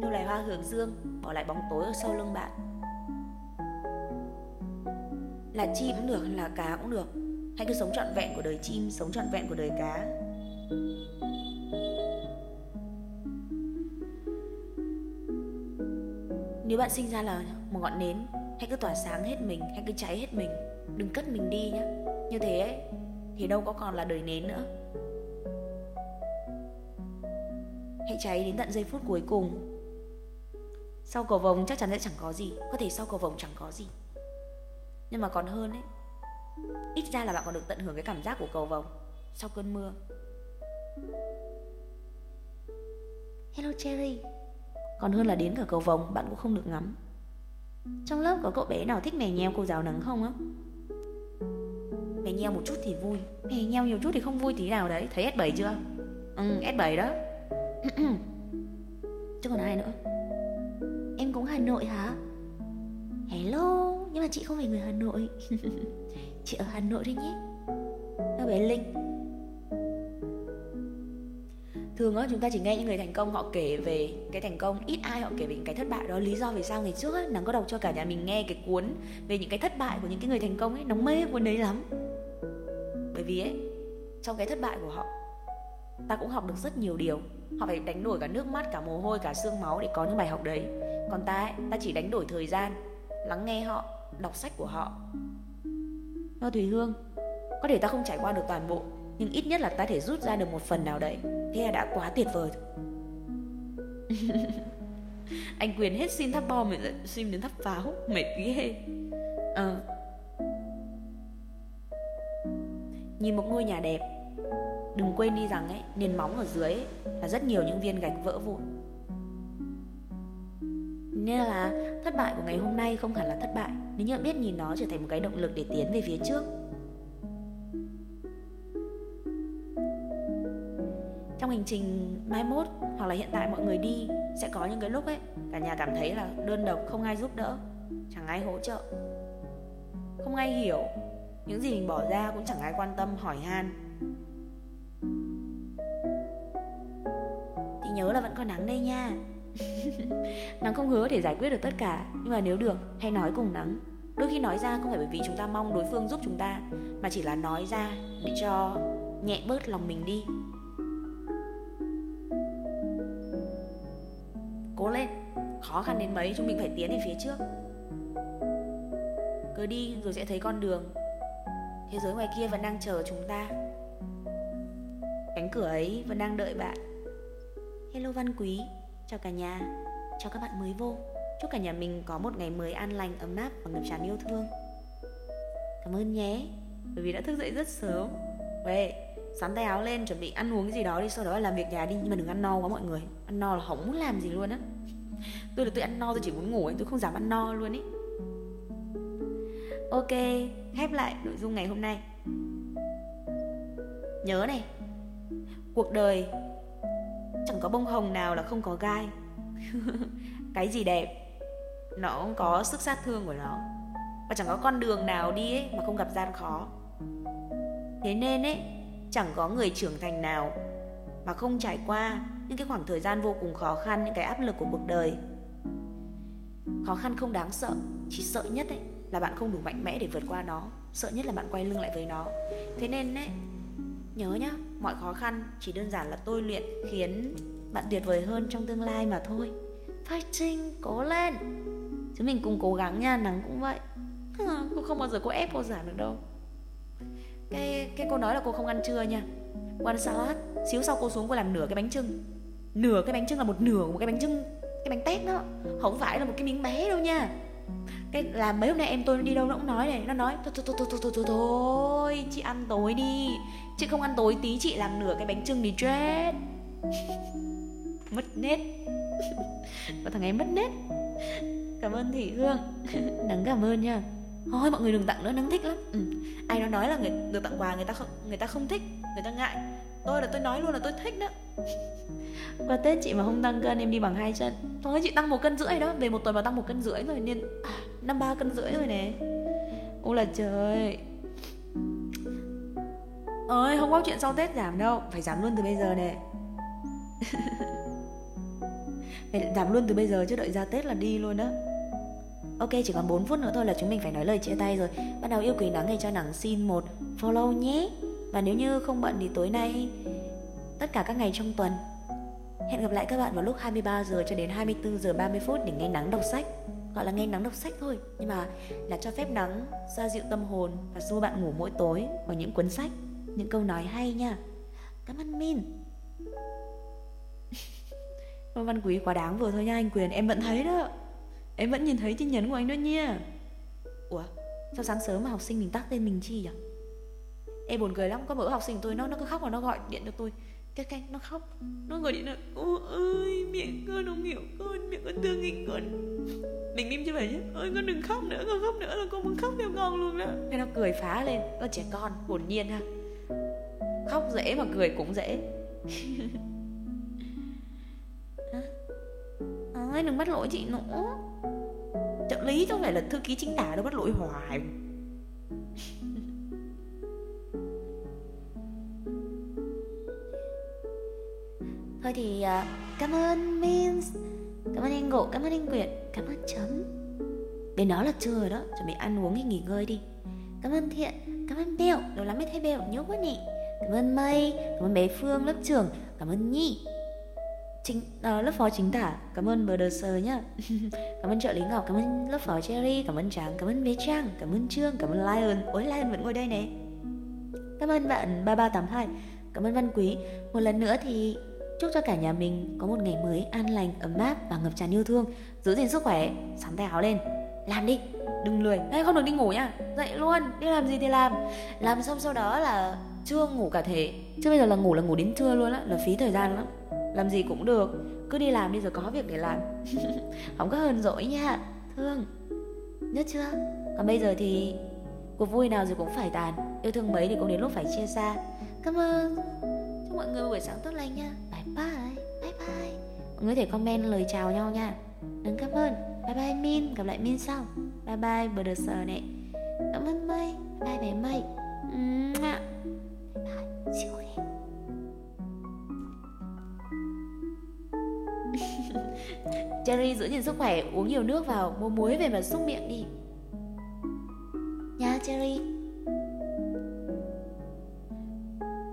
[SPEAKER 2] như loài hoa hướng dương bỏ lại bóng tối ở sau lưng bạn. Là chim cũng được là cá cũng được. Hãy cứ sống trọn vẹn của đời chim sống trọn vẹn của đời cá. Nếu bạn sinh ra là một ngọn nến hãy cứ tỏa sáng hết mình hãy cứ cháy hết mình. Đừng cất mình đi nhé. Như thế ấy, thì đâu có còn là đời nến nữa. Hãy cháy đến tận giây phút cuối cùng sau cầu vồng chắc chắn sẽ chẳng có gì. Có thể sau cầu vồng chẳng có gì. Nhưng mà còn hơn ấy, ít ra là bạn còn được tận hưởng cái cảm giác của cầu vồng sau cơn mưa.
[SPEAKER 1] Hello cherry.
[SPEAKER 2] Còn hơn là đến cả cầu vồng, bạn cũng không được ngắm.
[SPEAKER 1] Trong lớp có cậu bé nào thích mè nheo cô giáo nắng không á?
[SPEAKER 2] Mè nheo một chút thì vui. Mè nheo nhiều chút thì không vui tí nào đấy. Thấy S7 chưa? Ừ S7 đó. Chứ còn ai nữa?
[SPEAKER 1] Em cũng Hà Nội hả? Hello nhưng mà chị không phải người Hà Nội. Chị ở Hà Nội thôi nhé. Các bé Linh.
[SPEAKER 2] Thường á chúng ta chỉ nghe những người thành công họ kể về cái thành công Ít ai họ kể về những cái thất bại đó. Lý do vì sao ngày trước á Nắng có đọc cho cả nhà mình nghe cái cuốn Về những cái thất bại của những cái người thành công ấy. Nóng mê cuốn đấy lắm. Bởi vì ấy Trong cái thất bại của họ Ta cũng học được rất nhiều điều. Họ phải đánh đổi cả nước mắt, cả mồ hôi, cả xương máu để có những bài học đấy. Còn ta ấy, ta chỉ đánh đổi thời gian Lắng nghe họ đọc sách của họ. Nho Thùy Hương Có thể ta không trải qua được toàn bộ nhưng ít nhất là ta thể rút ra được một phần nào đấy. Thế là đã quá tuyệt vời anh quyền hết xin thắp bom xin đến thắp pháo. Mệt ghê. Ờ. Nhìn một ngôi nhà đẹp đừng quên đi rằng ấy nền móng ở dưới ấy, là rất nhiều những viên gạch vỡ vụn nên là thất bại của ngày hôm nay không hẳn là thất bại. Nếu như biết nhìn nó trở thành một cái động lực để tiến về phía trước. Trong hành trình mai mốt hoặc là hiện tại mọi người đi, sẽ có những cái lúc ấy, cả nhà cảm thấy là đơn độc, không ai giúp đỡ, chẳng ai hỗ trợ. Không ai hiểu, những gì mình bỏ ra cũng chẳng ai quan tâm, hỏi han. Thì nhớ là vẫn còn nắng đây nha. nắng không hứa để giải quyết được tất cả, nhưng mà nếu được, hãy nói cùng nắng. Đôi khi nói ra không phải bởi vì chúng ta mong đối phương giúp chúng ta, mà chỉ là nói ra để cho nhẹ bớt lòng mình đi. Cố lên, khó khăn đến mấy, chúng mình phải tiến về phía trước. Cứ đi, rồi sẽ thấy con đường. Thế giới ngoài kia vẫn đang chờ chúng ta. Cánh cửa ấy vẫn đang đợi bạn. Hello văn quý chào cả nhà. Chào các bạn mới vô. Chúc cả nhà mình có một ngày mới an lành, ấm áp và ngập tràn yêu thương. Cảm ơn nhé. Bởi vì đã thức dậy rất sớm. Về sắn tay áo lên, chuẩn bị ăn uống cái gì đó đi, sau đó là làm việc nhà đi. Nhưng mà đừng ăn no quá mọi người. Ăn no là không muốn làm gì luôn á. Tôi là tôi ăn no, tôi chỉ muốn ngủ ấy, tôi không dám ăn no luôn ấy. ok, khép lại nội dung ngày hôm nay. Nhớ này, cuộc đời chẳng có bông hồng nào là không có gai. Cái gì đẹp, nó cũng có sức sát thương của nó. Và chẳng có con đường nào đi ấy mà không gặp gian khó. Thế nên ấy, chẳng có người trưởng thành nào mà không trải qua những cái khoảng thời gian vô cùng khó khăn, những cái áp lực của cuộc đời. Khó khăn không đáng sợ, chỉ sợ nhất ấy là bạn không đủ mạnh mẽ để vượt qua nó. Sợ nhất là bạn quay lưng lại với nó. Thế nên ấy, nhớ nhá mọi khó khăn chỉ đơn giản là tôi luyện khiến bạn tuyệt vời hơn trong tương lai mà thôi. Fighting cố lên. Chúng mình cùng cố gắng nha nắng cũng vậy. Cô không bao giờ cô ép cô giảm được đâu. Cái cái cô nói là cô không ăn trưa nha. Ăn salad xíu sau cô xuống cô làm nửa cái bánh trưng nửa cái bánh trưng là một nửa của một cái bánh trưng cái bánh tét đó. Không phải là một cái miếng bé đâu nha. Cái là mấy hôm nay em tôi đi đâu nó cũng nói này nó nói thôi thôi thôi thôi thôi thôi, thôi chị ăn tối đi chị không ăn tối tí chị làm nửa cái bánh trưng thì chết. Mất nết. Có thằng em mất nết. Cảm ơn thị hương. Nắng cảm ơn nha. Thôi mọi người đừng tặng nữa nắng thích lắm. Ừ. ai nó nói là người được tặng quà người ta không người ta không thích người ta ngại. Tôi là tôi nói luôn là tôi thích đó. Qua tết chị mà không tăng cân em đi bằng hai chân. Thôi chị tăng một cân rưỡi đó. Về một tuần mà tăng một cân rưỡi rồi nên à, năm ba cân rưỡi rồi nè. Ô là trời ơi không có chuyện sau tết giảm đâu. Phải giảm luôn từ bây giờ nè. Phải giảm luôn từ bây giờ chứ đợi ra tết là đi luôn đó Ok, chỉ còn 4 phút nữa thôi là chúng mình phải nói lời chia tay rồi. Bắt đầu yêu quý nắng ngày cho nắng xin một. Follow nhé. Và nếu như không bận thì tối nay, Tất cả các ngày trong tuần, Hẹn gặp lại các bạn vào lúc 23 giờ cho đến 24 giờ 30 phút để nghe nắng đọc sách. Gọi là nghe nắng đọc sách thôi, Nhưng mà là cho phép nắng, xoa dịu tâm hồn Và xua bạn ngủ mỗi tối bằng những cuốn sách. Những câu nói hay nha. Cảm ơn Min. Văn Quý quá đáng vừa thôi nha, anh Quyền. Em vẫn thấy đó. Em vẫn nhìn thấy tin nhắn của anh đó nha. Ủa, sao sáng sớm mà học sinh mình tắt tên mình chi vậy Em buồn cười lắm. Có bữa học sinh tôi nó nó cứ khóc và nó gọi điện cho tôi. Cái cái, nó khóc. Nó gọi điện là, Ô ơi miệng con không hiểu con. Miệng con thương nghịch con. Mình im chứ vậy chứ. Ôi, con đừng khóc nữa. Con khóc nữa là con muốn khóc theo con luôn đó. Thế nó cười phá lên. Con trẻ con, hồn nhiên ha. Khóc dễ mà cười cũng dễ. Ôi ờ, đừng bắt lỗi chị nữa. Trợ lý không phải là thư ký chính tả đâu bắt lỗi hoài. Thôi thì uh, cảm ơn Mins cảm ơn anh ngộ cảm ơn anh quyệt cảm ơn chấm bên đó là trưa rồi đó chuẩn bị ăn uống hay nghỉ ngơi đi. Cảm ơn thiện cảm ơn bèo lâu lắm mới thấy bèo nhớ quá nị cảm ơn mây cảm ơn bé phương lớp trưởng. Cảm ơn nhi. Chính à, lớp phó chính tả. Cảm ơn bờ đờ sờ nhá. Cảm ơn trợ lý ngọc cảm ơn lớp phó cherry cảm ơn tráng cảm ơn bé trang cảm ơn trương cảm ơn lion. Ôi lion vẫn ngồi đây nè.
[SPEAKER 1] Cảm ơn bạn 3382 Cảm ơn Văn Quý. Một lần nữa thì chúc cho cả nhà mình có một ngày mới an lành, ấm áp và ngập tràn yêu thương. Giữ gìn sức khỏe, sắm tay áo lên. Làm đi, đừng lười. Hay không được đi ngủ nha. Dậy luôn, đi làm gì thì làm. Làm xong sau đó là trưa ngủ cả thể Chứ bây giờ là ngủ là ngủ đến trưa luôn á, Là phí thời gian lắm. Làm gì cũng được, Cứ đi làm đi rồi có việc để làm. Không có hờn dỗi nha. Thương. Nhất chưa? Còn bây giờ thì Cuộc vui nào rồi cũng phải tàn. Yêu thương mấy thì cũng đến lúc phải chia xa. Cảm ơn. Chúc mọi người buổi sáng tốt lành nha. Bye bye. Bye bye. Mọi người thể comment lời chào nhau nha. Đừng cảm ơn. Bye bye, Min. Gặp lại Min sau. Bye bye, bờ đờ sờ này Cảm ơn Mây Bye bé Mây Siêu ghê Cherry giữ gìn sức khỏe Uống nhiều nước vào Mua muối về mà xúc miệng đi. Nha Cherry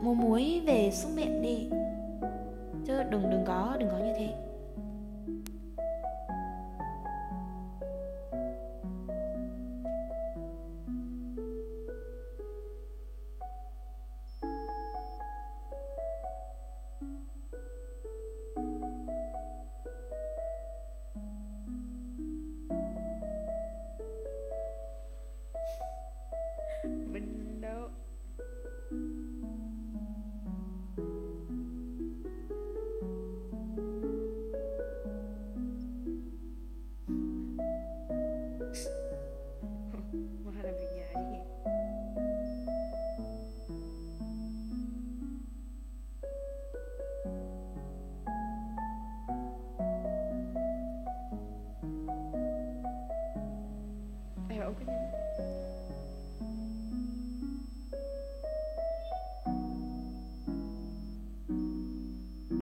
[SPEAKER 1] Mua muối về xúc miệng đi. Chứ đừng đừng có đừng có như thế
[SPEAKER 2] ok